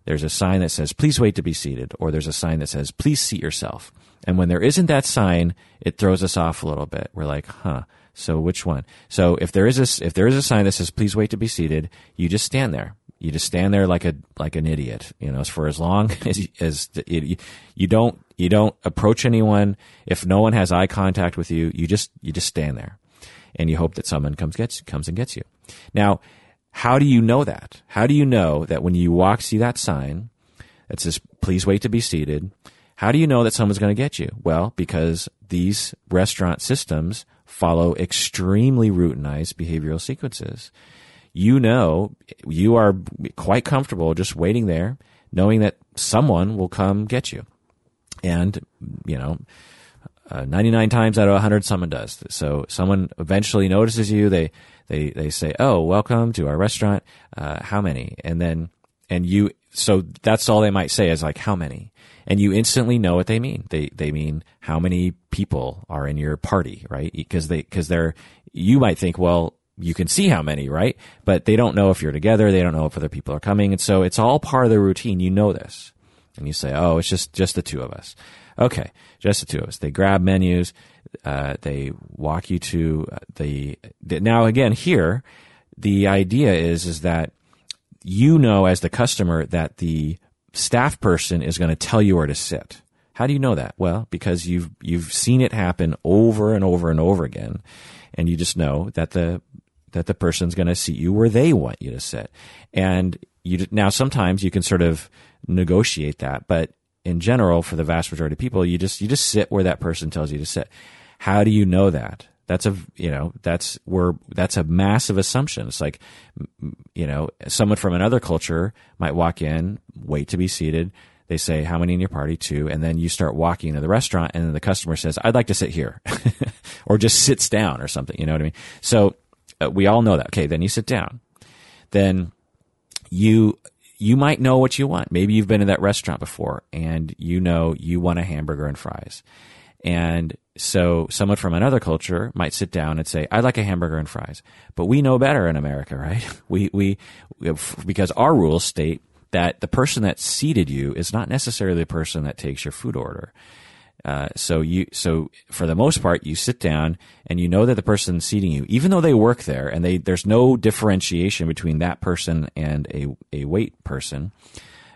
S1: there's a sign that says, please wait to be seated, or there's a sign that says, please seat yourself. And when there isn't that sign, it throws us off a little bit. We're like, huh, so which one? So if there is a, if there is a sign that says, please wait to be seated, you just stand there. You just stand there like a, like an idiot, you know, for as long as, as you, you don't, you don't approach anyone. If no one has eye contact with you, you just, you just stand there and you hope that someone comes gets, comes and gets you. Now, how do you know that? How do you know that when you walk, see that sign that says, please wait to be seated? How do you know that someone's going to get you? Well, because these restaurant systems follow extremely routinized behavioral sequences. You know, you are quite comfortable just waiting there, knowing that someone will come get you. And, you know, uh, 99 times out of 100, someone does. So someone eventually notices you. They, they, they say, Oh, welcome to our restaurant. Uh, how many? And then, and you, so that's all they might say is like, how many? And you instantly know what they mean. They, they mean how many people are in your party, right? Because they, cause they're, you might think, well, you can see how many, right? But they don't know if you're together. They don't know if other people are coming. And so it's all part of the routine. You know this. And you say, oh, it's just, just the two of us. Okay, just the two of us. They grab menus. Uh, they walk you to the, the. Now again, here, the idea is is that you know as the customer that the staff person is going to tell you where to sit. How do you know that? Well, because you've you've seen it happen over and over and over again, and you just know that the that the person's going to seat you where they want you to sit. And you now sometimes you can sort of negotiate that, but in general, for the vast majority of people, you just you just sit where that person tells you to sit. How do you know that? That's a you know that's where that's a massive assumption. It's like you know someone from another culture might walk in, wait to be seated. They say how many in your party? Two, and then you start walking to the restaurant, and then the customer says, "I'd like to sit here," or just sits down or something. You know what I mean? So uh, we all know that. Okay, then you sit down. Then you you might know what you want. Maybe you've been in that restaurant before and you know you want a hamburger and fries. And so someone from another culture might sit down and say, I'd like a hamburger and fries. But we know better in America, right? We, we, because our rules state that the person that seated you is not necessarily the person that takes your food order. Uh, so you, so for the most part, you sit down and you know that the person seating you, even though they work there and they, there's no differentiation between that person and a, a wait person,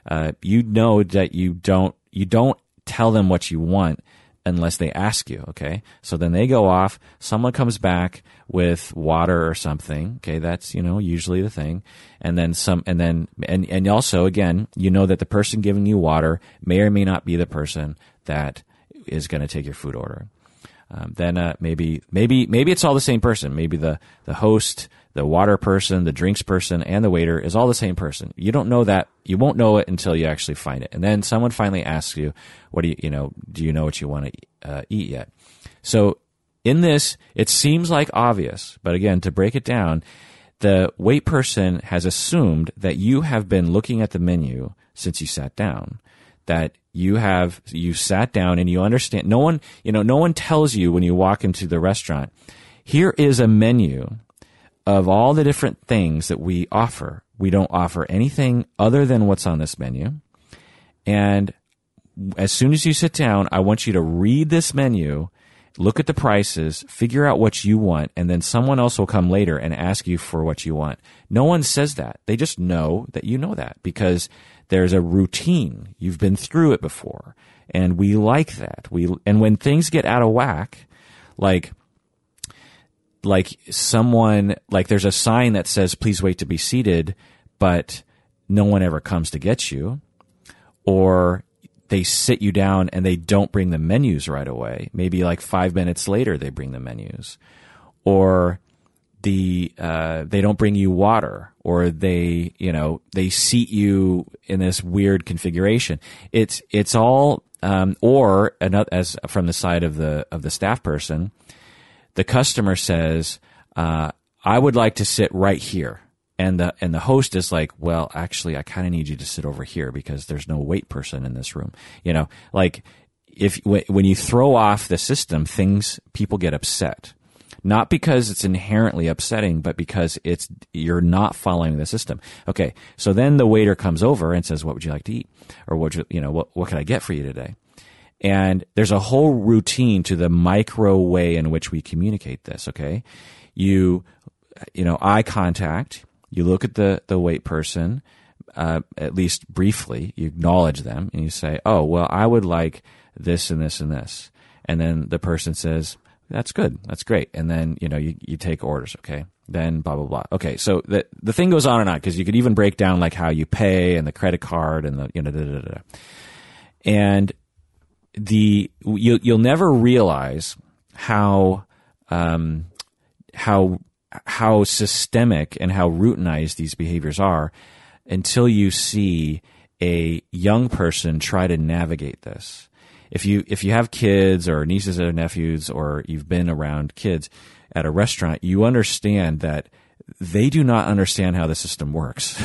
S1: uh, you know that you don't, you don't tell them what you want unless they ask you. Okay. So then they go off. Someone comes back with water or something. Okay. That's, you know, usually the thing. And then some, and then, and, and also again, you know that the person giving you water may or may not be the person that is going to take your food order. Um, then uh, maybe maybe maybe it's all the same person. Maybe the the host, the water person, the drinks person, and the waiter is all the same person. You don't know that. You won't know it until you actually find it. And then someone finally asks you, "What do you you know? Do you know what you want to uh, eat yet?" So in this, it seems like obvious, but again, to break it down, the wait person has assumed that you have been looking at the menu since you sat down that you have you sat down and you understand no one you know no one tells you when you walk into the restaurant here is a menu of all the different things that we offer. We don't offer anything other than what's on this menu. And as soon as you sit down i want you to read this menu look at the prices figure out what you want and then someone else will come later and ask you for what you want no one says that they just know that you know that because there's a routine. You've been through it before. And we like that. We, and when things get out of whack, like, like someone, like there's a sign that says, please wait to be seated, but no one ever comes to get you. Or they sit you down and they don't bring the menus right away. Maybe like five minutes later, they bring the menus. Or the uh, they don't bring you water or they you know they seat you in this weird configuration it's it's all um, or another, as from the side of the of the staff person the customer says uh, I would like to sit right here and the and the host is like well actually I kind of need you to sit over here because there's no wait person in this room you know like if when you throw off the system things people get upset not because it's inherently upsetting, but because it's you're not following the system. Okay, so then the waiter comes over and says, "What would you like to eat?" Or what you, you know, what what can I get for you today? And there's a whole routine to the micro way in which we communicate this. Okay, you you know eye contact. You look at the the wait person. Uh, at least briefly, you acknowledge them and you say, "Oh, well, I would like this and this and this," and then the person says, that's good. That's great. And then, you know, you, you take orders. Okay. Then blah, blah, blah. Okay. So the, the thing goes on and on because you could even break down like how you pay and the credit card and the, you know, da, da, da, and the, you, you'll never realize how, um, how, how systemic and how routinized these behaviors are until you see a young person try to navigate this if you if you have kids or nieces or nephews or you've been around kids at a restaurant, you understand that they do not understand how the system works.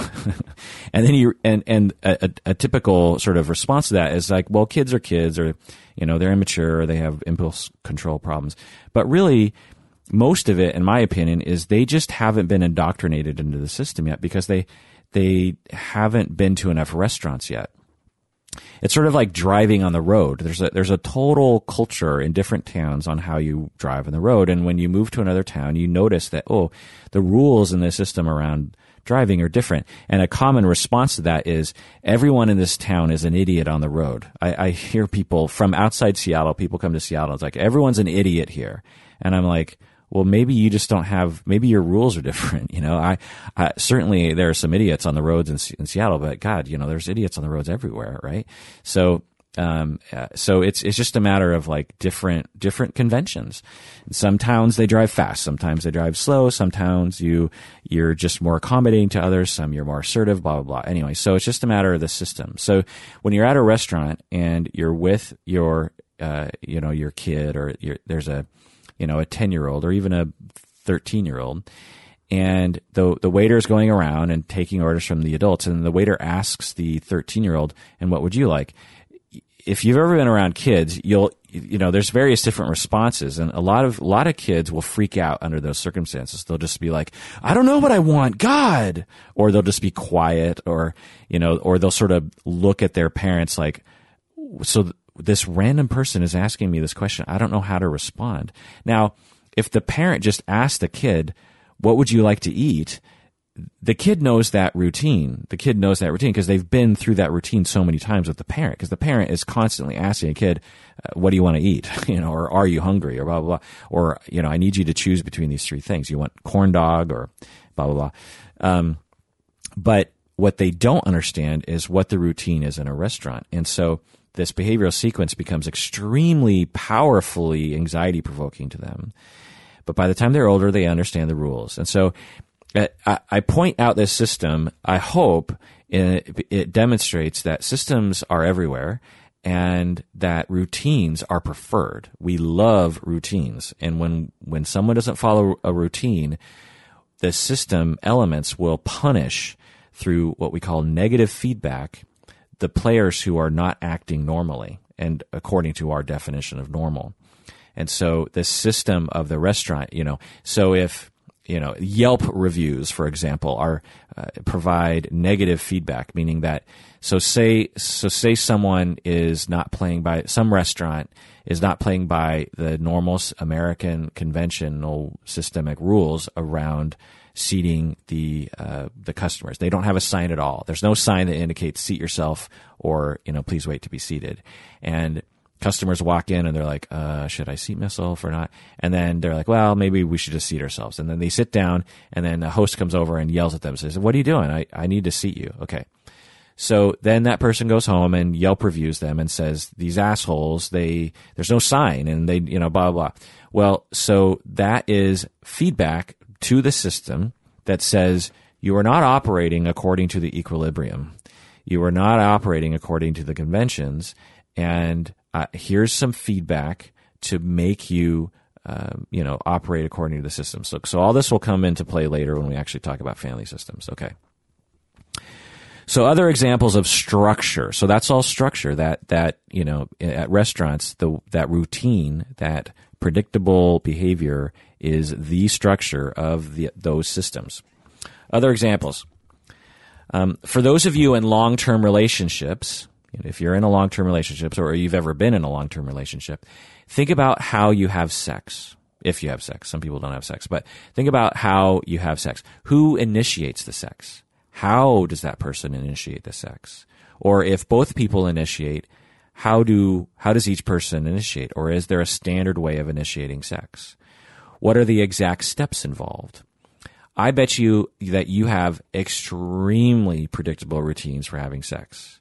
S1: and then you and and a, a, typical sort of response to that is like, well, kids are kids, or you know, they're immature, or they have impulse control problems. But really, most of it, in my opinion, is they just haven't been indoctrinated into the system yet because they they haven't been to enough restaurants yet it's sort of like driving on the road. There's a there's a total culture in different towns on how you drive on the road, and when you move to another town, you notice that oh, the rules in the system around driving are different. And a common response to that is everyone in this town is an idiot on the road. I, I hear people from outside Seattle. People come to Seattle. It's like everyone's an idiot here, and I'm like well, maybe you just don't have, maybe your rules are different. You know, I, I certainly there are some idiots on the roads in, in, Seattle, but God, you know, there's idiots on the roads everywhere, right? So, um, uh, so it's it's just a matter of like different different conventions. Some towns they drive fast, sometimes they drive slow. Some towns you you're just more accommodating to others. Some you're more assertive. Blah blah blah. Anyway, so it's just a matter of the system. So when you're at a restaurant and you're with your uh, you know your kid or there's a you know, a 10 year old or even a 13 year old, and the the waiter is going around and taking orders from the adults, and the waiter asks the 13 year old, "And what would you like?" If you've ever been around kids, you'll you know there's various different responses, and a lot of a lot of kids will freak out under those circumstances. They'll just be like, "I don't know what I want, God," or they'll just be quiet, or you know, or they'll sort of look at their parents like, "So." Th- this random person is asking me this question. I don't know how to respond. Now, if the parent just asked the kid, what would you like to eat? The kid knows that routine. The kid knows that routine because they've been through that routine so many times with the parent. Because the parent is constantly asking a kid, uh, "What do you want to eat?" You know, or "Are you hungry?" or blah blah blah. Or you know, "I need you to choose between these three things. You want corn dog or blah blah blah." Um, but what they don't understand is what the routine is in a restaurant, and so this behavioral sequence becomes extremely powerfully anxiety provoking to them. But by the time they're older, they understand the rules. And so uh, I, point out this system. I hope it, it demonstrates that systems are everywhere and that routines are preferred. We love routines. And when, when someone doesn't follow a routine, the system elements will punish through what we call negative feedback the players who are not acting normally and according to our definition of normal. And so the system of the restaurant, you know, so if you know Yelp reviews, for example, are uh, provide negative feedback, meaning that so say so say someone is not playing by some restaurant is not playing by the normal American conventional systemic rules around seating the uh, the customers. They don't have a sign at all. There's no sign that indicates seat yourself or you know please wait to be seated. And customers walk in and they're like, uh, should I seat myself or not? And then they're like, well, maybe we should just seat ourselves. And then they sit down and then a host comes over and yells at them says, what are you doing? I, I need to seat you. Okay. So then that person goes home and Yelp reviews them and says, these assholes, they, there's no sign and they, you know, blah, blah, blah. Well, so that is feedback to the system that says you are not operating according to the equilibrium. You are not operating according to the conventions. And uh, here's some feedback to make you um, you know operate according to the system. So, so all this will come into play later when we actually talk about family systems. Okay. So other examples of structure. So that's all structure. That that you know at restaurants the that routine that predictable behavior is the structure of the, those systems other examples um, for those of you in long-term relationships if you're in a long term relationship or you've ever been in a long term relationship, think about how you have sex. If you have sex, some people don't have sex, but think about how you have sex. Who initiates the sex? How does that person initiate the sex? Or if both people initiate, how do how does each person initiate? Or is there a standard way of initiating sex? What are the exact steps involved? I bet you that you have extremely predictable routines for having sex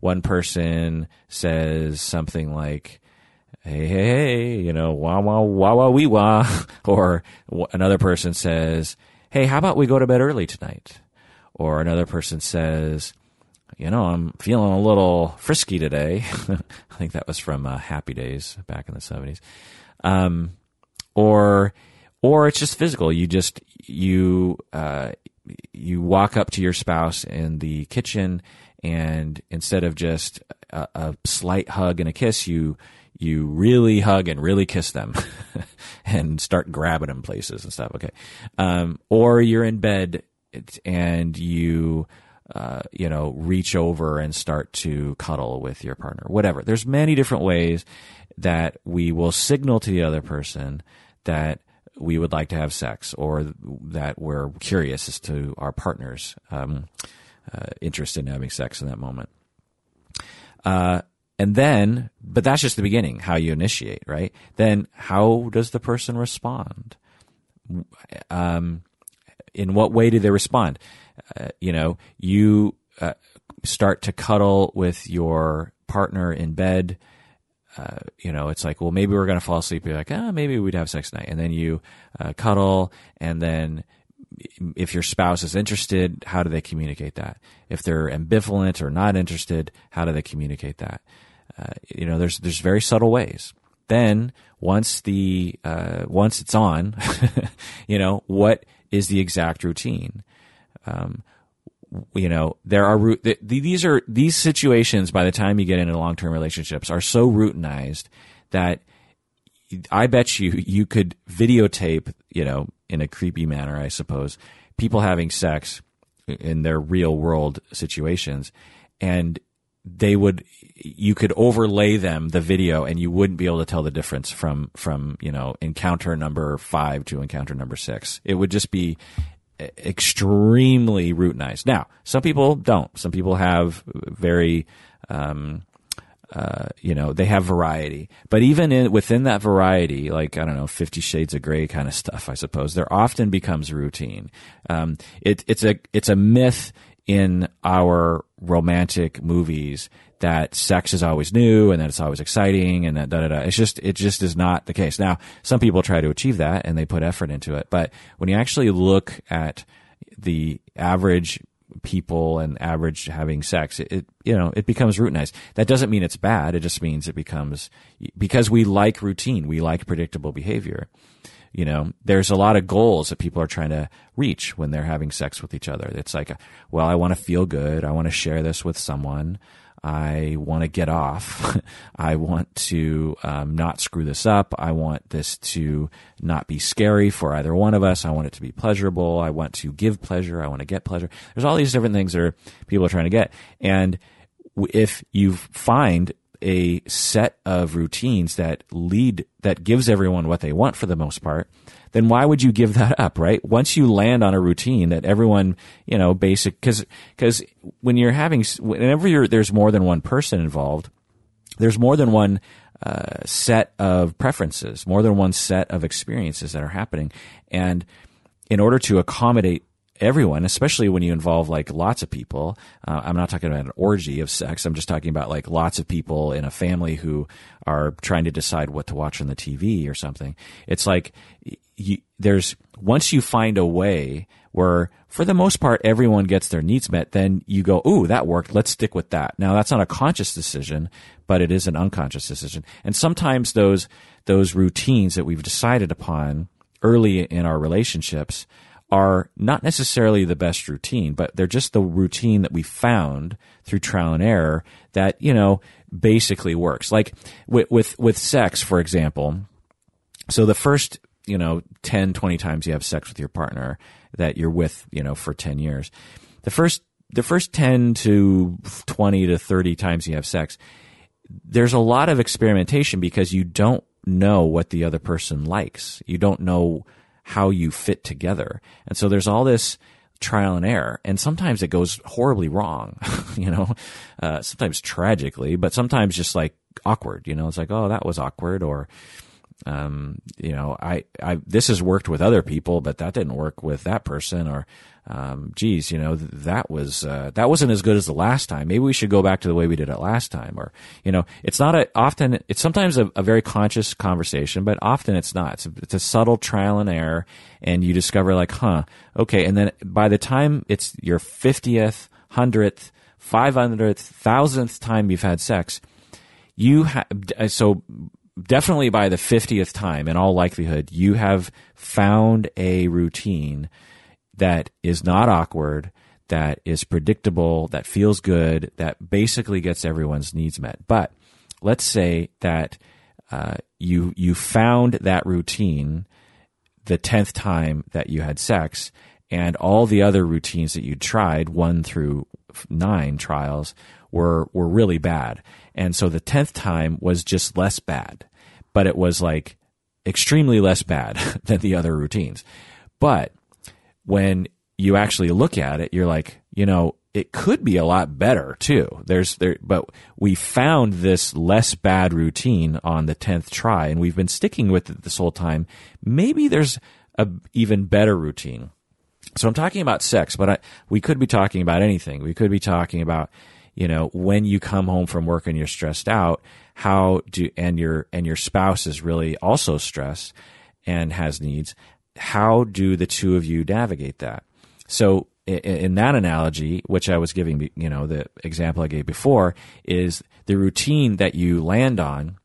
S1: one person says something like, hey, hey, hey, you know, wah, wah, wah, wah, wee, wah. Or another person says, hey, how about we go to bed early tonight? Or another person says, you know, I'm feeling a little frisky today. I think that was from uh, Happy Days back in the 70s. Um, or, or it's just physical. You just, you, uh, you walk up to your spouse in the kitchen and instead of just a, a slight hug and a kiss, you you really hug and really kiss them and start grabbing them places and stuff. Okay, um, or you're in bed and you uh, you know reach over and start to cuddle with your partner. Whatever. There's many different ways that we will signal to the other person that we would like to have sex or that we're curious as to our partner's um, uh, interest in having sex in that moment. Uh, and then, but that's just the beginning, how you initiate, right? Then how does the person respond? Um, in what way do they respond? Uh, you know, you uh, start to cuddle with your partner in bed. Uh, you know, it's like, well, maybe we're going to fall asleep. You're like, ah, maybe we'd have sex tonight. And then you uh, cuddle, and then if your spouse is interested, how do they communicate that? If they're ambivalent or not interested, how do they communicate that? Uh, you know, there's there's very subtle ways. Then once the uh, once it's on, you know, what is the exact routine. Um, you know, there are these are these situations. By the time you get into long term relationships, are so routinized that I bet you you could videotape, you know, in a creepy manner, I suppose, people having sex in their real world situations, and they would you could overlay them the video and you wouldn't be able to tell the difference from from you know encounter number five to encounter number six it would just be extremely routinized. Now some people don't. Some people have very um, uh, you know they have variety. But even in, within that variety like i don't know 50 shades of gray kind of stuff i suppose there often becomes routine. Um, it, it's a it's a myth in our romantic movies that sex is always new and that it's always exciting and that da da da. It's just it just is not the case. Now, some people try to achieve that and they put effort into it, but when you actually look at the average people and average having sex, it, it, you know it becomes routinized. That doesn't mean it's bad. It just means it becomes because we like routine, we like predictable behavior you know, there's a lot of goals that people are trying to reach when they're having sex with each other. It's like, well, I want to feel good. I want to share this with someone. I want to get off. I want to um, not screw this up. I want this to not be scary for either one of us. I want it to be pleasurable. I want to give pleasure. I want to get pleasure. There's all these different things that people are trying to get. And if you find a set of routines that lead that gives everyone what they want for the most part then why would you give that up right? Once you land on a routine that everyone you know basic because because when you're having whenever you're there's more than one person involved there's more than one uh, set of preferences more than one set of experiences that are happening. And in order to accommodate everyone, especially when you involve like lots of people. Uh, I'm not talking about an orgy of sex. I'm just talking about like lots of people in a family who are trying to decide what to watch on the TV or something. It's like you, there's once you find a way where for the most part everyone gets their needs met, then you go, "Ooh, that worked. Let's stick with that." Now that's not a conscious decision, but it is an unconscious decision. And sometimes those those routines that we've decided upon early in our relationships are not necessarily the best routine, but they're just the routine that we found through trial and error that, you know, basically works. Like with, with, with sex, for example. So the first, you know, 10, 20 times you have sex with your partner that you're with, you know, for 10 years, the first, the first 10 to 20 to 30 times you have sex, there's a lot of experimentation because you don't know what the other person likes. You don't know how you fit together. And so there's all this trial and error. And sometimes it goes horribly wrong, you know, uh, sometimes tragically, but sometimes just like awkward, you know, it's like, oh, that was awkward or, um, you know, I, I, this has worked with other people, but that didn't work with that person or, um, geez, you know, that was, uh, that wasn't as good as the last time. Maybe we should go back to the way we did it last time. Or, you know, it's not a, often, it's sometimes a, a very conscious conversation, but often it's not. It's a, it's a subtle trial and error. And you discover like, huh, okay. And then by the time it's your 50th, 100th, 500th, 1000th time you've had sex, you have, so definitely by the 50th time, in all likelihood, you have found a routine that is not awkward, that is predictable, that feels good, that basically gets everyone's needs met. But let's say that uh, you you found that routine the tenth time that you had sex, and all the other routines that you tried, one through nine trials, were were really bad, and so the tenth time was just less bad, but it was like extremely less bad than the other routines. But when you actually look at it, you're like, you know, it could be a lot better too. There's there, but we found this less bad routine on the 10th try and we've been sticking with it this whole time. Maybe there's a even better routine. So I'm talking about sex, but I, we could be talking about anything. We could be talking about, you know, when you come home from work and you're stressed out, how do, and your, and your spouse is really also stressed and has needs how do the two of you navigate that? So in that analogy, which I was giving, you know, the example I gave before is the routine that you land on,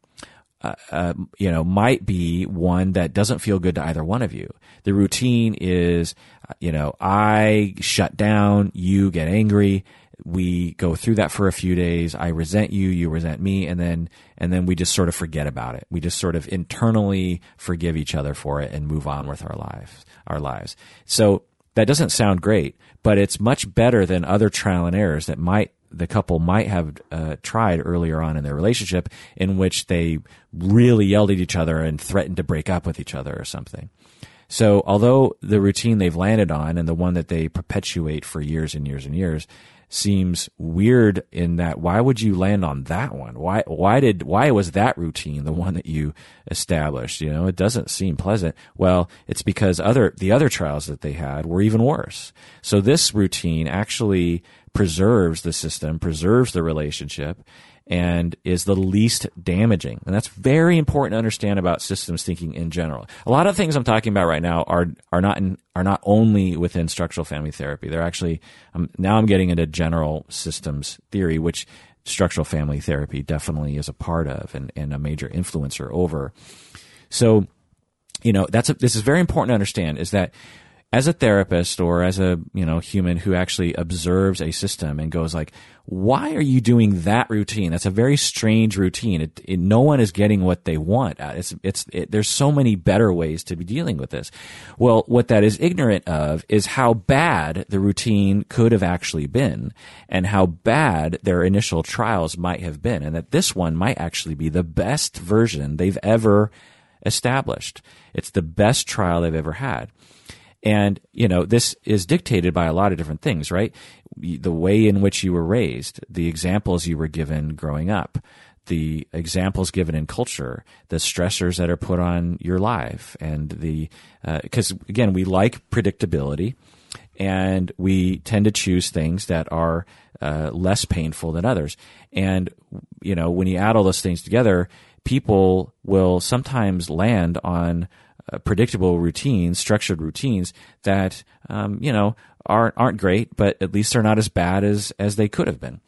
S1: uh, uh, you know, might be one that doesn't feel good to either one of you. The routine is you know, I shut down, you get angry, we go through that for a few days. I resent you, you resent me, and then and then we just sort of forget about it. We just sort of internally forgive each other for it and move on with our lives. Our lives. So that doesn't sound great, but it's much better than other trial and errors that might the couple might have uh, tried earlier on in their relationship, in which they really yelled at each other and threatened to break up with each other or something. So, although the routine they've landed on and the one that they perpetuate for years and years and years seems weird in that why would you land on that one? Why why did why was that routine the one that you established? You know, it doesn't seem pleasant. Well, it's because other the other trials that they had were even worse. So this routine actually preserves the system, preserves the relationship, and is the least damaging. And that's very important to understand about systems thinking in general. A lot of things I'm talking about right now are are not in, are not only within structural family therapy. They're actually um, now I'm getting into general systems theory, which structural family therapy definitely is a part of and, and a major influencer over. So, you know, that's a, this is very important to understand is that as a therapist or as a you know human who actually observes a system and goes like why are you doing that routine? That's a very strange routine. It, it, no one is getting what they want. Uh, it's it's it, there's so many better ways to be dealing with this. Well what that is ignorant of is how bad the routine could have actually been and how bad their initial trials might have been and that this one might actually be the best version they've ever established. It's the best trial they've ever had. And, you know, this is dictated by a lot of different things, right? The way in which you were raised, the examples you were given growing up, the examples given in culture, the stressors that are put on your life, and the, because uh, again, we like predictability and we tend to choose things that are uh, less painful than others. And, you know, when you add all those things together, people will sometimes land on uh, predictable routines, structured routines that um, you know aren't aren't great, but at least they're not as bad as as they could have been.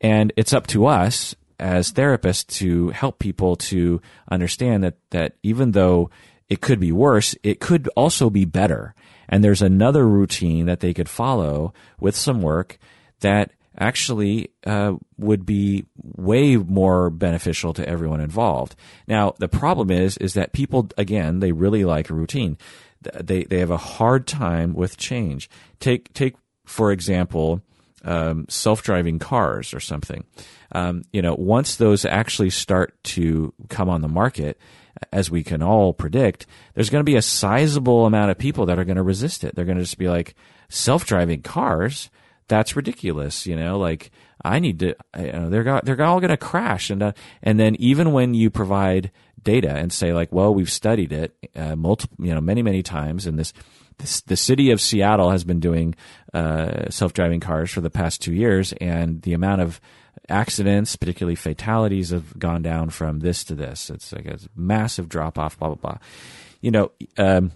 S1: And it's up to us as therapists to help people to understand that that even though it could be worse, it could also be better. And there's another routine that they could follow with some work that actually uh, would be way more beneficial to everyone involved. Now, the problem is, is that people, again, they really like a routine. They, they have a hard time with change. Take, take, for example, um, self-driving cars or something. Um, you know, once those actually start to come on the market, as we can all predict, there's going to be a sizable amount of people that are going to resist it. They're going to just be like, self-driving cars? that's ridiculous. You know, like I need to, you know, they're they're all going to crash, and uh, and then even when you provide data and say like, well, we've studied it uh, multiple, you know, many many times, and this. This, the city of Seattle has been doing uh, self-driving cars for the past two years, and the amount of accidents, particularly fatalities, have gone down from this to this. It's like a massive drop off. Blah blah blah. You know, um,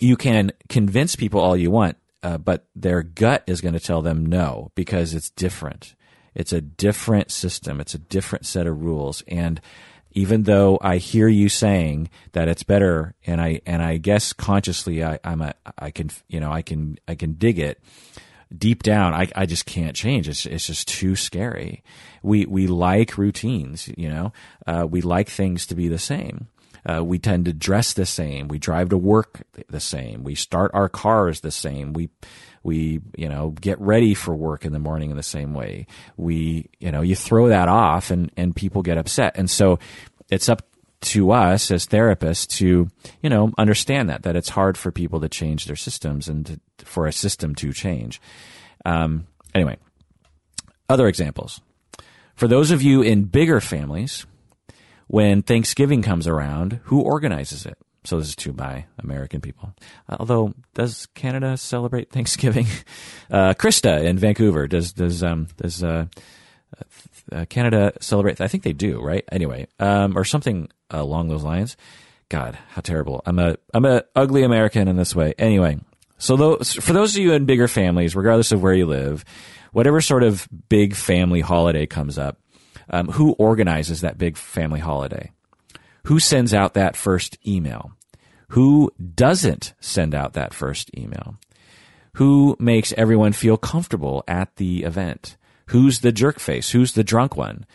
S1: you can convince people all you want uh, but their gut is going to tell them no because it's different. It's a different system. It's a different set of rules. And even though I hear you saying that it's better, and I and I guess consciously I, I'm a I can you know I can I can dig it deep down. I I just can't change. It's it's just too scary. We we like routines. You know, uh, we like things to be the same. Uh, we tend to dress the same. We drive to work the same. We start our cars the same. We we you know get ready for work in the morning in the same way. We you know you throw that off and and people get upset. And so it's up to us as therapists to you know understand that that it's hard for people to change their systems and to, for a system to change. Um, anyway, other examples. For those of you in bigger families, when Thanksgiving comes around, who organizes it? So this is to by American people. Although, does Canada celebrate Thanksgiving? Uh, Krista in Vancouver does does um, does uh, uh, Canada celebrate? I think they do, right? Anyway, um, or something along those lines. God, how terrible! I'm a I'm a ugly American in this way. Anyway, so those, for those of you in bigger families, regardless of where you live, whatever sort of big family holiday comes up, um, who organizes that big family holiday? Who sends out that first email? Who doesn't send out that first email? Who makes everyone feel comfortable at the event? Who's the jerk face? Who's the drunk one?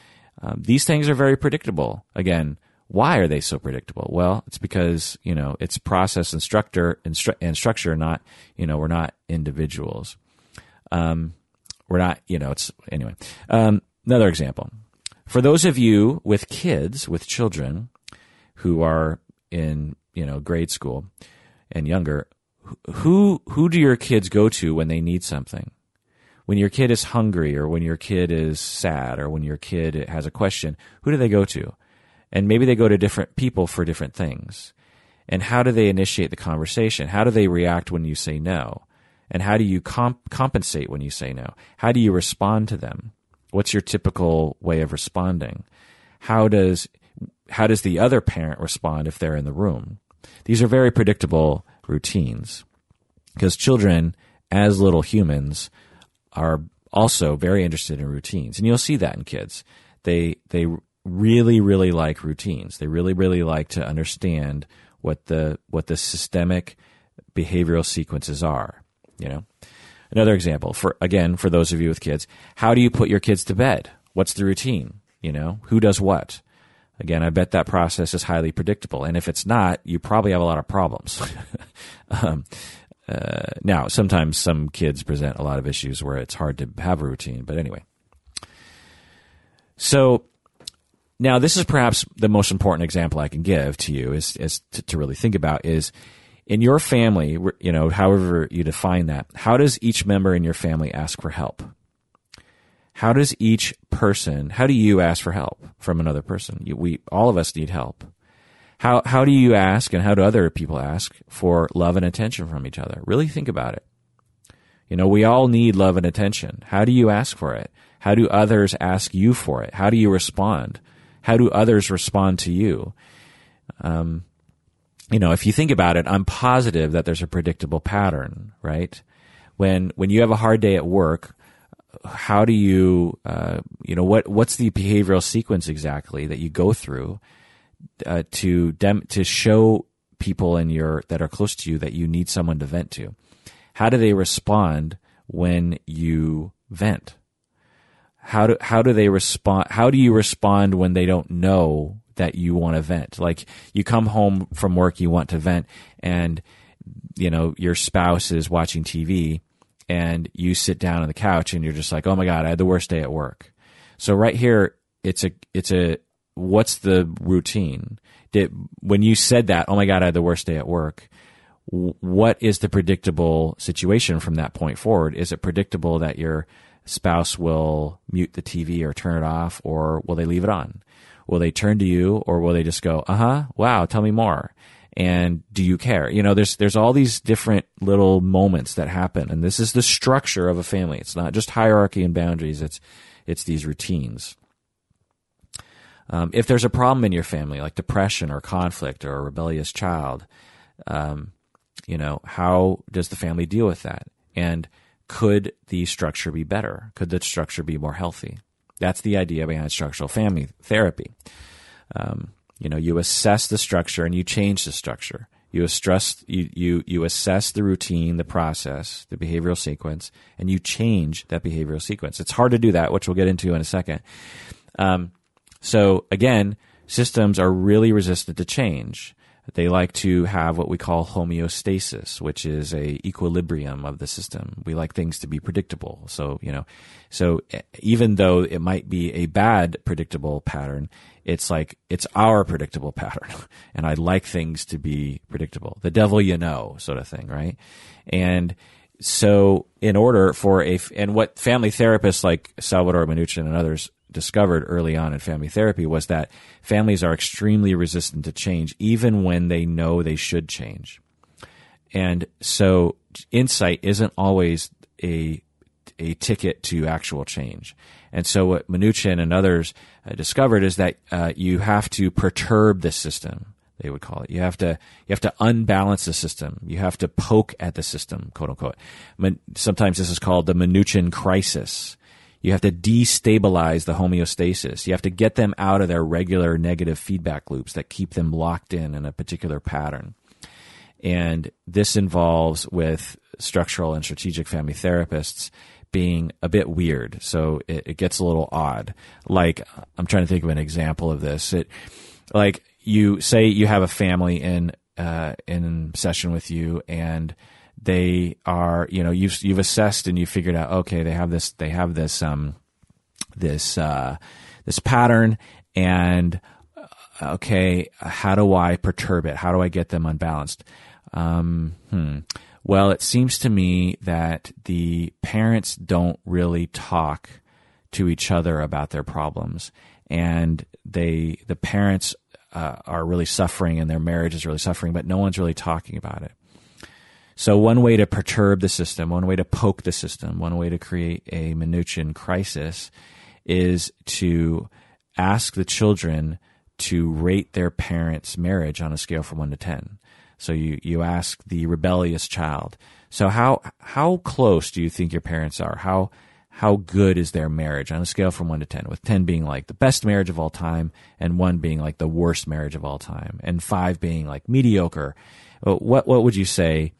S1: Um, these things are very predictable. Again, why are they so predictable? Well, it's because, you know, it's process and structure and, stru- and structure, not, you know, we're not individuals. Um, we're not, you know, it's, anyway. Um, another example. For those of you with kids, with children who are in, you know, grade school and younger, who, who do your kids go to when they need something? When your kid is hungry or when your kid is sad or when your kid has a question, who do they go to? And maybe they go to different people for different things. And how do they initiate the conversation? How do they react when you say no? And how do you comp- compensate when you say no? How do you respond to them? What's your typical way of responding? How does how does the other parent respond if they're in the room? These are very predictable routines because children as little humans are also very interested in routines. And you'll see that in kids. They they really, really like routines. They really, really like to understand what the what the systemic behavioral sequences are. You know, another example for again for those of you with kids, how do you put your kids to bed? What's the routine? You know, who does what? Again, I bet that process is highly predictable, and if it's not, you probably have a lot of problems. um, uh, now, sometimes some kids present a lot of issues where it's hard to have a routine, but anyway. So now, this is perhaps the most important example I can give to you is, is to, to really think about is in your family, you know, however you define that, how does each member in your family ask for help? How does each person, how do you ask for help from another person? You, we, all of us need help. How, how do you ask and how do other people ask for love and attention from each other? Really think about it. You know, we all need love and attention. How do you ask for it? How do others ask you for it? How do you respond? How do others respond to you? Um, you know, if you think about it, I'm positive that there's a predictable pattern, right? When when you have a hard day at work, how do you, uh, you know, what what's the behavioral sequence exactly that you go through uh, to dem- to show people in your that are close to you that you need someone to vent to? How do they respond when you vent? how do how do they respond how do you respond when they don't know that you want to vent like you come home from work you want to vent and you know your spouse is watching TV and you sit down on the couch and you're just like oh my god I had the worst day at work so right here it's a it's a what's the routine did when you said that oh my god I had the worst day at work what is the predictable situation from that point forward is it predictable that you're spouse will mute the TV or turn it off, or will they leave it on? Will they turn to you, or will they just go, "Uh huh, wow, tell me more"? And do you care? You know, there's there's all these different little moments that happen, and this is the structure of a family. It's not just hierarchy and boundaries. It's it's these routines. Um, if there's a problem in your family, like depression or conflict or a rebellious child, um, you know, how does the family deal with that? And could the structure be better? Could the structure be more healthy? That's the idea behind structural family therapy. Um, you know, you assess the structure and you change the structure. You assess, you, you, you assess the routine, the process, the behavioral sequence, and you change that behavioral sequence. It's hard to do that, which we'll get into in a second. Um, so again, systems are really resistant to change. They like to have what we call homeostasis, which is a equilibrium of the system. We like things to be predictable. So, you know, so even though it might be a bad predictable pattern, it's like it's our predictable pattern. and I like things to be predictable. The devil you know, sort of thing, right? And so in order for a and what family therapists like Salvador Minuchin and others discovered early on in family therapy was that families are extremely resistant to change, even when they know they should change. And so insight isn't always a, a ticket to actual change. And so what Minuchin and others uh, discovered is that uh, you have to perturb the system. They would call it. You have to you have to unbalance the system. You have to poke at the system, quote unquote. Sometimes this is called the Minuchin crisis you have to destabilize the homeostasis. You have to get them out of their regular negative feedback loops that keep them locked in in a particular pattern. And this involves with structural and strategic family therapists being a bit weird. So it, it, gets a little odd. Like I'm trying to think of an example of this. It like you say you have a family in uh, in session with you and they are you know you've you've assessed and you figured out okay they have this they have this um this uh this pattern and uh, okay how do I perturb it how do I get them unbalanced um hmm well, it seems to me that the parents don't really talk to each other about their problems, and they the parents uh, are really suffering, and their marriage is really suffering, but no one's really talking about it. So one way to perturb the system, one way to poke the system, one way to create a Minuchin crisis is to ask the children to rate their parents' marriage on a scale from 1 to 10. So you, you ask the rebellious child. So how how close do you think your parents are? How how good is their marriage on a scale from 1 to 10 with 10 being like the best marriage of all time and 1 being like the worst marriage of all time and 5 being like mediocre what what would you say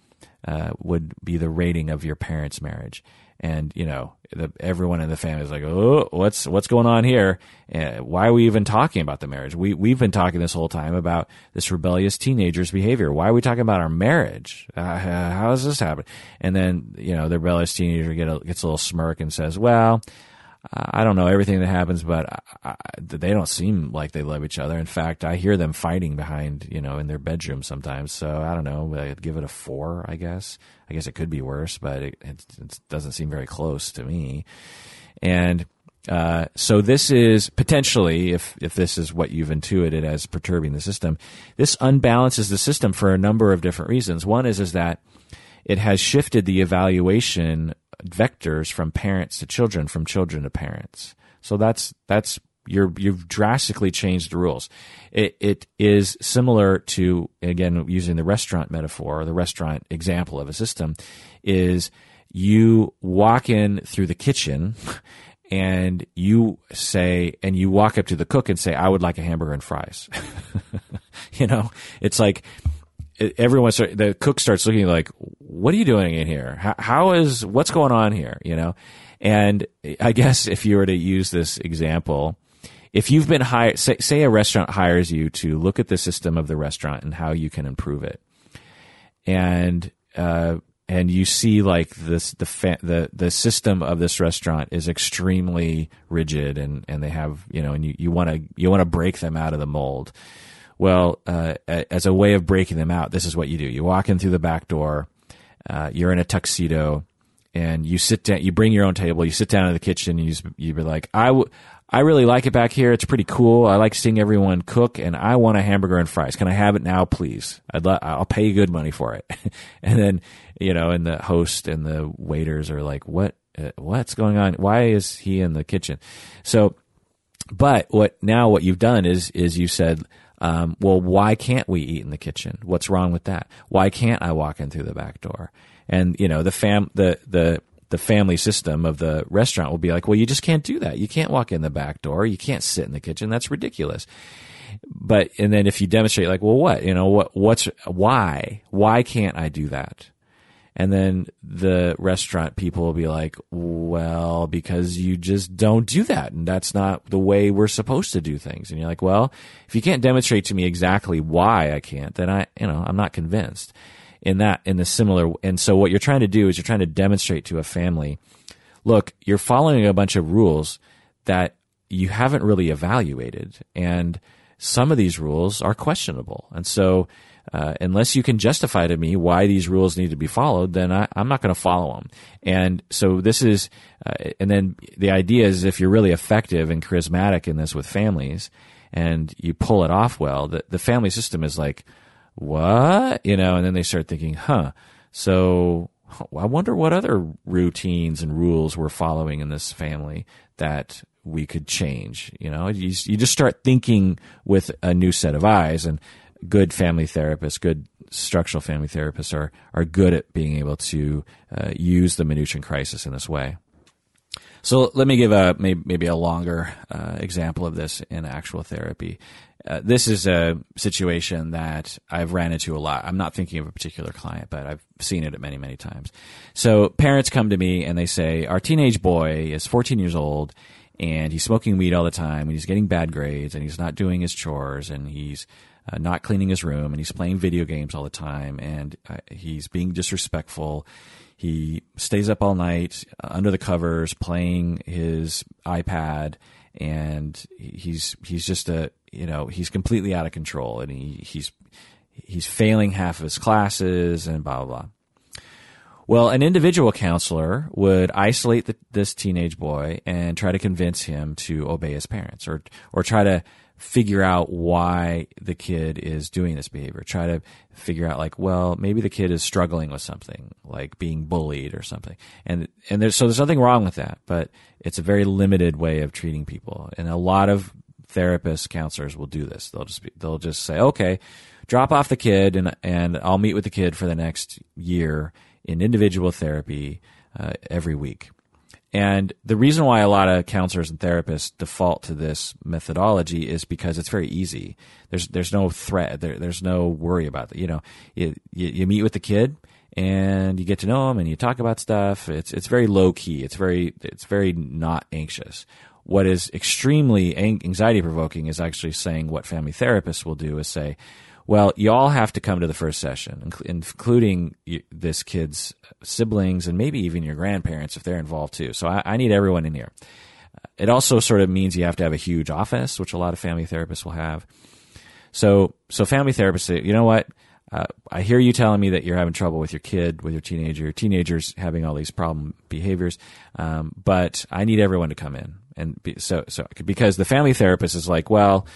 S1: uh, would be the rating of your parents marriage and you know the, everyone in the family is like, "Oh, what's what's going on here? Uh, why are we even talking about the marriage? We we've been talking this whole time about this rebellious teenager's behavior. Why are we talking about our marriage? Uh, how does this happen?" And then you know the rebellious teenager get a, gets a little smirk and says, "Well." I don't know everything that happens, but I, I, they don't seem like they love each other. In fact, I hear them fighting behind, you know, in their bedroom sometimes. So I don't know. I'd give it a four, I guess. I guess it could be worse, but it, it, it doesn't seem very close to me. And uh, so this is potentially, if if this is what you've intuited as perturbing the system, this unbalances the system for a number of different reasons. One is is that it has shifted the evaluation vectors from parents to children, from children to parents. So that's that's you're you've drastically changed the rules. It it is similar to again using the restaurant metaphor or the restaurant example of a system is you walk in through the kitchen and you say and you walk up to the cook and say I would like a hamburger and fries. you know, it's like everyone start, the cook starts looking like, what are you doing in here? How, how is what's going on here? You know, and I guess if you were to use this example, if you've been hired, say, say a restaurant hires you to look at the system of the restaurant and how you can improve it, and uh, and you see like this the fa- the the system of this restaurant is extremely rigid and and they have you know and you you want to you want to break them out of the mold well, uh, as a way of breaking them out, this is what you do. You walk in through the back door. Uh, you're in a tuxedo, and you sit down. You bring your own table. You sit down in the kitchen. And you you be like, I, w- I really like it back here. It's pretty cool. I like seeing everyone cook, and I want a hamburger and fries. Can I have it now, please? I'd lo- I'll pay you good money for it. and then you know, and the host and the waiters are like, what? Uh, what's going on? Why is he in the kitchen? So, but what now? What you've done is is you said um, well, why can't we eat in the kitchen? What's wrong with that? Why can't I walk in through the back door? And you know, the fam, the the the family system of the restaurant will be like, well, you just can't do that. You can't walk in the back door. You can't sit in the kitchen. That's ridiculous. But and then if you demonstrate, like, well, what you know, what what's why why can't I do that? And then the restaurant people will be like, well, because you just don't do that. And that's not the way we're supposed to do things. And you're like, well, if you can't demonstrate to me exactly why I can't, then I, you know, I'm not convinced in that, in the similar. And so what you're trying to do is you're trying to demonstrate to a family, look, you're following a bunch of rules that you haven't really evaluated. And some of these rules are questionable. And so, uh, unless you can justify to me why these rules need to be followed, then I, am not going to follow them. And so this is, uh, and then the idea is if you're really effective and charismatic in this with families, and you pull it off well, the, the family system is like, what? You know, and then they start thinking, huh, so I wonder what other routines and rules we're following in this family that we could change. You know, you, you just start thinking with a new set of eyes. And good family therapists, good structural family therapists are are good at being able to uh, use the Minuchin crisis in this way. So let me give a maybe a longer uh, example of this in actual therapy. uh, this is a situation that I've ran into a lot. I'm not thinking of a particular client, but I've seen it many, many times. So parents come to me and they say, Our teenage boy is 14 years old and he's smoking weed all the time and he's getting bad grades and he's not doing his chores and he's uh, not cleaning his room and he's playing video games all the time and uh, he's being disrespectful. He stays up all night uh, under the covers playing his iPad and he's he's just a you know he's completely out of control and he, he's he's failing half of his classes and blah blah blah. Well, an individual counselor would isolate the, this teenage boy and try to convince him to obey his parents, or or try to figure out why the kid is doing this behavior. Try to figure out like, well, maybe the kid is struggling with something, like being bullied or something. And and there's so there's nothing wrong with that, but it's a very limited way of treating people. And a lot of therapists, counselors will do this. They'll just be, they'll just say, "Okay, drop off the kid and and I'll meet with the kid for the next year in individual therapy uh, every week." And the reason why a lot of counselors and therapists default to this methodology is because it's very easy. There's there's no threat. There, there's no worry about it. You know, you, you, you meet with the kid and you get to know him and you talk about stuff. It's it's very low key. It's very it's very not anxious. What is extremely anxiety provoking is actually saying what family therapists will do is say, well, you all have to come to the first session, including this kid's siblings and maybe even your grandparents if they're involved too. So I, I need everyone in here. It also sort of means you have to have a huge office, which a lot of family therapists will have. So, so family therapists say, you know what? Uh, I hear you telling me that you're having trouble with your kid, with your teenager. Your teenager's having all these problem behaviors, um, but I need everyone to come in, and be, so so because the family therapist is like, well,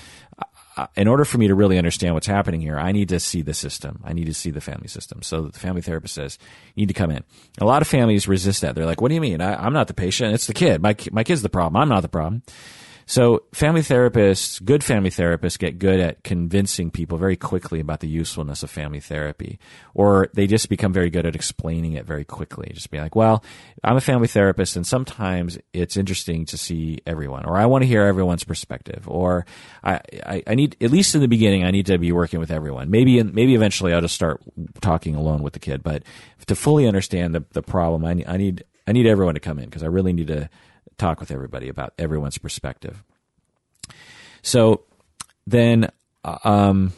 S1: in order for me to really understand what's happening here, I need to see the system. I need to see the family system. So the family therapist says, you need to come in. A lot of families resist that. They're like, what do you mean? I, am not the patient. It's the kid. My, my kid's the problem. I'm not the problem. So family therapists, good family therapists get good at convincing people very quickly about the usefulness of family therapy. Or they just become very good at explaining it very quickly. Just be like, well, I'm a family therapist and sometimes it's interesting to see everyone. Or I want to hear everyone's perspective. Or I, I, I need, at least in the beginning, I need to be working with everyone. Maybe, maybe eventually I'll just start talking alone with the kid. But to fully understand the, the problem, I need, I need, I need everyone to come in because I really need to talk with everybody about everyone's perspective. So then, uh, um,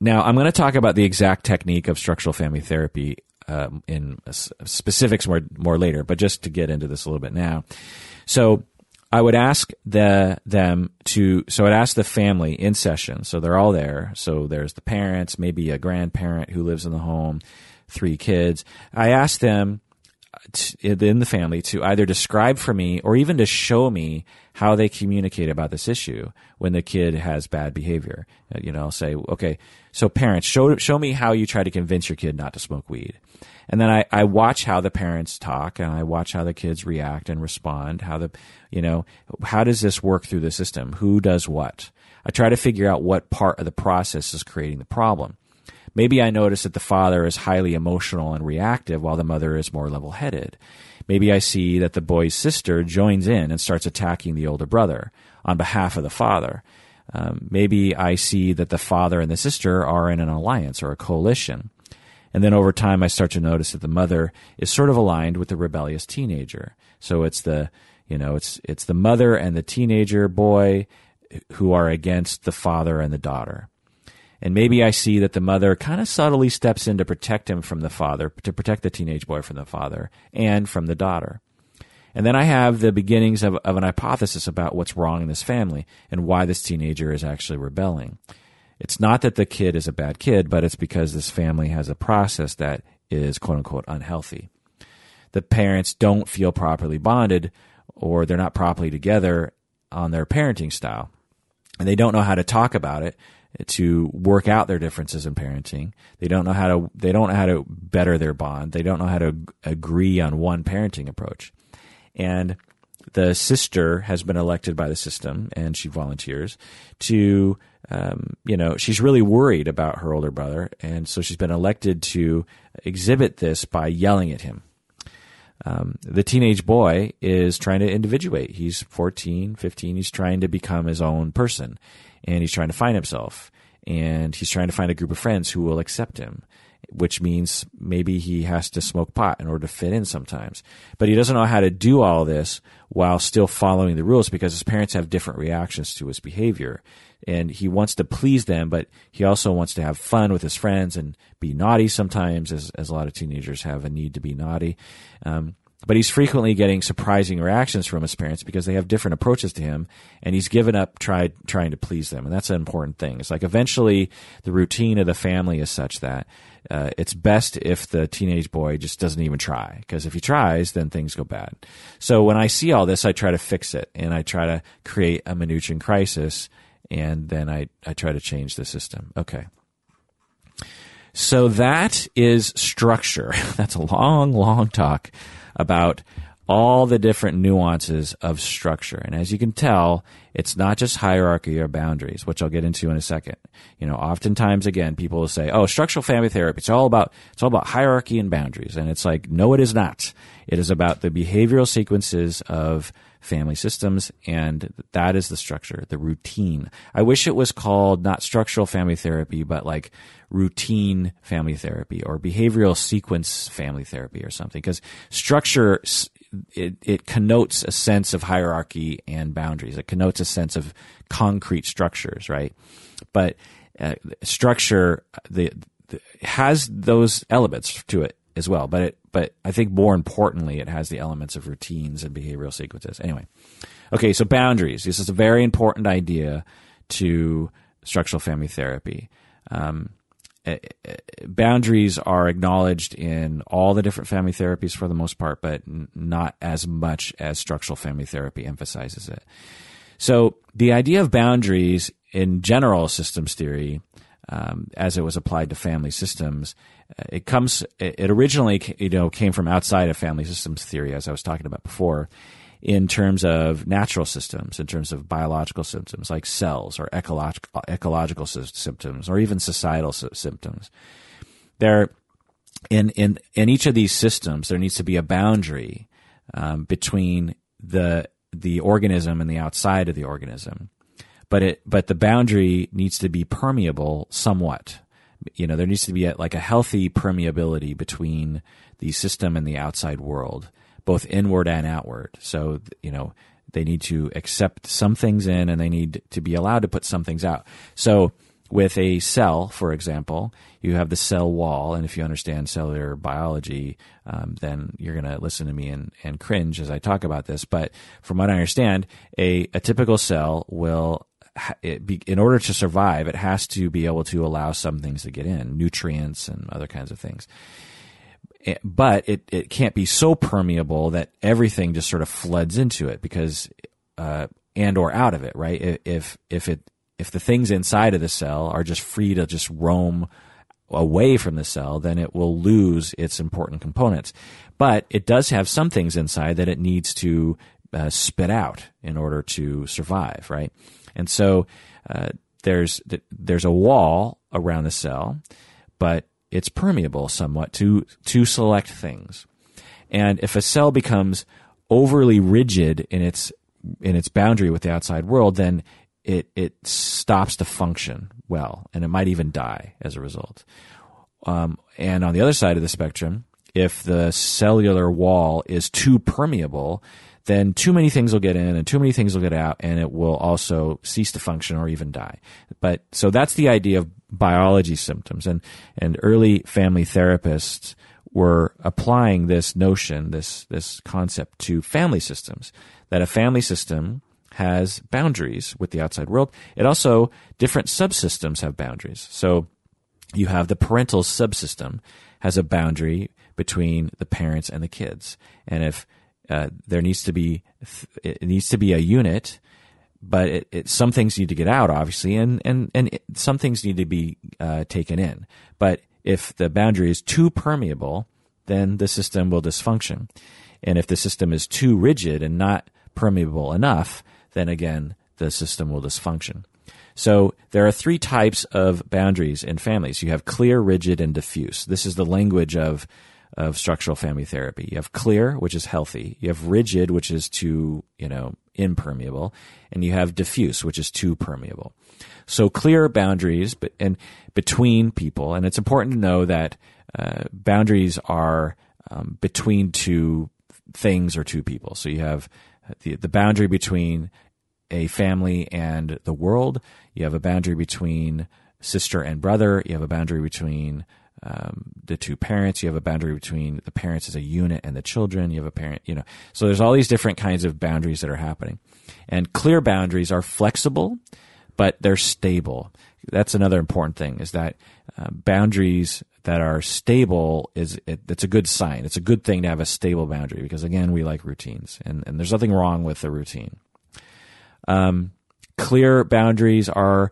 S1: now I'm going to talk about the exact technique of structural family therapy uh, in specifics more more later, but just to get into this a little bit now. So I would ask the them to so I'd ask the family in session. So they're all there. So there's the parents, maybe a grandparent who lives in the home, three kids. I ask them in the family to either describe for me or even to show me how they communicate about this issue when the kid has bad behavior. Uh, you know, I'll say, okay, so parents, show, show me how you try to convince your kid not to smoke weed. And then I, I watch how the parents talk and I watch how the kids react and respond. How the, you know, how does this work through the system? Who does what? I try to figure out what part of the process is creating the problem. Maybe I notice that the father is highly emotional and reactive while the mother is more level headed. Maybe I see that the boy's sister joins in and starts attacking the older brother on behalf of the father. Um, maybe I see that the father and the sister are in an alliance or a coalition. And then over time, I start to notice that the mother is sort of aligned with the rebellious teenager. So it's the, you know, it's, it's the mother and the teenager boy who are against the father and the daughter. And maybe I see that the mother kind of subtly steps in to protect him from the father, to protect the teenage boy from the father and from the daughter. And then I have the beginnings of, of an hypothesis about what's wrong in this family and why this teenager is actually rebelling. It's not that the kid is a bad kid, but it's because this family has a process that is quote unquote unhealthy. The parents don't feel properly bonded or they're not properly together on their parenting style. And they don't know how to talk about it to work out their differences in parenting. They don't know how to they don't know how to better their bond. They don't know how to agree on one parenting approach. And the sister has been elected by the system, and she volunteers to, um, you know, she's really worried about her older brother, and so she's been elected to exhibit this by yelling at him. Um, the teenage boy is trying to individuate. He's 14, 15. He's trying to become his own person and he's trying to find himself and he's trying to find a group of friends who will accept him which means maybe he has to smoke pot in order to fit in sometimes. But he doesn't know how to do all this while still following the rules because his parents have different reactions to his behavior. And he wants to please them, but he also wants to have fun with his friends and be naughty sometimes, as, as a lot of teenagers have a need to be naughty. Um, but he's frequently getting surprising reactions from his parents because they have different approaches to him and he's given up tried trying to please them and that's an important thing. It's like eventually the routine of the family is such that uh, it's best if the teenage boy just doesn't even try because if he tries then things go bad. So when i see all this i try to fix it and i try to create a Minuchin crisis and then i, I try to change the system. Okay. So that is structure. That's a long long talk about all the different nuances of structure. And as you can tell, it's not just hierarchy or boundaries, which I'll get into in a second. You know, oftentimes again, people will say, "Oh, structural family therapy, it's all about it's all about hierarchy and boundaries." And it's like, "No, it is not. It is about the behavioral sequences of family systems and that is the structure, the routine. I wish it was called not structural family therapy, but like routine family therapy or behavioral sequence family therapy or something because structure it, it connotes a sense of hierarchy and boundaries. It connotes a sense of concrete structures, right? But uh, structure the, has those elements to it as well. But it, but I think more importantly, it has the elements of routines and behavioral sequences. Anyway, okay, so boundaries. This is a very important idea to structural family therapy. Um, eh, eh, boundaries are acknowledged in all the different family therapies for the most part, but not as much as structural family therapy emphasizes it. So the idea of boundaries in general systems theory, um, as it was applied to family systems, uh, it comes. It originally, you know, came from outside of family systems theory, as I was talking about before, in terms of natural systems, in terms of biological symptoms like cells or ecological ecological symptoms, or even societal symptoms. There, in in in each of these systems, there needs to be a boundary um, between the the organism and the outside of the organism, but it but the boundary needs to be permeable somewhat you know, there needs to be a, like a healthy permeability between the system and the outside world, both inward and outward. So, you know, they need to accept some things in and they need to be allowed to put some things out. So, with a cell, for example, you have the cell wall, and if you understand cellular biology, um, then you're going to listen to me and, and cringe as I talk about this. But from what I understand, a, a typical cell will be, in order to survive, it has to be able to allow some things to get in, nutrients and other kinds of things. Eh, but it, it can't be so permeable that everything just sort of floods into it because, uh, and or out of it, right? If, if it, if the things inside of the cell are just free to just roam away from the cell, then it will lose its important components. But it does have some things inside that it needs to uh, spit out in order to survive, right? And so uh, there's there's a wall around the cell, but it's permeable somewhat to to select things. And if a cell becomes overly rigid in its in its boundary with the outside world, then it it stops to function well, and it might even die as a result. Um, and on the other side of the spectrum, if the cellular wall is too permeable, then too many things will get in and too many things will get out and it will also cease to function or even die. But so that's the idea of biology symptoms and, and early family therapists were applying this notion, this, this concept to family systems, that a family system has boundaries with the outside world. It also, different subsystems have boundaries. So you have the parental subsystem has a boundary between the parents and the kids. And if uh, there needs to be it needs to be a unit, but it, it, some things need to get out, obviously, and and and it, some things need to be uh, taken in. But if the boundary is too permeable, then the system will dysfunction, and if the system is too rigid and not permeable enough, then again the system will dysfunction. So there are three types of boundaries in families. You have clear, rigid, and diffuse. This is the language of of structural family therapy. You have clear, which is healthy. You have rigid, which is too, you know, impermeable. And you have diffuse, which is too permeable. So clear boundaries and between people. And it's important to know that uh, boundaries are um, between two things or two people. So you have the, the boundary between a family and the world. You have a boundary between sister and brother. You have a boundary between um, the two parents. You have a boundary between the parents as a unit and the children. You have a parent, you know. So there's all these different kinds of boundaries that are happening. And clear boundaries are flexible, but they're stable. That's another important thing is that uh, boundaries that are stable is it, it's a good sign. It's a good thing to have a stable boundary because again, we like routines and, and there's nothing wrong with the routine. Um, clear boundaries are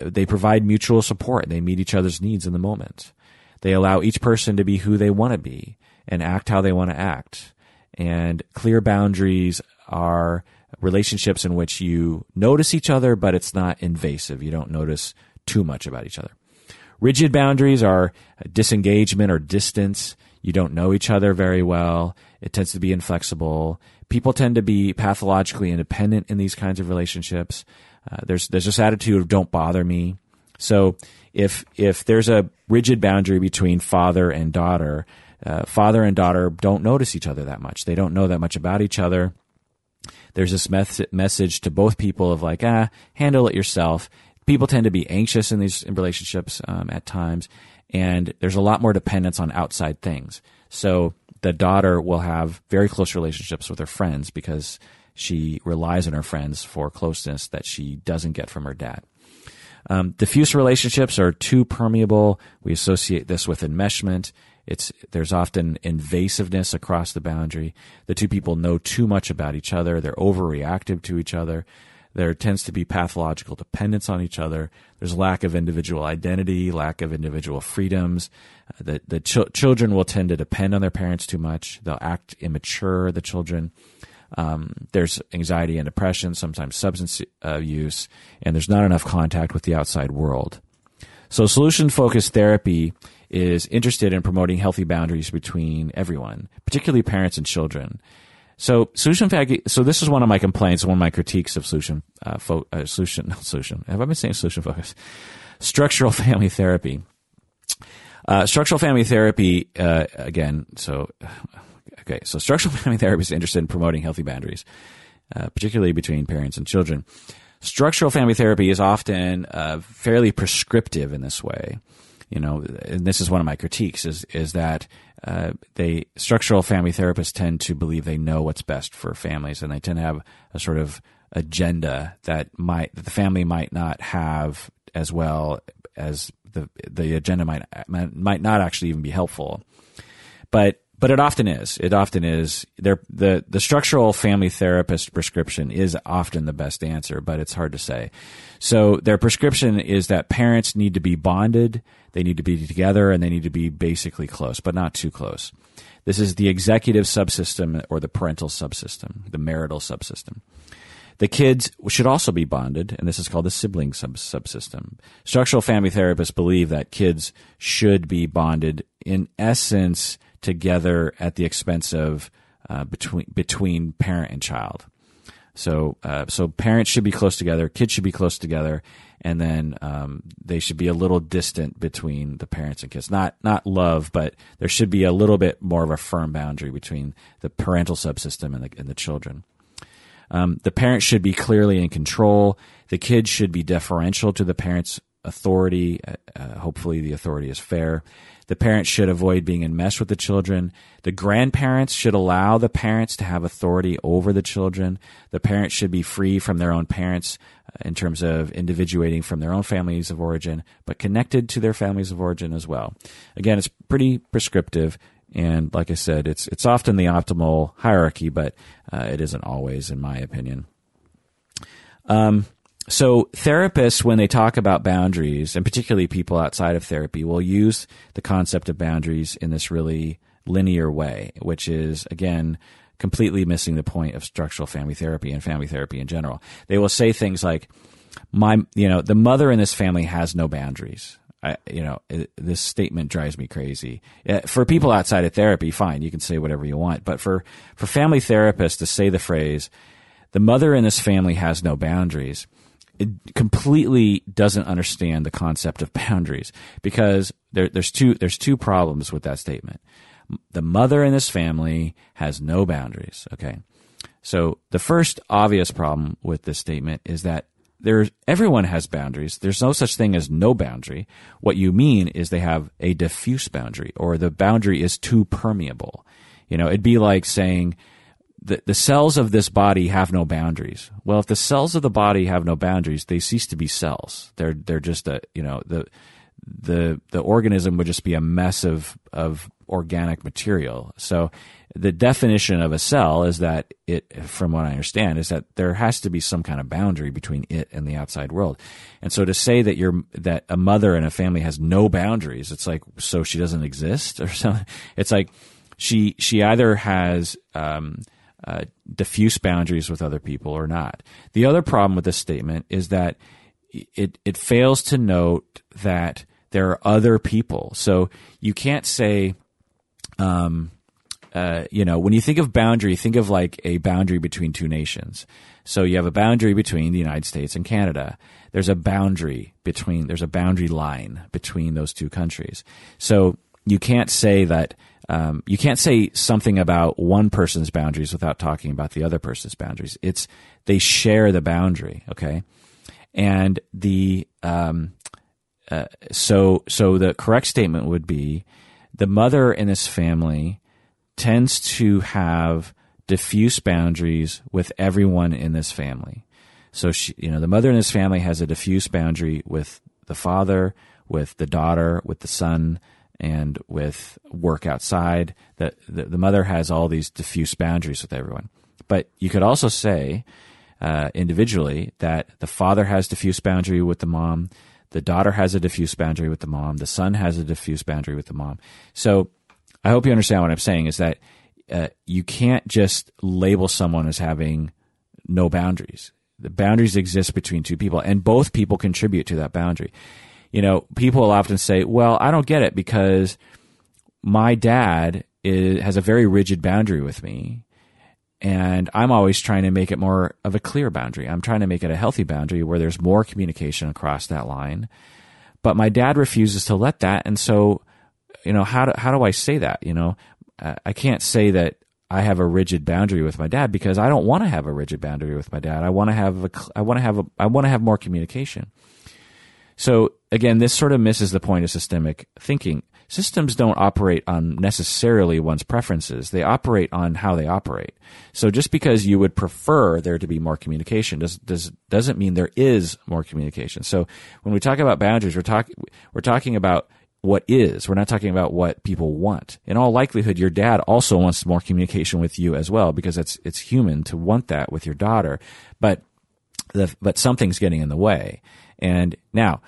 S1: they provide mutual support. They meet each other's needs in the moment. They allow each person to be who they want to be and act how they want to act. And clear boundaries are relationships in which you notice each other, but it's not invasive. You don't notice too much about each other. Rigid boundaries are disengagement or distance. You don't know each other very well. It tends to be inflexible. People tend to be pathologically independent in these kinds of relationships. Uh, there's there's this attitude of don't bother me. So if if there's a rigid boundary between father and daughter, uh, father and daughter don't notice each other that much. They don't know that much about each other. There's this mes- message to both people of like, ah, handle it yourself. People tend to be anxious in these relationships um, at times, and there's a lot more dependence on outside things. So the daughter will have very close relationships with her friends because she relies on her friends for closeness that she doesn't get from her dad. Um, diffuse relationships are too permeable. We associate this with enmeshment. It's there's often invasiveness across the boundary. The two people know too much about each other. They're overreactive to each other. There tends to be pathological dependence on each other. There's lack of individual identity, lack of individual freedoms. Uh, the the ch- children will tend to depend on their parents too much. They'll act immature. The children. Um, there's anxiety and depression, sometimes substance uh, use, and there's not enough contact with the outside world. So, solution focused therapy is interested in promoting healthy boundaries between everyone, particularly parents and children. So, solution so this is one of my complaints, one of my critiques of solution, uh, fo- uh, solution, solution. Have I been saying solution focus? Structural family therapy. Uh, structural family therapy, uh, again, so Okay, so structural family therapy is interested in promoting healthy boundaries, uh, particularly between parents and children. Structural family therapy is often uh, fairly prescriptive in this way. You know, and this is one of my critiques is is that uh, they structural family therapists tend to believe they know what's best for families, and they tend to have a sort of agenda that might that the family might not have as well as the the agenda might might not actually even be helpful. But but it often is. It often is. The the structural family therapist prescription is often the best answer, but it's hard to say. So their prescription is that parents need to be bonded, they need to be together, and they need to be basically close, but not too close. This is the executive subsystem or the parental subsystem, the marital subsystem. The kids should also be bonded, and this is called the sibling sub- subsystem. Structural family therapists believe that kids should be bonded in essence together at the expense of uh, between between parent and child. So uh, so parents should be close together, kids should be close together, and then um, they should be a little distant between the parents and kids. Not not love, but there should be a little bit more of a firm boundary between the parental subsystem and the, and the children. Um, the parents should be clearly in control. The kids should be deferential to the parents' authority. Uh, uh hopefully, the authority is fair. The parents should avoid being enmeshed with the children. The grandparents should allow the parents to have authority over the children. The parents should be free from their own parents uh, in terms of individuating from their own families of origin, but connected to their families of origin as well. Again, it's pretty prescriptive. And like I said, it's it's often the optimal hierarchy, but uh, it isn't always, in my opinion. Um, so therapists, when they talk about boundaries, and particularly people outside of therapy, will use the concept of boundaries in this really linear way, which is again completely missing the point of structural family therapy and family therapy in general. They will say things like, "My, you know, the mother in this family has no boundaries. I, you know, it, this statement drives me crazy. Uh, for people outside of therapy, fine, you can say whatever you want. But for, for family therapists to say the phrase, the mother in this family has no boundaries, completely doesn't understand the concept of boundaries because there, there's two, there's two problems with that statement. The mother in this family has no boundaries. Okay. So the first obvious problem with this statement is that there's everyone has boundaries. There's no such thing as no boundary. What you mean is they have a diffuse boundary or the boundary is too permeable. You know, it'd be like saying the, the cells of this body have no boundaries. Well, if the cells of the body have no boundaries, they cease to be cells. They're they're just a you know the the the organism would just be a mess of of organic material. So the definition of a cell is that it, from what I understand, is that there has to be some kind of boundary between it and the outside world. And so to say that you're, that a mother and a family has no boundaries, it's like, so she doesn't exist or something. It's like she, she either has, um, uh, diffuse boundaries with other people or not. The other problem with this statement is that it, it fails to note that there are other people. So you can't say, um, uh, you know, when you think of boundary, think of like a boundary between two nations. So you have a boundary between the United States and Canada. There's a boundary between, there's a boundary line between those two countries. So you can't say that, um, you can't say something about one person's boundaries without talking about the other person's boundaries. It's, they share the boundary, okay? And the, um, uh, so, so the correct statement would be the mother in this family tends to have diffuse boundaries with everyone in this family. So she, you know, the mother in this family has a diffuse boundary with the father, with the daughter, with the son, and with work outside. That the, the mother has all these diffuse boundaries with everyone. But you could also say, uh, individually that the father has diffuse boundary with the mom, the daughter has a diffuse boundary with the mom, the son has a diffuse boundary with the mom. So I hope you understand what I'm saying is that uh, you can't just label someone as having no boundaries. The boundaries exist between two people, and both people contribute to that boundary. You know, people will often say, "Well, I don't get it because my dad is, has a very rigid boundary with me, and I'm always trying to make it more of a clear boundary. I'm trying to make it a healthy boundary where there's more communication across that line." But my dad refuses to let that, and so you know, how do, how do I say that? You know, I can't say that I have a rigid boundary with my dad because I don't want to have a rigid boundary with my dad. I want to have a, I want to have a, I want to have more communication. So again, this sort of misses the point of systemic thinking. Systems don't operate on necessarily one's preferences. They operate on how they operate. So just because you would prefer there to be more communication does, does, doesn't mean there is more communication. So when we talk about boundaries, we're talking, we're talking about what is. We're not talking about what people want. In all likelihood, your dad also wants more communication with you as well because it's it's human to want that with your daughter. But the but something's getting in the way. And now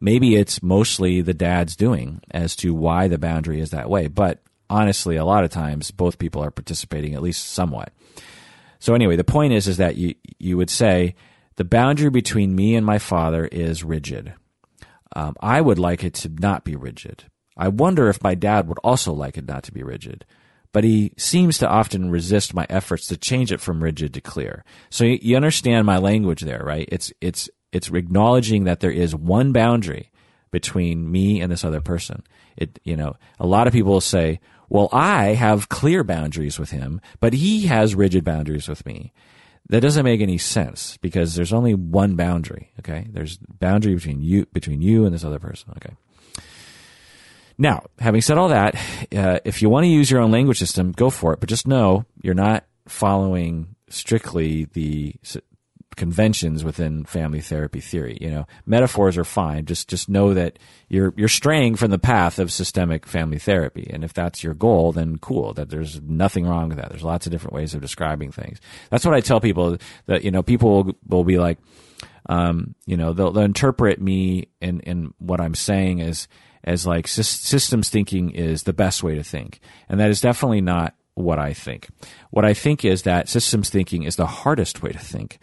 S1: maybe it's mostly the dad's doing as to why the boundary is that way. But honestly, a lot of times both people are participating at least somewhat. So anyway, the point is is that you you would say the boundary between me and my father is rigid um, I would like it to not be rigid. I wonder if my dad would also like it not to be rigid. But he seems to often resist my efforts to change it from rigid to clear. So you, you understand my language there, right? It's, it's, it's acknowledging that there is one boundary between me and this other person. It, you know, a lot of people say, well, I have clear boundaries with him, but he has rigid boundaries with me that doesn't make any sense because there's only one boundary. Okay, there's boundary between you between you and this other person. Okay. Now, having said all that, uh, if you want to use your own language system, go for it. But just know you're not following strictly the conventions within family therapy theory. You know, metaphors are fine. Just just know that you're you're straying from the path of systemic family therapy. And if that's your goal, then cool. That there's nothing wrong with that. There's lots of different ways of describing things. That's what I tell people that you know people will, will be like, um, you know, they'll, they'll interpret me and and what I'm saying as as like systems thinking is the best way to think, and that is definitely not what I think. What I think is that systems thinking is the hardest way to think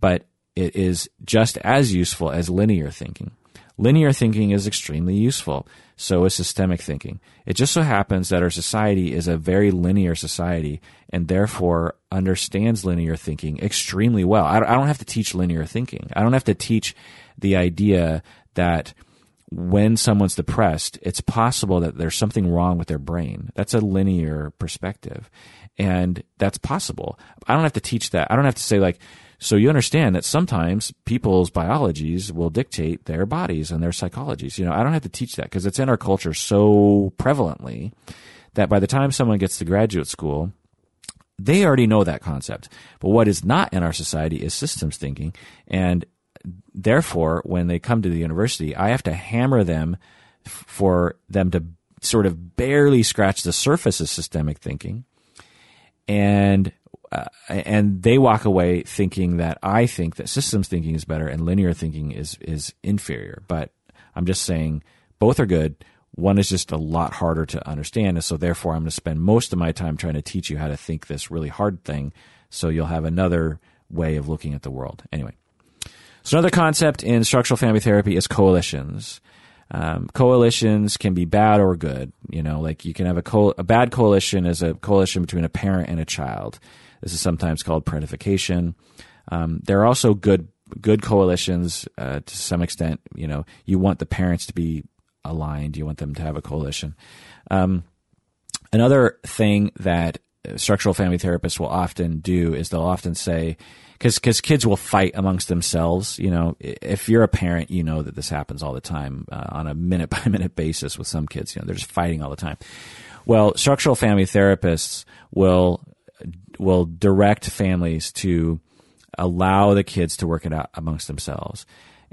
S1: but it is just as useful as linear thinking. Linear thinking is extremely useful. So is systemic thinking. It just so happens that our society is a very linear society and therefore understands linear thinking extremely well. I don't have to teach linear thinking. I don't have to teach the idea that when someone's depressed, it's possible that there's something wrong with their brain. That's a linear perspective. And that's possible. I don't have to teach that. I don't have to say, like, so you understand that sometimes people's biologies will dictate their bodies and their psychologies. You know, I don't have to teach that because it's in our culture so prevalently that by the time someone gets to graduate school, they already know that concept. But what is not in our society is systems thinking. And therefore, when they come to the university, I have to hammer them for them to sort of barely scratch the surface of systemic thinking. And uh, and they walk away thinking that I think that systems thinking is better and linear thinking is is inferior. But I'm just saying both are good. One is just a lot harder to understand, and so therefore I'm going to spend most of my time trying to teach you how to think this really hard thing, so you'll have another way of looking at the world. Anyway, so another concept in structural family therapy is coalitions. Um, coalitions can be bad or good. You know, like you can have a co- a bad coalition is a coalition between a parent and a child. This is sometimes called parentification. Um, there are also good good coalitions uh, to some extent. You know, you want the parents to be aligned. You want them to have a coalition. Um, another thing that structural family therapists will often do is they'll often say, because because kids will fight amongst themselves. You know, if you're a parent, you know that this happens all the time uh, on a minute by minute basis with some kids. You know, they're just fighting all the time. Well, structural family therapists will will direct families to allow the kids to work it out amongst themselves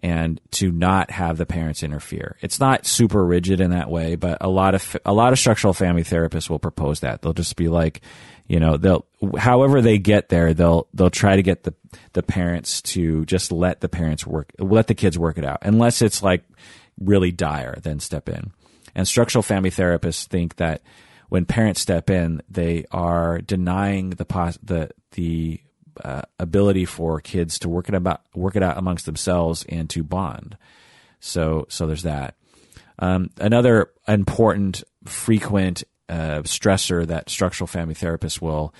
S1: and to not have the parents interfere. It's not super rigid in that way, but a lot of a lot of structural family therapists will propose that. They'll just be like, you know, they'll however they get there, they'll they'll try to get the the parents to just let the parents work let the kids work it out. Unless it's like really dire, then step in. And structural family therapists think that when parents step in, they are denying the pos- the the uh, ability for kids to work it about work it out amongst themselves and to bond. So so there's that. Um, another important, frequent uh, stressor that structural family therapists will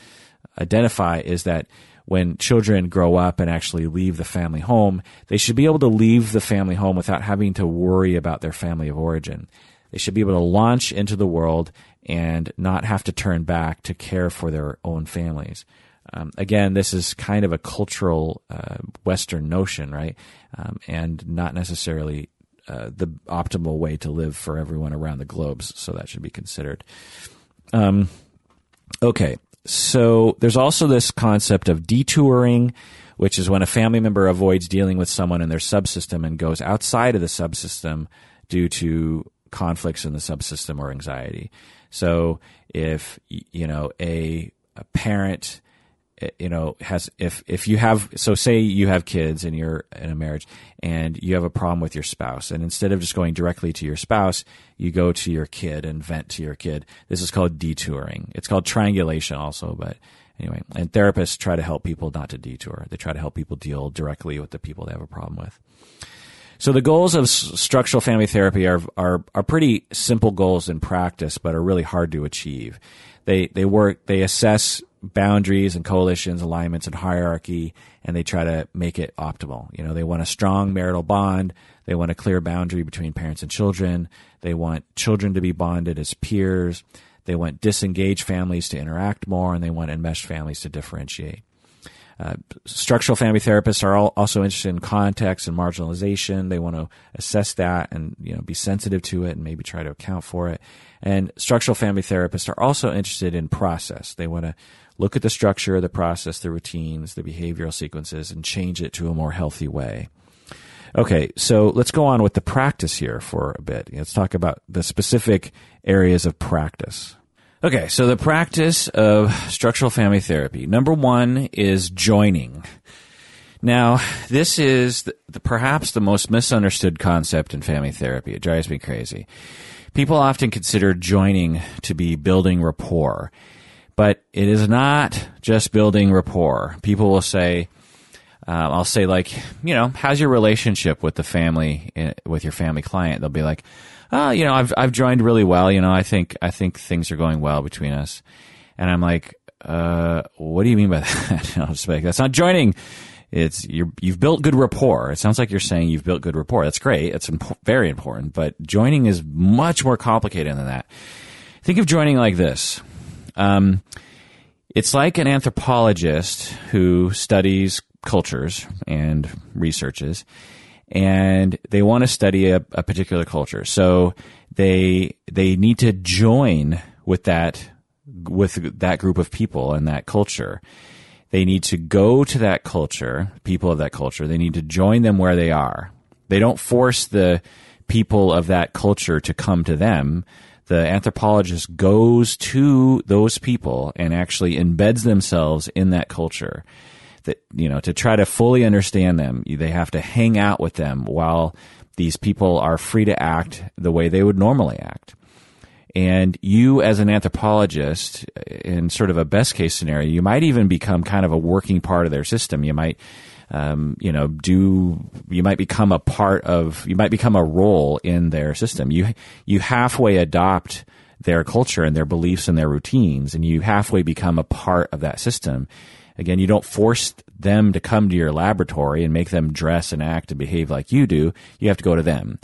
S1: identify is that when children grow up and actually leave the family home, they should be able to leave the family home without having to worry about their family of origin. They should be able to launch into the world and not have to turn back to care for their own families. Um, again, this is kind of a cultural uh, Western notion, right? Um, and not necessarily uh, the optimal way to live for everyone around the globe. So that should be considered. Um, okay, so there's also this concept of detouring, which is when a family member avoids dealing with someone in their subsystem and goes outside of the subsystem due to conflicts in the subsystem or anxiety. So if you know a, a parent eh, you know has if if you have so say you have kids and you're in a marriage and you have a problem with your spouse and instead of just going directly to your spouse you go to your kid and vent to your kid. This is called detouring. It's called triangulation also but anyway and therapists try to help people not to detour. They try to help people deal directly with the people they have a problem with so the goals of structural family therapy are, are, are pretty simple goals in practice, but are really hard to achieve. They, they work, they assess boundaries and coalitions, alignments and hierarchy, and they try to make it optimal. You know, they want a strong marital bond. They want a clear boundary between parents and children. They want children to be bonded as peers. They want disengaged families to interact more, and they want enmeshed families to differentiate. Uh, structural family therapists are all also interested in context and marginalization. They want to assess that and you know be sensitive to it and maybe try to account for it. And structural family therapists are also interested in process. They want to look at the structure, the process, the routines, the behavioral sequences, and change it to a more healthy way. Okay, so let's go on with the practice here for a bit. Let's talk about the specific areas of practice. Okay, so the practice of structural family therapy. Number one is joining. Now, this is the, the, perhaps the most misunderstood concept in family therapy. It drives me crazy. People often consider joining to be building rapport, but it is not just building rapport. People will say, uh, I'll say like, you know, how's your relationship with the family, eh, with your family client? They'll be like, oh, you know, I've I've joined really well. You know, I think I think things are going well between us. And I'm like, uh, what do you mean by that? I'll just like, that's not joining. It's you you've built good rapport. It sounds like you're saying you've built good rapport. That's great. It's imp- very important, but joining is much more complicated than that. Think of joining like this. Um, it's like an anthropologist who studies cultures and researches, and they want to study a, a particular culture. So they they need to join with that with that group of people and that culture. They need to go to that culture, people of that culture. They need to join them where they are. They don't force the people of that culture to come to them. The anthropologist goes to those people and actually embeds themselves in that culture. That, you know, to try to fully understand them, they have to hang out with them while these people are free to act the way they would normally act. And you, as an anthropologist, in sort of a best case scenario, you might even become kind of a working part of their system. You might, um, you know, do you might become a part of you might become a role in their system. You you halfway adopt their culture and their beliefs and their routines, and you halfway become a part of that system. Again, you don't force them to come to your laboratory and make them dress and act and behave like you do. You have to go to them.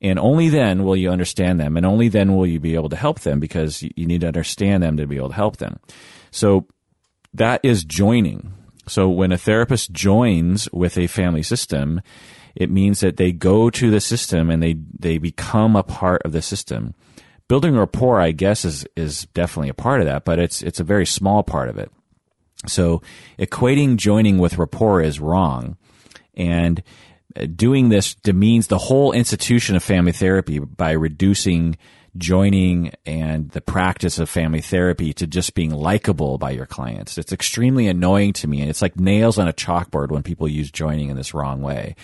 S1: And only then will you understand them, and only then will you be able to help them because you need to understand them to be able to help them. So that is joining. So when a therapist joins with a family system, it means that they go to the system and they, they become a part of the system. Building rapport, I guess, is, is definitely a part of that, but it's, it's a very small part of it. So equating joining with rapport is wrong. And uh, doing this demeans the whole institution of family therapy by reducing joining and the practice of family therapy to just being likable by your clients. It's extremely annoying to me. And it's like nails on a chalkboard when people use joining in this wrong way.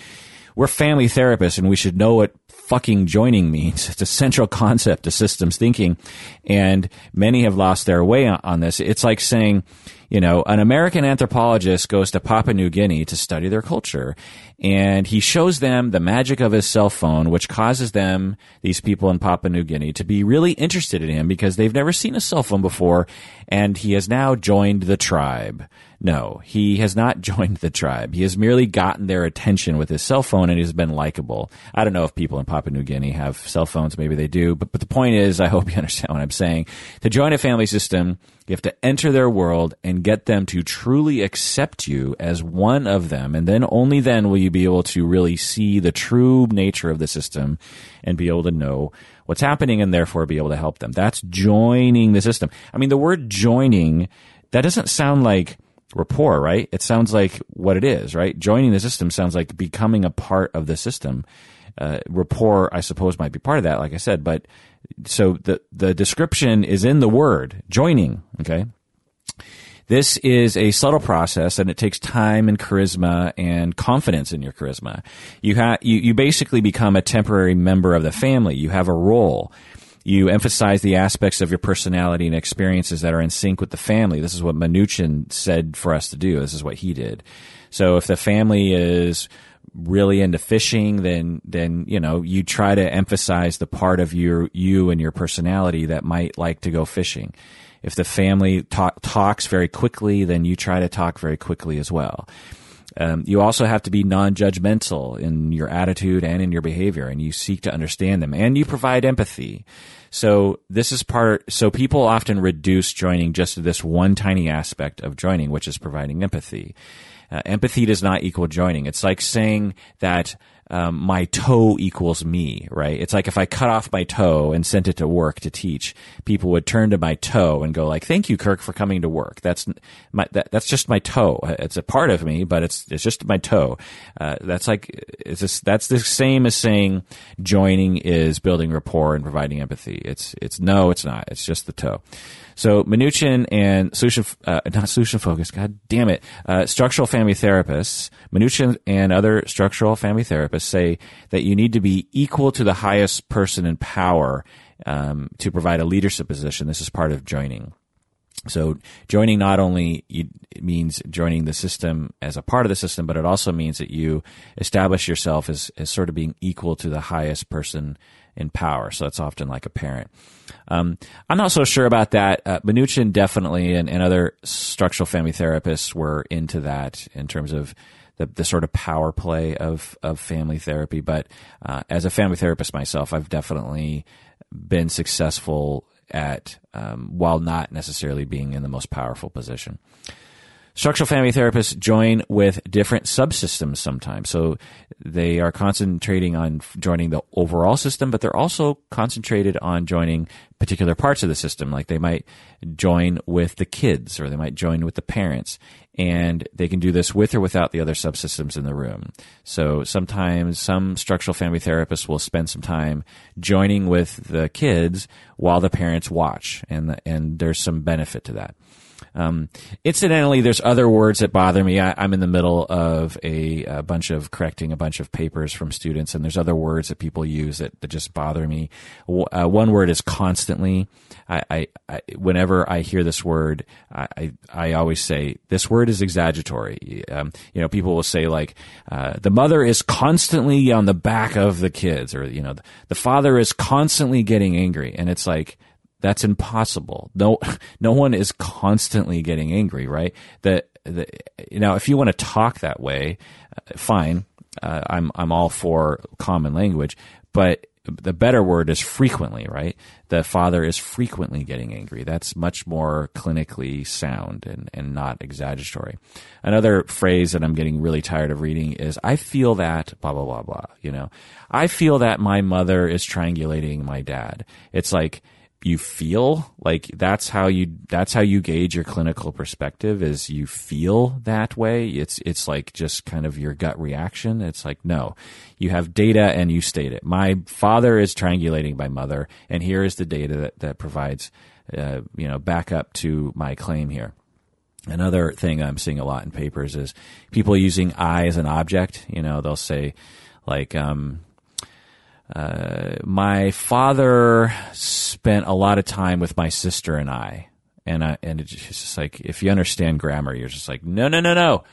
S1: We're family therapists and we should know what fucking joining means. It's a central concept to systems thinking. And many have lost their way on this. It's like saying, you know, an American anthropologist goes to Papua New Guinea to study their culture and he shows them the magic of his cell phone, which causes them, these people in Papua New Guinea, to be really interested in him because they've never seen a cell phone before and he has now joined the tribe. No, he has not joined the tribe. He has merely gotten their attention with his cell phone and he's been likable. I don't know if people in Papua New Guinea have cell phones. Maybe they do. But, but the point is, I hope you understand what I'm saying. To join a family system, you have to enter their world and get them to truly accept you as one of them. And then only then will you be able to really see the true nature of the system and be able to know what's happening and therefore be able to help them. That's joining the system. I mean, the word joining, that doesn't sound like rapport, right? It sounds like what it is, right? Joining the system sounds like becoming a part of the system. Uh, rapport, I suppose, might be part of that, like I said, but so the, the description is in the word, joining, okay? This is a subtle process and it takes time and charisma and confidence in your charisma. You have, you, you basically become a temporary member of the family. You have a role. You emphasize the aspects of your personality and experiences that are in sync with the family. This is what Minuchin said for us to do. This is what he did. So if the family is really into fishing, then then you know you try to emphasize the part of your you and your personality that might like to go fishing. If the family talk, talks very quickly, then you try to talk very quickly as well. Um, you also have to be non-judgmental in your attitude and in your behavior, and you seek to understand them, and you provide empathy. So this is part. So people often reduce joining just to this one tiny aspect of joining, which is providing empathy. Uh, empathy does not equal joining. It's like saying that um, my toe equals me, right? It's like if I cut off my toe and sent it to work to teach, people would turn to my toe and go like, "Thank you, Kirk, for coming to work." That's my that, that's just my toe. It's a part of me, but it's it's just my toe. Uh, that's like it's just, that's the same as saying joining is building rapport and providing empathy. It's it's no, it's not. It's just the toe. So Minuchin and solution, uh, not solution focus, god damn it, uh, structural family therapists, Minuchin and other structural family therapists say that you need to be equal to the highest person in power um, to provide a leadership position. This is part of joining. So joining not only means joining the system as a part of the system, but it also means that you establish yourself as, as sort of being equal to the highest person in power. So that's often like a parent. Um, I'm not so sure about that. Uh, Minuchin definitely and, and other structural family therapists were into that in terms of the, the sort of power play of, of family therapy. But uh, as a family therapist myself, I've definitely been successful at um, while not necessarily being in the most powerful position. Structural family therapists join with different subsystems sometimes. So they are concentrating on joining the overall system, but they're also concentrated on joining particular parts of the system. Like they might join with the kids or they might join with the parents. And they can do this with or without the other subsystems in the room. So sometimes some structural family therapists will spend some time joining with the kids while the parents watch. And, and there's some benefit to that. Um, incidentally, there's other words that bother me. I, am in the middle of a, a, bunch of correcting a bunch of papers from students, and there's other words that people use that, that just bother me. Uh, one word is constantly. I, I, I, whenever I hear this word, I, I, always say this word is exaggeratory. Um, you know, people will say like, uh, the mother is constantly on the back of the kids, or you know, the, the father is constantly getting angry, and it's like that's impossible. No, no one is constantly getting angry, right? That, know, if you want to talk that way, uh, fine. Uh, I'm, I'm all for common language, but the better word is frequently, right? The father is frequently getting angry. That's much more clinically sound and, and not exaggeratory. Another phrase that I'm getting really tired of reading is, I feel that blah, blah, blah, blah. You know, I feel that my mother is triangulating my dad. It's like, you feel like that's how you that's how you gauge your clinical perspective is you feel that way. It's it's like just kind of your gut reaction. It's like no you have data and you state it. My father is triangulating my mother and here is the data that that provides uh, you know backup to my claim here. Another thing i'm seeing a lot in papers is people using i as an object. You know they'll say like um uh, my father spent a lot of time with my sister and I, and I, and it's just like if you understand grammar, you're just like no, no, no, no.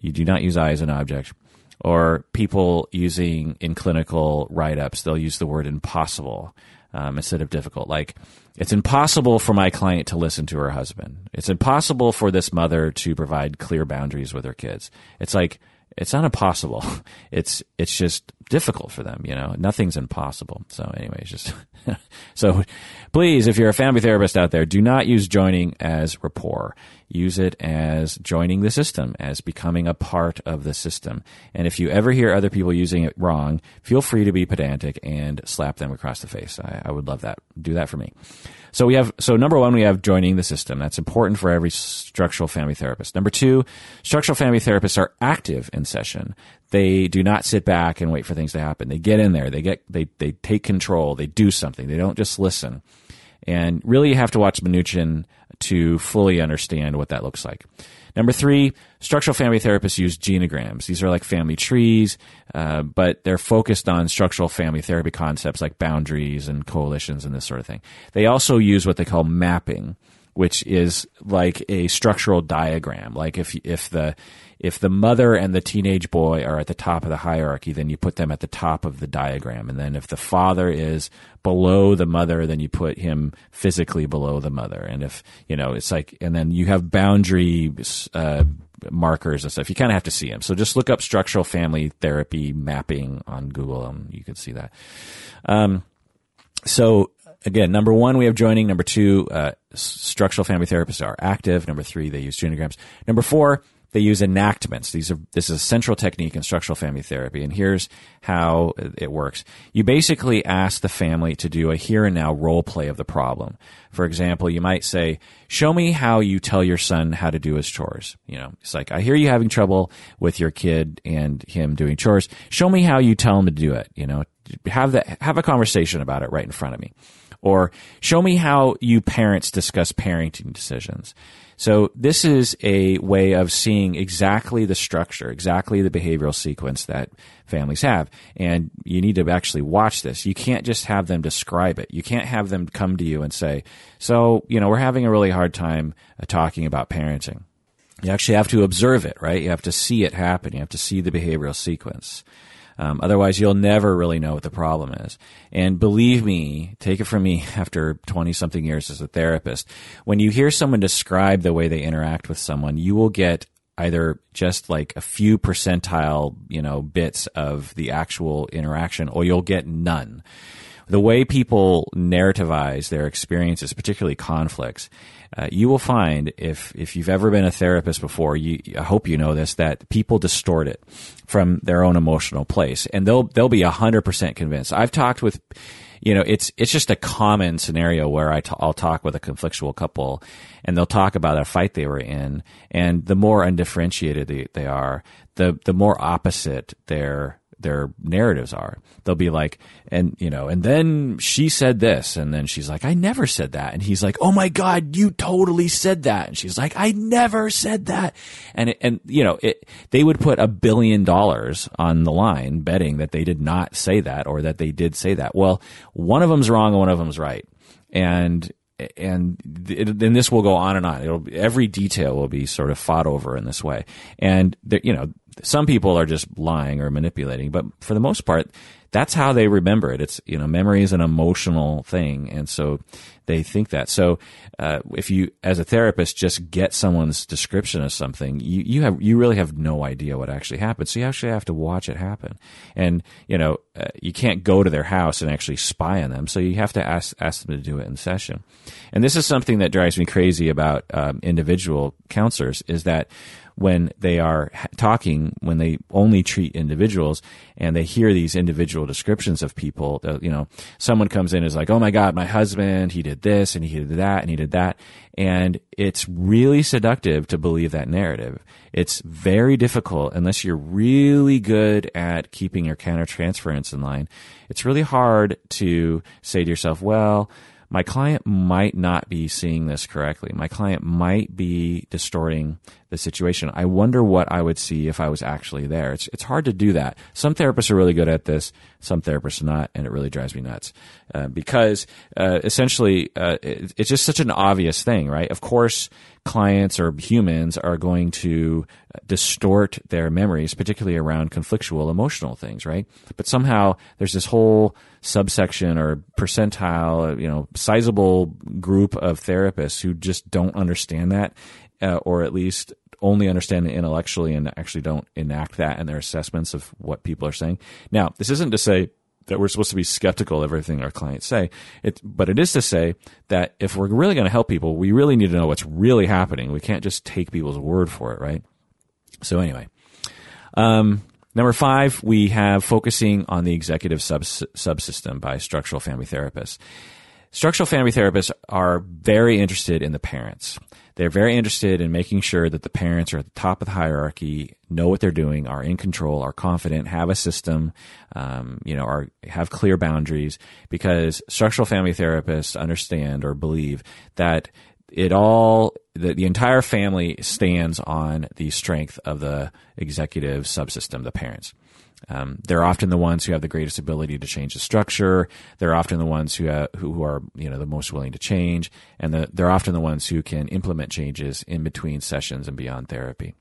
S1: You do not use I as an object. Or people using in clinical write ups, they'll use the word impossible um, instead of difficult. Like, it's impossible for my client to listen to her husband. It's impossible for this mother to provide clear boundaries with her kids. It's like, it's not impossible. It's it's just difficult for them. You know, nothing's impossible. So, anyways, just so please, if you're a family therapist out there, do not use joining as rapport. Use it as joining the system, as becoming a part of the system. And if you ever hear other people using it wrong, feel free to be pedantic and slap them across the face. I, I would love that. Do that for me. So we have, so number one, we have joining the system. That's important for every structural family therapist. Number two, structural family therapists are active in session. They do not sit back and wait for things to happen. They get in there. They get, they, they take control. They do something. They don't just listen. And really you have to watch Minuchin to fully understand what that looks like. Number three, structural family therapists use genograms. These are like family trees, uh, but they're focused on structural family therapy concepts like boundaries and coalitions and this sort of thing. They also use what they call mapping, which is like a structural diagram. Like if if the if the mother and the teenage boy are at the top of the hierarchy, then you put them at the top of the diagram. And then if the father is below the mother, then you put him physically below the mother. And if, you know, it's like, and then you have boundary, uh, markers and stuff. You kind of have to see them. So just look up structural family therapy mapping on Google and you can see that. Um, so again, number one, we have joining. Number two, uh, structural family therapists are active. Number three, they use genograms. Number four, they use enactments. These are this is a central technique in structural family therapy, and here's how it works. You basically ask the family to do a here and now role play of the problem. For example, you might say, "Show me how you tell your son how to do his chores." You know, it's like I hear you having trouble with your kid and him doing chores. Show me how you tell him to do it. You know, have that have a conversation about it right in front of me or show me how you parents discuss parenting decisions so this is a way of seeing exactly the structure, exactly the behavioral sequence that families have. And you need to actually watch this. You can't just have them describe it. You can't have them come to you and say, so, you know, we're having a really hard time uh, talking about parenting. You actually have to observe it, right? You have to see it happen. You have to see the behavioral sequence. Um, otherwise, you'll never really know what the problem is. And believe me, take it from me after 20 something years as a therapist, when you hear someone describe the way they interact with someone, you will get either just like a few percentile, you know, bits of the actual interaction, or you'll get none. The way people narrativize their experiences, particularly conflicts, uh, you will find if if you've ever been a therapist before, you I hope you know this that people distort it from their own emotional place, and they'll they'll be hundred percent convinced. I've talked with you know, it's it's just a common scenario where I t- I'll talk with a conflictual couple, and they'll talk about a fight they were in, and the more undifferentiated they, they are, the the more opposite their their narratives are. They'll be like, and you know, and then she said this, and then she's like, I never said that, and he's like, Oh my God, you totally said that, and she's like, I never said that, and it, and you know, it they would put a billion dollars on the line betting that they did not say that or that they did say that. Well, one of them's wrong and one of them's right, and and then this will go on and on. It'll every detail will be sort of fought over in this way, and there, you know some people are just lying or manipulating, but for the most part, that's how they remember it. It's, you know, memory is an emotional thing. And so they think that. So, uh, if you, as a therapist, just get someone's description of something, you, you have, you really have no idea what actually happened. So you actually have to watch it happen. And, you know, uh, you can't go to their house and actually spy on them. So you have to ask, ask them to do it in session. And this is something that drives me crazy about, um, individual counselors is that when they are talking, when they only treat individuals and they hear these individual descriptions of people, you know, someone comes in and is like, oh my God, my husband, he did this and he did that and he did that. And it's really seductive to believe that narrative. It's very difficult unless you're really good at keeping your countertransference in line. It's really hard to say to yourself, well, my client might not be seeing this correctly. My client might be distorting the situation. I wonder what I would see if I was actually there. It's, it's hard to do that. Some therapists are really good at this, some therapists are not, and it really drives me nuts. Uh, because uh, essentially, uh, it, it's just such an obvious thing, right? Of course, clients or humans are going to distort their memories, particularly around conflictual emotional things, right? But somehow there's this whole subsection or percentile, you know, sizable group of therapists who just don't understand that, uh, or at least only understand it intellectually and actually don't enact that in their assessments of what people are saying. Now, this isn't to say that we're supposed to be skeptical of everything our clients say. It, but it is to say that if we're really going to help people, we really need to know what's really happening. We can't just take people's word for it, right? So anyway, um, number five, we have focusing on the executive sub- subsystem by structural family therapists. Structural family therapists are very interested in the parents. They're very interested in making sure that the parents are at the top of the hierarchy, know what they're doing, are in control, are confident, have a system, um, you know, are have clear boundaries. Because structural family therapists understand or believe that it all the, the entire family stands on the strength of the executive subsystem, the parents. Um, they're often the ones who have the greatest ability to change the structure. They're often the ones who have, who are you know the most willing to change, and the, they're often the ones who can implement changes in between sessions and beyond therapy.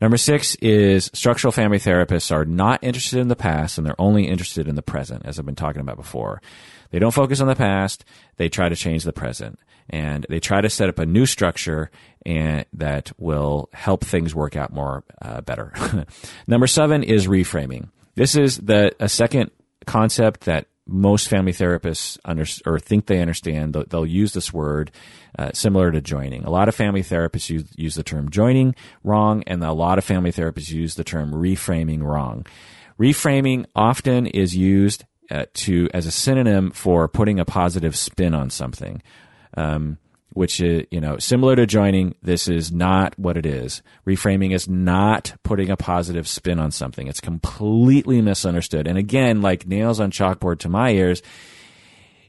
S1: Number six is structural family therapists are not interested in the past and they're only interested in the present, as I've been talking about before. They don't focus on the past; they try to change the present, and they try to set up a new structure and that will help things work out more uh, better. Number seven is reframing. This is the a second concept that most family therapists under, or think they understand. They'll, they'll use this word uh, similar to joining. A lot of family therapists use, use the term joining wrong, and a lot of family therapists use the term reframing wrong. Reframing often is used uh, to as a synonym for putting a positive spin on something. Um, which is, you know, similar to joining, this is not what it is. Reframing is not putting a positive spin on something. It's completely misunderstood. And again, like nails on chalkboard to my ears,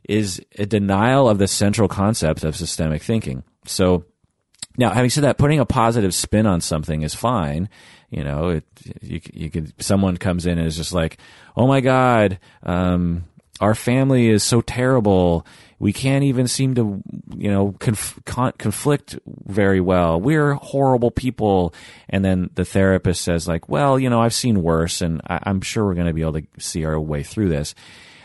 S1: is a denial of the central concept of systemic thinking. So, now, having said that, putting a positive spin on something is fine. You know, it, you, you could, someone comes in and is just like, oh my God, um, our family is so terrible we can't even seem to, you know, conf- con- conflict very well. We're horrible people. And then the therapist says, like, well, you know, I've seen worse, and I- I'm sure we're going to be able to see our way through this.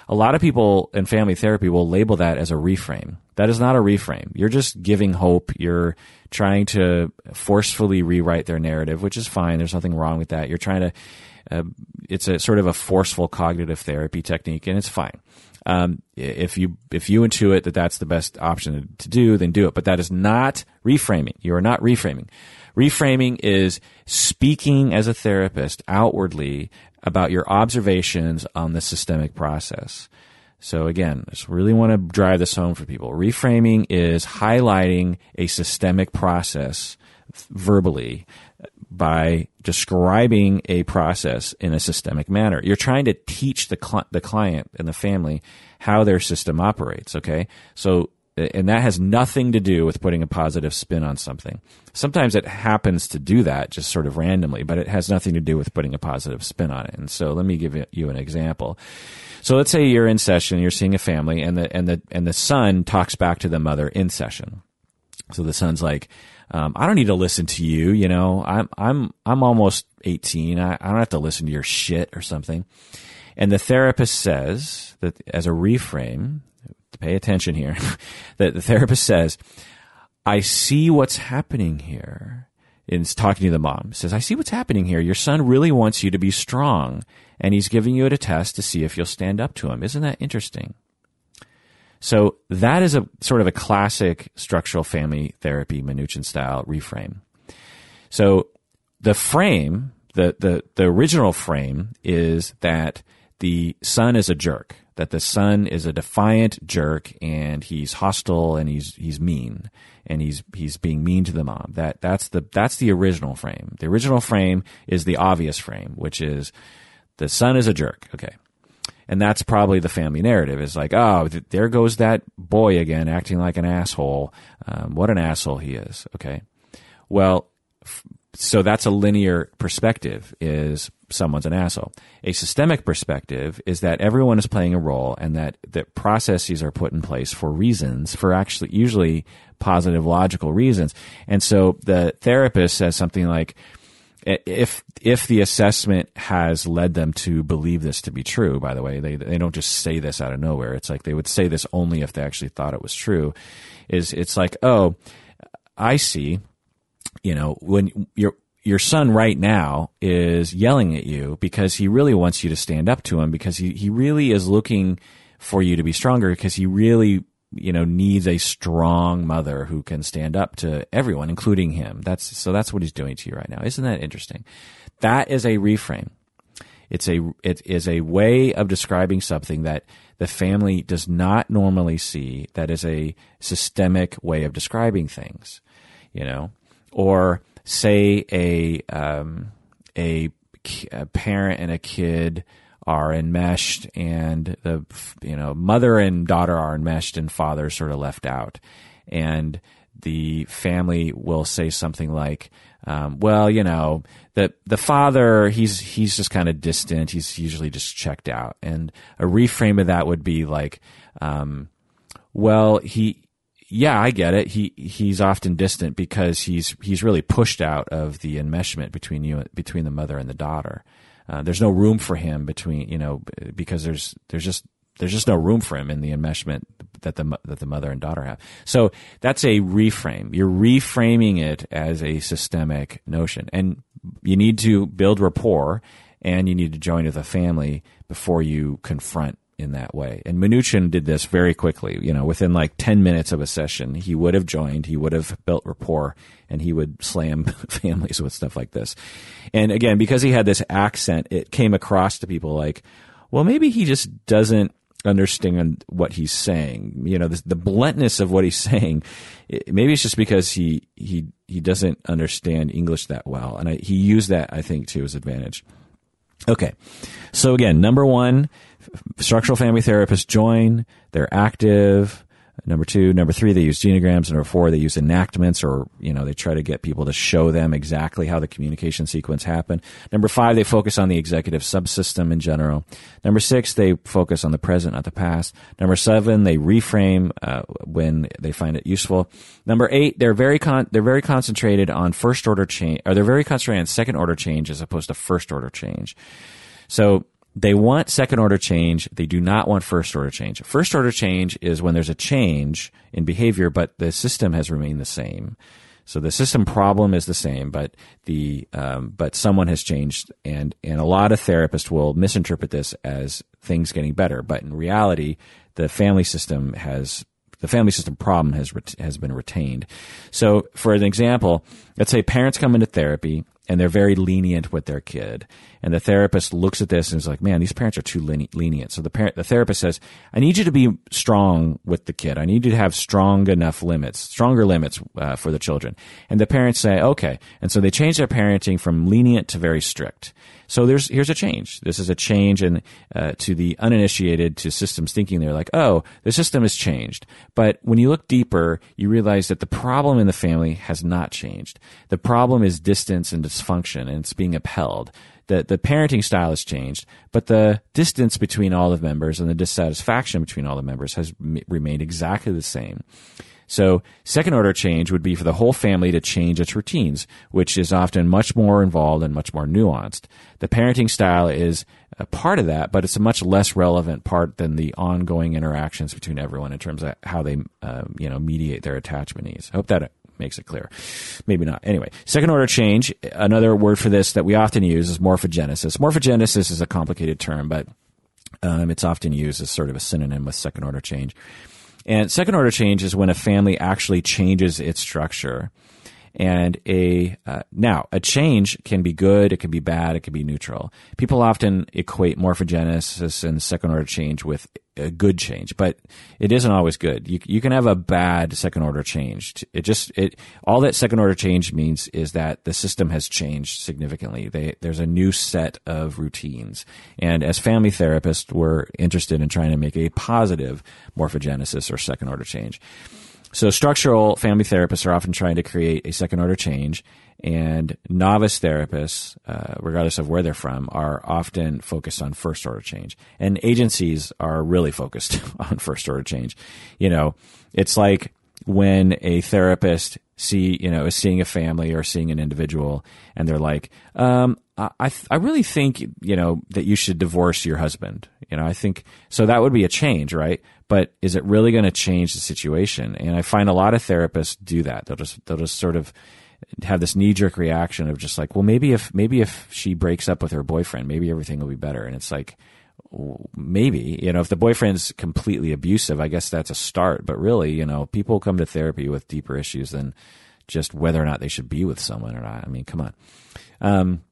S1: A lot of people in family therapy will label that as a reframe. That is not a reframe. You're just giving hope. You're trying to forcefully rewrite their narrative, which is fine. There's nothing wrong with that. You're trying to, uh, it's a sort of a forceful cognitive therapy technique, and it's fine. Um, if you if you intuit that that's the best option to do, then do it. But that is not reframing. You are not reframing. Reframing is speaking as a therapist outwardly about your observations on the systemic process. So again, I just really want to drive this home for people. Reframing is highlighting a systemic process verbally by describing a process in a systemic manner. You're trying to teach the cl- the client and the family how their system operates. Okay, so and that has nothing to do with putting a positive spin on something. Sometimes it happens to do that just sort of randomly, but it has nothing to do with putting a positive spin on it. And so let me give you an example. So let's say you're in session, you're seeing a family, and the and the and the son talks back to the mother in session. So the son's like, um, I don't need to listen to you. You know, I'm I'm I'm almost 18. I, I don't have to listen to your shit or something. And the therapist says that as a reframe, to pay attention here, that the therapist says, I see what's happening here. And it's talking to the mom. Says, I see what's happening here. Your son really wants you to be strong, and he's giving you a test to see if you'll stand up to him. Isn't that interesting? So that is a sort of a classic structural family therapy Minuchin style reframe. So the frame, the, the, the original frame is that the son is a jerk, that the son is a defiant jerk and he's hostile and he's, he's mean and he's, he's being mean to the mom. That, that's the, that's the original frame. The original frame is the obvious frame, which is the son is a jerk. Okay. And that's probably the family narrative is like, oh, th- there goes that boy again acting like an asshole. Um, what an asshole he is. Okay. Well, f- so that's a linear perspective is someone's an asshole. A systemic perspective is that everyone is playing a role and that, that processes are put in place for reasons, for actually usually positive logical reasons. And so the therapist says something like, if if the assessment has led them to believe this to be true, by the way, they they don't just say this out of nowhere. It's like they would say this only if they actually thought it was true. Is it's like, oh, I see. You know, when your your son right now is yelling at you because he really wants you to stand up to him because he, he really is looking for you to be stronger because he really you know needs a strong mother who can stand up to everyone including him. That's so that's what he's doing to you right now. Isn't that interesting? That is a reframe. It's a it is a way of describing something that the family does not normally see that is a systemic way of describing things you know? Or say a um, a, a parent and a kid are enmeshed and the you know mother and daughter are enmeshed and father sort of left out and the family will say something like um, well you know the the father he's he's just kind of distant he's usually just checked out and a reframe of that would be like um, well he yeah, I get it. He he's often distant because he's he's really pushed out of the enmeshment between you between the mother and the daughter. Uh, there's no room for him between you know because there's there's just there's just no room for him in the enmeshment that the that the mother and daughter have. So that's a reframe. You're reframing it as a systemic notion, and you need to build rapport, and you need to join with a family before you confront in that way. And Minuchin did this very quickly. You know, within like 10 minutes of a session, he would have joined, he would have built rapport, and he would slam families with stuff like this. And again, because he had this accent, it came across to people like, well, maybe he just doesn't understand what he's saying. You know, the, the bluntness of what he's saying. It, maybe it's just because he he he doesn't understand English that well, and I, he used that I think to his advantage. Okay, so again, number one, structural family therapists join. They're active. Number two, number three, they use genograms. Number four, they use enactments or, you know, they try to get people to show them exactly how the communication sequence happened. Number five, they focus on the executive subsystem in general. Number six, they focus on the present, not the past. Number seven, they reframe uh, when they find it useful. Number eight, they're very con- they're very concentrated on first order change, or they're very concentrated on second order change as opposed to first order change. So they want second order change. They do not want first order change. First order change is when there's a change in behavior, but the system has remained the same. So the system problem is the same, but the um, but someone has changed, and and a lot of therapists will misinterpret this as things getting better, but in reality, the family system has the family system problem has has been retained. So, for an example, let's say parents come into therapy and they're very lenient with their kid. And the therapist looks at this and is like, "Man, these parents are too lenient." So the parent, the therapist says, "I need you to be strong with the kid. I need you to have strong enough limits, stronger limits uh, for the children." And the parents say, "Okay." And so they change their parenting from lenient to very strict. So there's here's a change. This is a change in uh, to the uninitiated to systems thinking. They're like, "Oh, the system has changed." But when you look deeper, you realize that the problem in the family has not changed. The problem is distance and dysfunction, and it's being upheld. The, the parenting style has changed, but the distance between all the members and the dissatisfaction between all the members has m- remained exactly the same. So, second order change would be for the whole family to change its routines, which is often much more involved and much more nuanced. The parenting style is a part of that, but it's a much less relevant part than the ongoing interactions between everyone in terms of how they, uh, you know, mediate their attachment needs. I hope that makes it clear. Maybe not. Anyway, second order change, another word for this that we often use is morphogenesis. Morphogenesis is a complicated term, but um, it's often used as sort of a synonym with second order change. And second order change is when a family actually changes its structure. And a uh, now a change can be good, it can be bad, it can be neutral. People often equate morphogenesis and second order change with a good change, but it isn't always good. You you can have a bad second order change. It just it all that second order change means is that the system has changed significantly. They, there's a new set of routines, and as family therapists, we're interested in trying to make a positive morphogenesis or second order change. So structural family therapists are often trying to create a second order change, and novice therapists, uh, regardless of where they're from, are often focused on first order change. And agencies are really focused on first order change. You know, it's like when a therapist see you know is seeing a family or seeing an individual, and they're like, um, I I really think you know that you should divorce your husband. You know, I think so. That would be a change, right? But is it really going to change the situation? And I find a lot of therapists do that. They'll just they'll just sort of have this knee jerk reaction of just like, well, maybe if maybe if she breaks up with her boyfriend, maybe everything will be better. And it's like, maybe you know if the boyfriend's completely abusive, I guess that's a start. But really, you know, people come to therapy with deeper issues than just whether or not they should be with someone or not. I mean, come on. Um,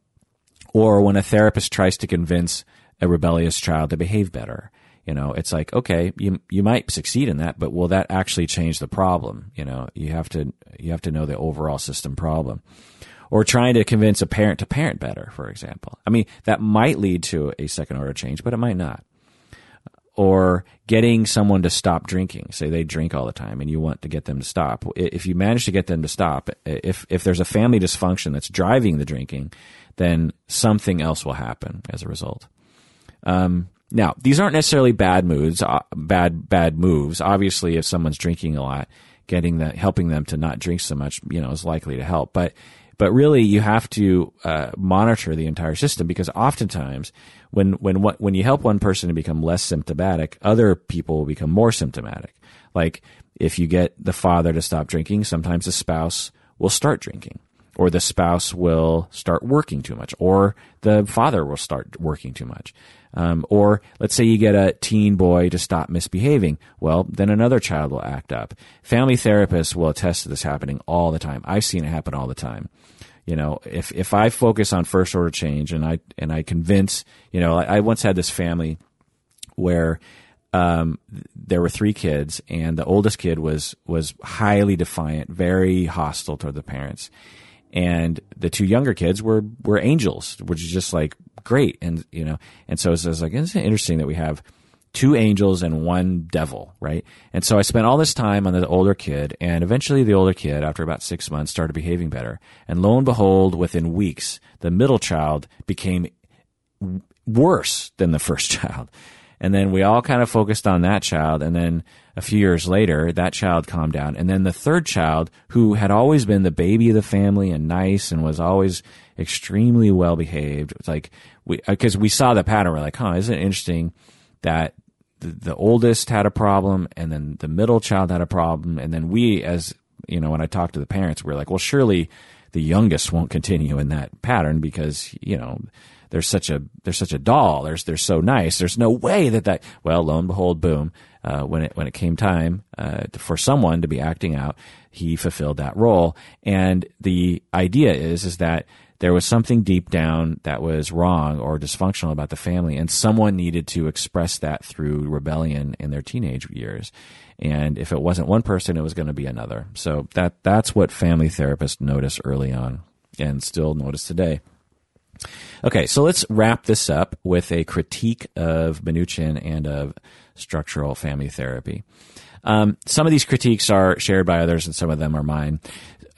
S1: or when a therapist tries to convince a rebellious child to behave better. You know, it's like, okay, you, you might succeed in that, but will that actually change the problem? You know, you have to, you have to know the overall system problem. Or trying to convince a parent to parent better, for example. I mean, that might lead to a second order change, but it might not. Or getting someone to stop drinking. Say they drink all the time and you want to get them to stop. If you manage to get them to stop, if, if there's a family dysfunction that's driving the drinking, then something else will happen as a result. Um, now, these aren't necessarily bad moves, uh, bad bad moves. Obviously, if someone's drinking a lot, getting that, helping them to not drink so much, you know, is likely to help. But but really, you have to uh, monitor the entire system because oftentimes, when when when you help one person to become less symptomatic, other people will become more symptomatic. Like if you get the father to stop drinking, sometimes the spouse will start drinking or the spouse will start working too much, or the father will start working too much. Um, or let's say you get a teen boy to stop misbehaving. Well, then another child will act up. Family therapists will attest to this happening all the time. I've seen it happen all the time. You know, if, if I focus on first order change and I, and I convince, you know, I, I once had this family where um, there were three kids, and the oldest kid was was highly defiant, very hostile toward the parents, and the two younger kids were were angels, which is just like great, and you know, and so it's, it's like it's interesting that we have two angels and one devil, right? And so I spent all this time on the older kid, and eventually the older kid, after about six months, started behaving better. And lo and behold, within weeks, the middle child became worse than the first child. And then we all kind of focused on that child. And then a few years later, that child calmed down. And then the third child, who had always been the baby of the family and nice and was always extremely well behaved, like, we, uh, because we saw the pattern. We're like, huh, isn't it interesting that the, the oldest had a problem and then the middle child had a problem. And then we, as, you know, when I talked to the parents, we we're like, well, surely the youngest won't continue in that pattern because, you know, they're such a they're such a doll. They're they're so nice. There's no way that that. Well, lo and behold, boom. Uh, when it when it came time uh, for someone to be acting out, he fulfilled that role. And the idea is is that there was something deep down that was wrong or dysfunctional about the family, and someone needed to express that through rebellion in their teenage years. And if it wasn't one person, it was going to be another. So that that's what family therapists notice early on, and still notice today. Okay, so let's wrap this up with a critique of Minuchin and of structural family therapy. Um, some of these critiques are shared by others, and some of them are mine.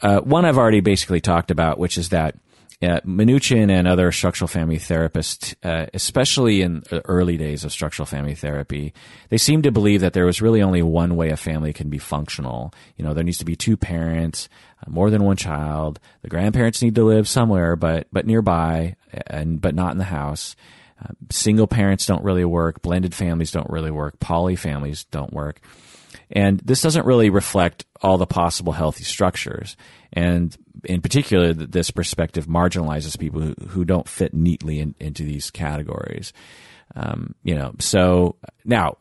S1: Uh, one I've already basically talked about, which is that uh, Minuchin and other structural family therapists, uh, especially in the early days of structural family therapy, they seem to believe that there was really only one way a family can be functional. You know, there needs to be two parents, uh, more than one child. The grandparents need to live somewhere, but but nearby, and but not in the house. Single parents don't really work. Blended families don't really work. Poly families don't work. And this doesn't really reflect all the possible healthy structures. And in particular, this perspective marginalizes people who, who don't fit neatly in, into these categories. Um, you know, so now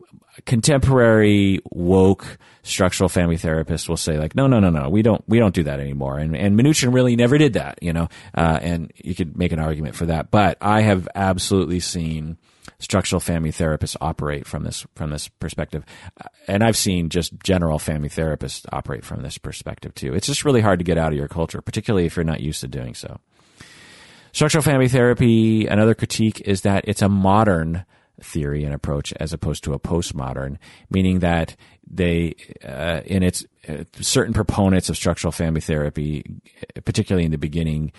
S1: contemporary woke structural family therapists will say like, no, no, no, no, we don't, we don't do that anymore. And, and Minuchin really never did that, you know, uh, and you could make an argument for that. But I have absolutely seen structural family therapists operate from this from this perspective, uh, and I've seen just general family therapists operate from this perspective too. It's just really hard to get out of your culture, particularly if you're not used to doing so. Structural family therapy, another critique is that it's a modern theory and approach as opposed to a postmodern, meaning that they, uh, in its uh, certain proponents of structural family therapy, particularly in the beginning,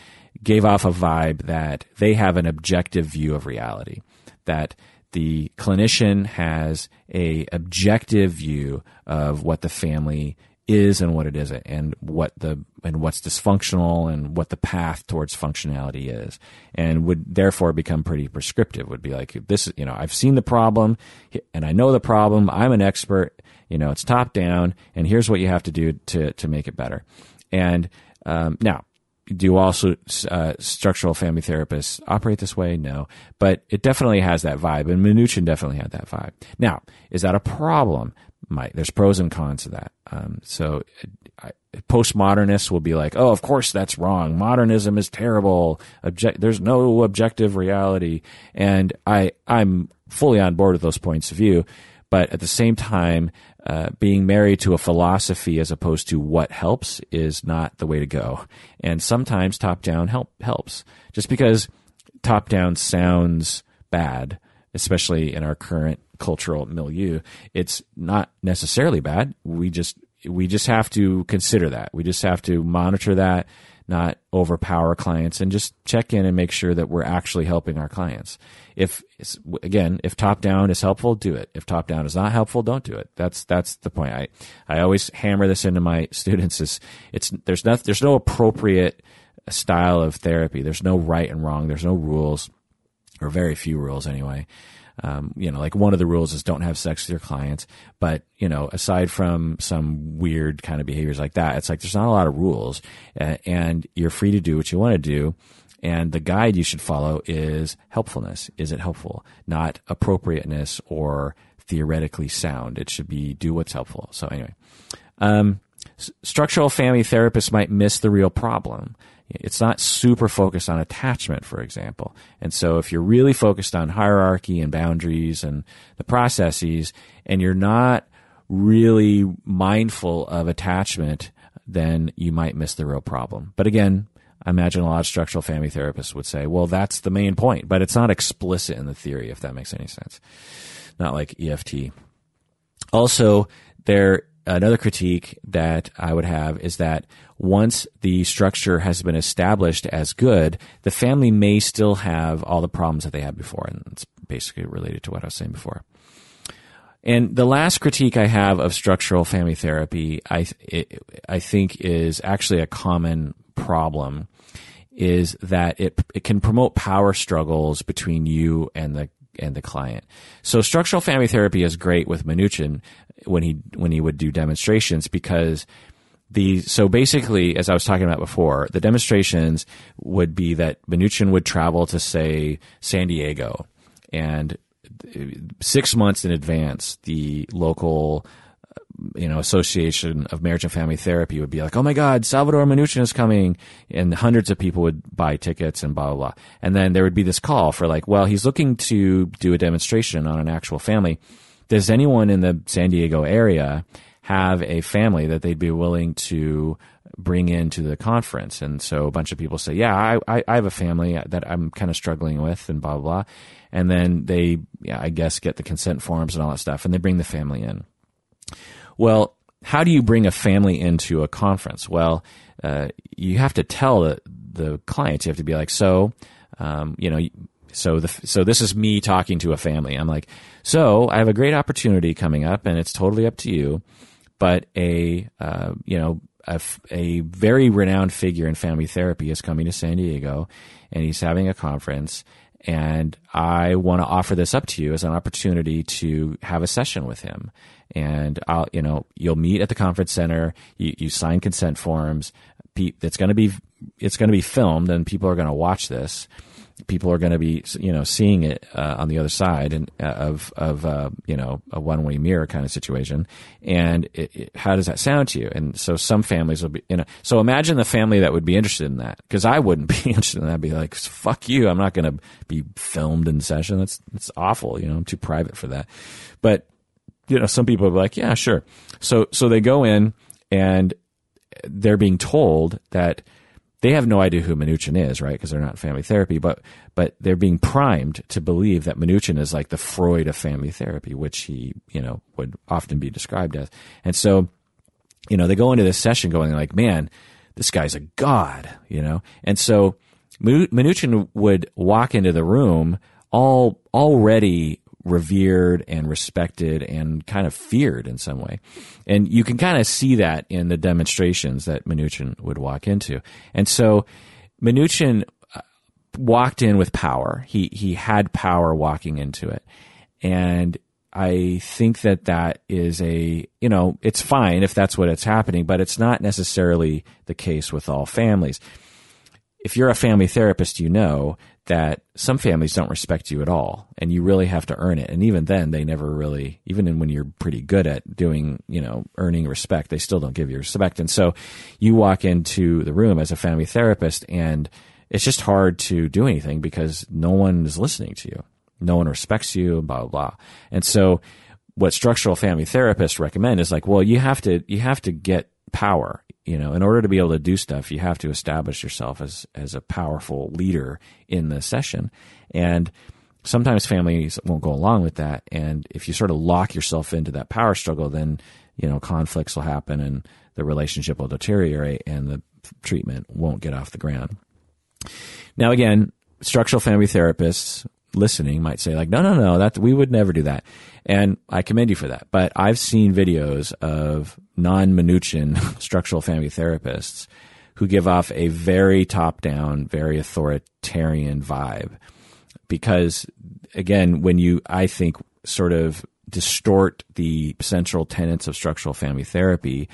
S1: gave off a vibe that they have an objective view of reality that the clinician has a objective view of what the family is and what it isn't and what the and what's dysfunctional and what the path towards functionality is and would therefore become pretty prescriptive would be like this you know I've seen the problem and I know the problem I'm an expert you know it's top down and here's what you have to do to to make it better and um, now do also uh, structural family therapists operate this way? No, but it definitely has that vibe, and Minuchin definitely had that vibe. Now, is that a problem? Might there's pros and cons to that. Um, so, I, postmodernists will be like, "Oh, of course that's wrong. Modernism is terrible. Object, there's no objective reality," and I I'm fully on board with those points of view. But at the same time, uh, being married to a philosophy as opposed to what helps is not the way to go. And sometimes top down help helps. Just because top down sounds bad, especially in our current cultural milieu, it's not necessarily bad. We just we just have to consider that. We just have to monitor that not overpower clients and just check in and make sure that we're actually helping our clients. If again, if top down is helpful, do it. If top down is not helpful, don't do it. That's that's the point. I I always hammer this into my students is it's there's not there's no appropriate style of therapy. There's no right and wrong. There's no rules or very few rules anyway. Um, you know, like one of the rules is don't have sex with your clients. But, you know, aside from some weird kind of behaviors like that, it's like there's not a lot of rules uh, and you're free to do what you want to do. And the guide you should follow is helpfulness. Is it helpful? Not appropriateness or theoretically sound. It should be do what's helpful. So anyway, um, structural family therapists might miss the real problem It's not super focused on attachment, for example. And so if you're really focused on hierarchy and boundaries and the processes, and you're not really mindful of attachment, then you might miss the real problem. But again, I imagine a lot of structural family therapists would say, well, that's the main point, but it's not explicit in the theory, if that makes any sense. Not like EFT. Also, there, another critique that I would have is that once the structure has been established as good, the family may still have all the problems that they had before. And it's basically related to what I was saying before. And the last critique I have of structural family therapy, I, it, I think is actually a common problem is that it it can promote power struggles between you and the and the client. So structural family therapy is great with Minuchin when he when he would do demonstrations because the so basically as I was talking about before, the demonstrations would be that Minuchin would travel to say San Diego and six months in advance, the local you know, Association of Marriage and Family Therapy would be like, oh my God, Salvador Minuchin is coming. And hundreds of people would buy tickets and blah, blah, blah. And then there would be this call for like, well, he's looking to do a demonstration on an actual family. Does anyone in the San Diego area have a family that they'd be willing to bring into the conference? And so a bunch of people say, yeah, I, I, I have a family that I'm kind of struggling with and blah, blah, blah. And then they, yeah, I guess, get the consent forms and all that stuff and they bring the family in. Well, how do you bring a family into a conference? Well, uh, you have to tell the, the clients. You have to be like, so, um, you know, so the so this is me talking to a family. I'm like, so I have a great opportunity coming up, and it's totally up to you. But a uh, you know a, a very renowned figure in family therapy is coming to San Diego, and he's having a conference, and I want to offer this up to you as an opportunity to have a session with him. And I'll, you know, you'll meet at the conference center. You, you sign consent forms. It's going to be, it's going to be filmed, and people are going to watch this people are going to be you know seeing it uh, on the other side and uh, of of uh, you know a one way mirror kind of situation. And it, it, how does that sound to you? And so some families will be you know. So imagine the family that would be interested in that because I wouldn't be interested in that. I'd be like, fuck you. I'm not going to be filmed in session. That's that's awful. You know, I'm too private for that. But you know, some people are like, yeah, sure. So so they go in and they're being told that they have no idea who Minuchin is, right? Because they're not family therapy, but but they're being primed to believe that Minuchin is like the Freud of family therapy, which he you know would often be described as. And so, you know, they go into this session going like, man, this guy's a god, you know. And so Minuchin would walk into the room all already revered and respected and kind of feared in some way. And you can kind of see that in the demonstrations that Minuchin would walk into. And so Minuchin uh, walked in with power. He he had power walking into it. And I think that that is a, you know, it's fine if that's what it's happening, but it's not necessarily the case with all families. If you're a family therapist, you know that some families don't respect you at all and you really have to earn it. And even then they never really even when you're pretty good at doing you know earning respect they still don't give you respect. And so you walk into the room as a family therapist and it's just hard to do anything because no one is listening to you. No one respects you blah blah blah. And so what structural family therapists recommend is like well you have to you have to get power you know. In order to be able to do stuff you have to establish yourself as as a powerful leader in the session. And sometimes families won't go along with that. And if you sort of lock yourself into that power struggle then you know conflicts will happen and the relationship will deteriorate and the treatment won't get off the ground. Now again structural family therapists listening might say like no no no that we would never do that. And i commend you for that. But i've seen videos of non-minuchin structural family therapists who give off a very top-down very authoritarian vibe. Because again when you i think sort of distort the central tenets of structural family therapy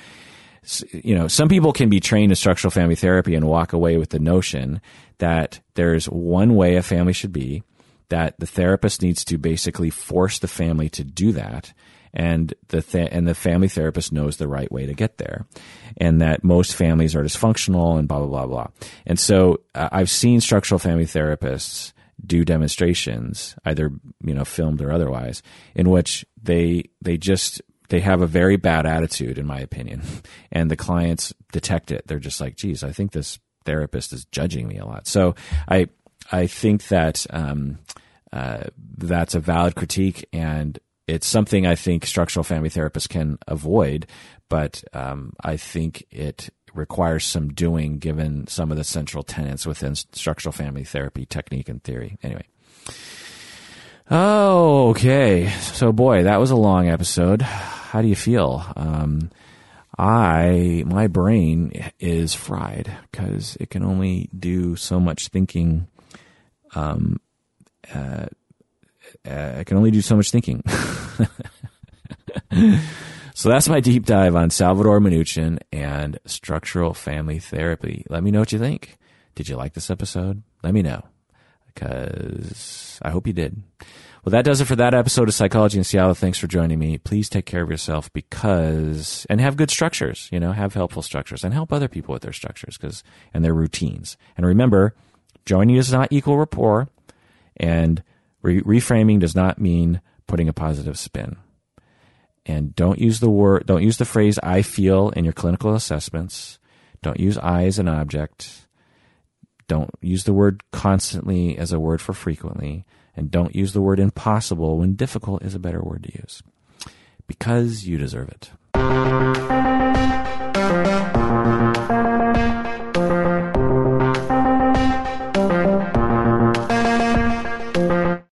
S1: you know, some people can be trained in structural family therapy and walk away with the notion that there's one way a family should be, that the therapist needs to basically force the family to do that and the th- and the family therapist knows the right way to get there, and that most families are dysfunctional and blah blah blah blah. And so uh, I've seen structural family therapists do demonstrations, either you know filmed or otherwise, in which they they just they have a very bad attitude, in my opinion, and the clients detect it. They're just like, "Geez, I think this therapist is judging me a lot." So I I think that um, uh, that's a valid critique, and it's something I think structural family therapists can avoid. But um, I think it requires some doing, given some of the central tenets within structural family therapy technique and theory. Anyway. Oh, okay. So, boy, that was a long episode. How do you feel? Um, I my brain is fried because it can only do so much thinking. Um, uh, uh, I can only do so much thinking. so that's my deep dive on Salvador Minuchin and structural family therapy. Let me know what you think. Did you like this episode? Let me know because I hope you did. Well, that does it for that episode of Psychology in Seattle. Thanks for joining me. Please take care of yourself because, and have good structures, you know, have helpful structures and help other people with their structures because, and their routines. And remember, joining does not equal rapport and re- reframing does not mean putting a positive spin. And don't use the word, don't use the phrase I feel in your clinical assessments. Don't use I as an object. Don't use the word constantly as a word for frequently. And don't use the word impossible when difficult is a better word to use. Because you deserve it.